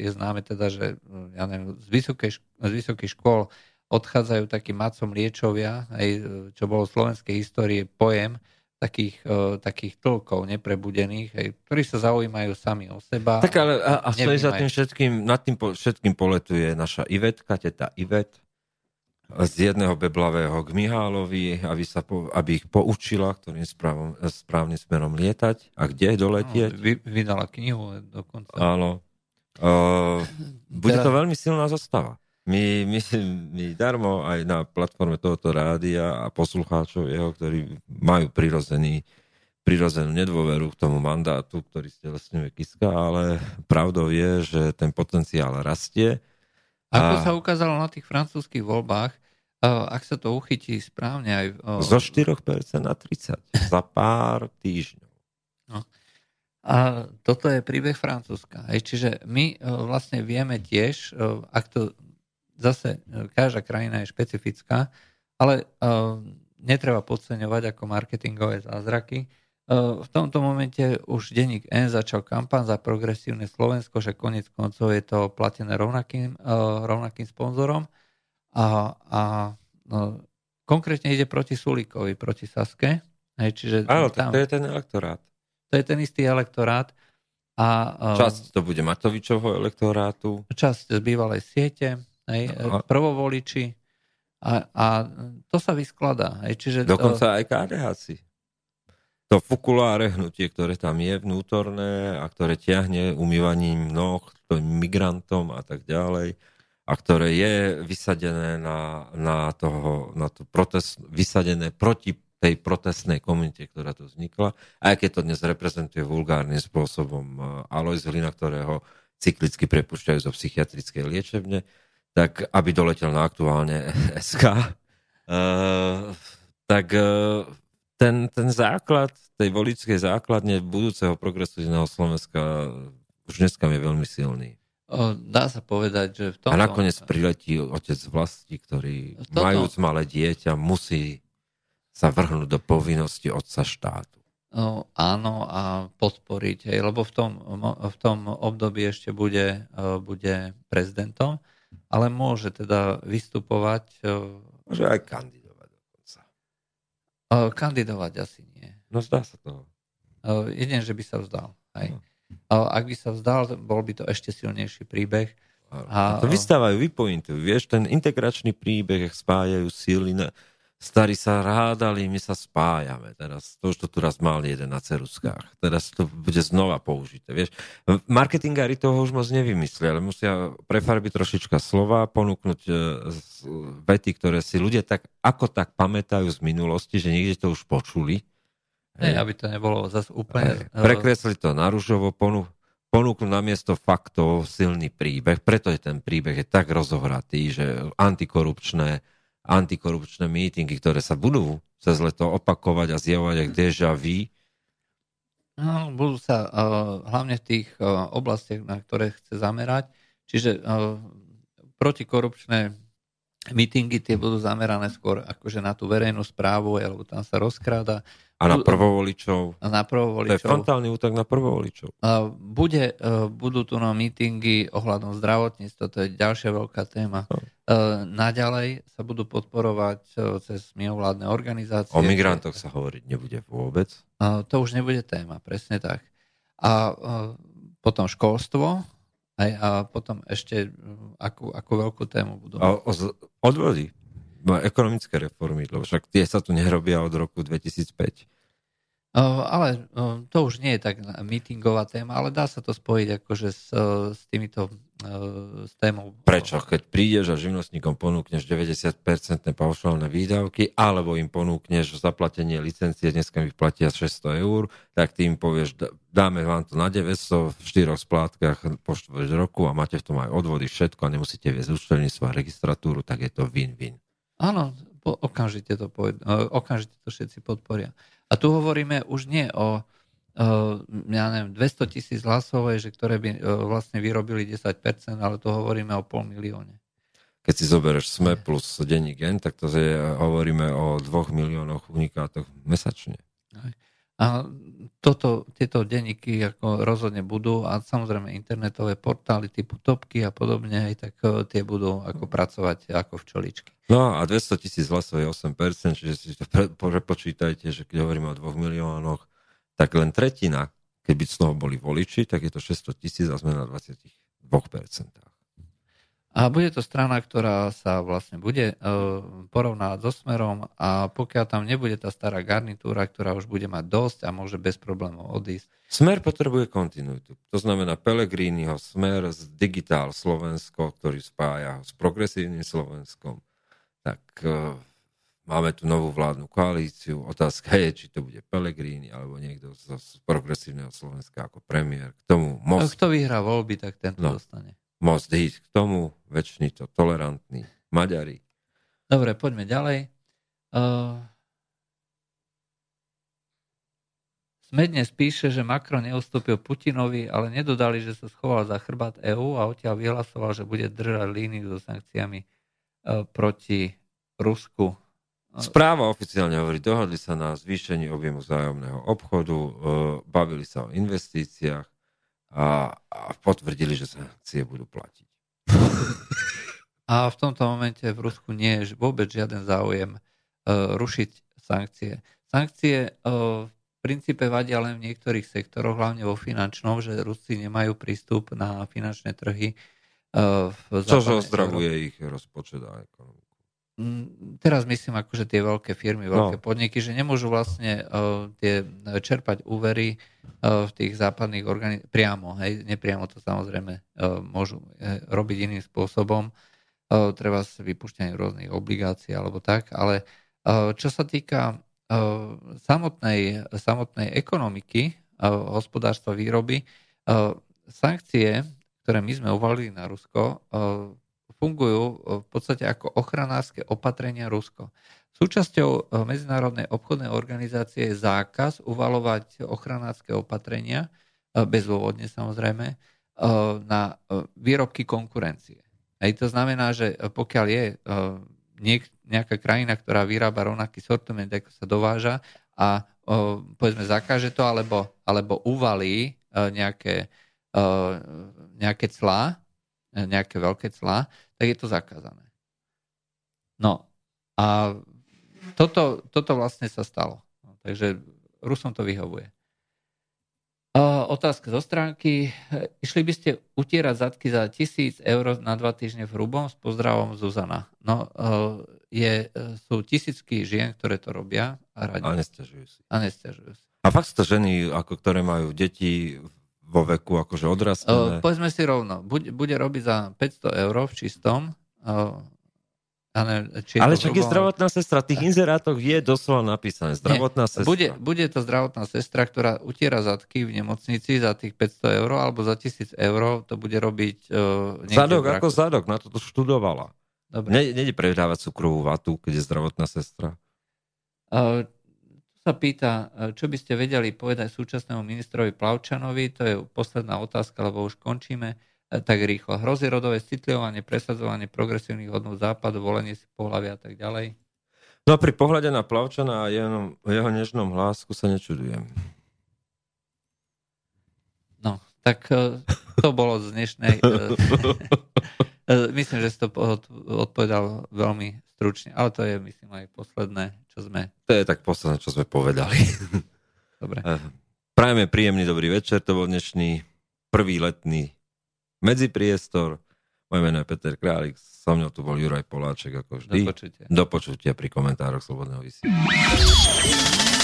je známe teda, že e, ja neviem, z, vysokej, z vysokých škôl odchádzajú takí macom liečovia, aj, e, čo bolo v slovenskej histórie pojem takých, takých tlkov neprebudených, aj, ktorí sa zaujímajú sami o seba. Tak ale a, a stojí za tým všetkým, nad tým po, všetkým poletuje naša Ivetka, teta Ivet, z jedného beblavého k Mihálovi, aby, sa po, aby ich poučila, ktorým správom, správnym smerom lietať a kde doletieť. No, vy, vydala knihu dokonca. Áno. Uh, bude to veľmi silná zostava. My, my, my darmo aj na platforme tohoto rádia a poslucháčov jeho, ktorí majú prirozený, prirozenú nedôveru k tomu mandátu, ktorý stelesňuje Kiska, ale pravdou je, že ten potenciál rastie. Ako a... sa ukázalo na tých francúzských voľbách, ak sa to uchytí správne aj... Zo 4% na 30 za pár týždňov. No. A toto je príbeh Francúzska. čiže my vlastne vieme tiež, ak to zase každá krajina je špecifická, ale netreba podceňovať ako marketingové zázraky. V tomto momente už denník N začal kampan za progresívne Slovensko, že konec koncov je to platené rovnakým, rovnakým sponzorom a, a no, konkrétne ide proti Sulíkovi, proti Saske. Hej, čiže Áno, tam, to je ten elektorát. To je ten istý elektorát. A, časť to bude Matovičovho elektorátu. Časť z bývalej siete, hej, no. prvovoliči. A, a to sa vyskladá. Hej, čiže Dokonca to, aj KDH si. To fukuláre hnutie, ktoré tam je vnútorné a ktoré ťahne umývaním noh migrantom a tak ďalej a ktoré je vysadené na, na, toho, na to protest, vysadené proti tej protestnej komunite, ktorá tu vznikla, aj keď to dnes reprezentuje vulgárnym spôsobom eh, Alois Hlina, ktorého cyklicky prepušťajú zo psychiatrickej liečebne, tak aby doletel na aktuálne SK, uh, eh, tak uh, ten, ten základ tej voličskej základne budúceho progresívneho Slovenska už dneska je veľmi silný. Dá sa povedať, že v tom... A nakoniec priletí otec vlasti, ktorý toto... majúc malé dieťa musí sa vrhnúť do povinnosti otca štátu. No, áno, a podporiť, hej, lebo v tom, v tom období ešte bude, bude prezidentom, ale môže teda vystupovať... Môže aj kandidovať dokonca. Kandidovať asi nie. No zdá sa toho. Jeden, že by sa vzdal. Hej. No. Ak by sa vzdal, bol by to ešte silnejší príbeh. A, to vystávajú, vypointujú. Vieš, ten integračný príbeh, spájajú síly. Starí sa rádali, my sa spájame. Teraz, to už to tu raz mal jeden na ceruskách. Teraz to bude znova použité. Vieš, marketingári toho už moc nevymyslia, ale musia prefarbiť trošička slova, ponúknuť e, vety, ktoré si ľudia tak, ako tak pamätajú z minulosti, že niekde to už počuli Hej, aby to nebolo zase úplne... Hej. Prekresli to na rúžovo, ponú, ponúknu na miesto faktov silný príbeh, preto je ten príbeh je tak rozohratý, že antikorupčné, antikorupčné mítingy, ktoré sa budú cez leto opakovať a zjavovať ako deja vu, No, budú sa uh, hlavne v tých uh, oblastiach, na ktoré chce zamerať. Čiže uh, protikorupčné mítingy tie budú zamerané skôr akože na tú verejnú správu, alebo tam sa rozkráda. A na prvovoličov. A na prvovoličov. To je frontálny útok na prvovoličov. Bude, e, budú tu no mítingy ohľadom zdravotníctva, to je ďalšia veľká téma. No. E, naďalej sa budú podporovať e, cez mimovládne organizácie. O migrantoch sa hovoriť nebude vôbec. To už nebude téma, presne tak. A potom školstvo, aj, a potom ešte akú, akú veľkú tému budú. A odvody, ekonomické reformy, lebo však tie sa tu nerobia od roku 2005. Ale to už nie je tak meetingová téma, ale dá sa to spojiť akože s, s týmito s témou. Prečo? Keď prídeš a živnostníkom ponúkneš 90% paušálne výdavky, alebo im ponúkneš zaplatenie licencie, dneska mi platia 600 eur, tak ty im povieš, dáme vám to na 900 v štyroch splátkach po štvrť roku a máte v tom aj odvody, všetko a nemusíte viesť účtovníctvo a registratúru, tak je to win-win. Áno, okamžite to, poved, okamžite to všetci podporia. A tu hovoríme už nie o ja neviem, 200 tisíc hlasov, že ktoré by vlastne vyrobili 10%, ale tu hovoríme o pol milióne. Keď si zoberieš SME plus denní gen, tak to je, hovoríme o dvoch miliónoch unikátoch mesačne. A toto, tieto denníky ako rozhodne budú a samozrejme internetové portály typu Topky a podobne, aj tak e, tie budú ako pracovať ako včeličky. No a 200 tisíc hlasov je 8%, čiže si to prepočítajte, že keď hovoríme o 2 miliónoch, tak len tretina, keby z toho boli voliči, tak je to 600 tisíc a sme na 22%. A bude to strana, ktorá sa vlastne bude porovnávať so Smerom a pokiaľ tam nebude tá stará garnitúra, ktorá už bude mať dosť a môže bez problémov odísť. Smer potrebuje kontinuitu. To znamená Pelegriniho smer z Digitál Slovensko, ktorý spája s progresívnym Slovenskom. Tak Máme tu novú vládnu koalíciu. Otázka je, či to bude Pelegrini alebo niekto z, z progresívneho Slovenska ako premiér. K tomu most... A kto vyhrá voľby, tak tento no, dostane. Most hit k tomu, väčší to tolerantný Maďari. Dobre, poďme ďalej. Uh... Sme dnes píše, že Macron neustúpil Putinovi, ale nedodali, že sa schoval za chrbát EÚ a odtiaľ vyhlasoval, že bude držať líniu so sankciami uh, proti Rusku. Správa oficiálne hovorí, dohodli sa na zvýšení objemu vzájomného obchodu, bavili sa o investíciách a, a potvrdili, že sankcie budú platiť. [laughs] A v tomto momente v Rusku nie je vôbec žiaden záujem uh, rušiť sankcie. Sankcie uh, v princípe vadia len v niektorých sektoroch, hlavne vo finančnom, že Rusi nemajú prístup na finančné trhy. Uh, Čo ozdravuje ich rozpočet a ekonomiku. Mm, teraz myslím akože tie veľké firmy, veľké no. podniky, že nemôžu vlastne uh, tie čerpať úvery uh, v tých západných organizáciách priamo, hej, nepriamo to samozrejme uh, môžu uh, robiť iným spôsobom, uh, treba sa vypúšťanie rôznych obligácií alebo tak, ale uh, čo sa týka uh, samotnej, samotnej ekonomiky, uh, hospodárstva výroby, uh, sankcie, ktoré my sme uvalili na Rusko, uh, fungujú e, v podstate ako ochranárske opatrenia Rusko. Súčasťou e, Medzinárodnej obchodnej organizácie je zákaz uvalovať ochranárske opatrenia, e, bezôvodne samozrejme, na výrobky konkurencie. Hej, to znamená, že pokiaľ je nejaká krajina, ktorá vyrába rovnaký sortiment, ako sa dováža a povedzme zakáže to alebo, alebo uvalí nejaké, nejaké clá, nejaké veľké clá, tak je to zakázané. No a toto, toto vlastne sa stalo. No, takže Rusom to vyhovuje. A otázka zo stránky. Išli by ste utierať zadky za tisíc eur na dva týždne v hrubom? S pozdravom Zuzana. No, e, je, sú tisícky žien, ktoré to robia a radi. A nestiažujú si. A nestiažujú si. A fakt to ženy, ako, ktoré majú deti vo veku akože odrastené? Uh, povedzme si rovno, bude, bude robiť za 500 eur v čistom. Uh, ale či je ale však je zdravotná sestra. V tých inzerátoch je doslova napísané zdravotná Nie, sestra. Bude, bude to zdravotná sestra, ktorá utiera zadky v nemocnici za tých 500 eur alebo za 1000 eur. To bude robiť... Uh, zadok ako zadok, na to to študovala. Dobre. Nede predávať cukrovú vatu, keď je zdravotná sestra. Uh, sa pýta, e, čo by ste vedeli povedať súčasnému ministrovi Plavčanovi, to je posledná otázka, lebo už končíme e, tak rýchlo. Hrozí rodové citlivanie, presadzovanie progresívnych hodnot západu, volenie si pohľavia a tak ďalej. No pri pohľade na Plavčana a jeho, jeho nežnom hlásku sa nečudujem. No, tak e, to bolo z dnešnej... [laughs] Myslím, že si to odpovedal veľmi stručne, ale to je, myslím, aj posledné čo sme... To je tak posledné, čo sme povedali. [laughs] Dobre. Eh, prajeme príjemný dobrý večer, to bol dnešný prvý letný medzipriestor. Moje meno je Peter Králik, so mnou tu bol Juraj Poláček, ako vždy. Do počutia. Do počutia pri komentároch Slobodného vysielania.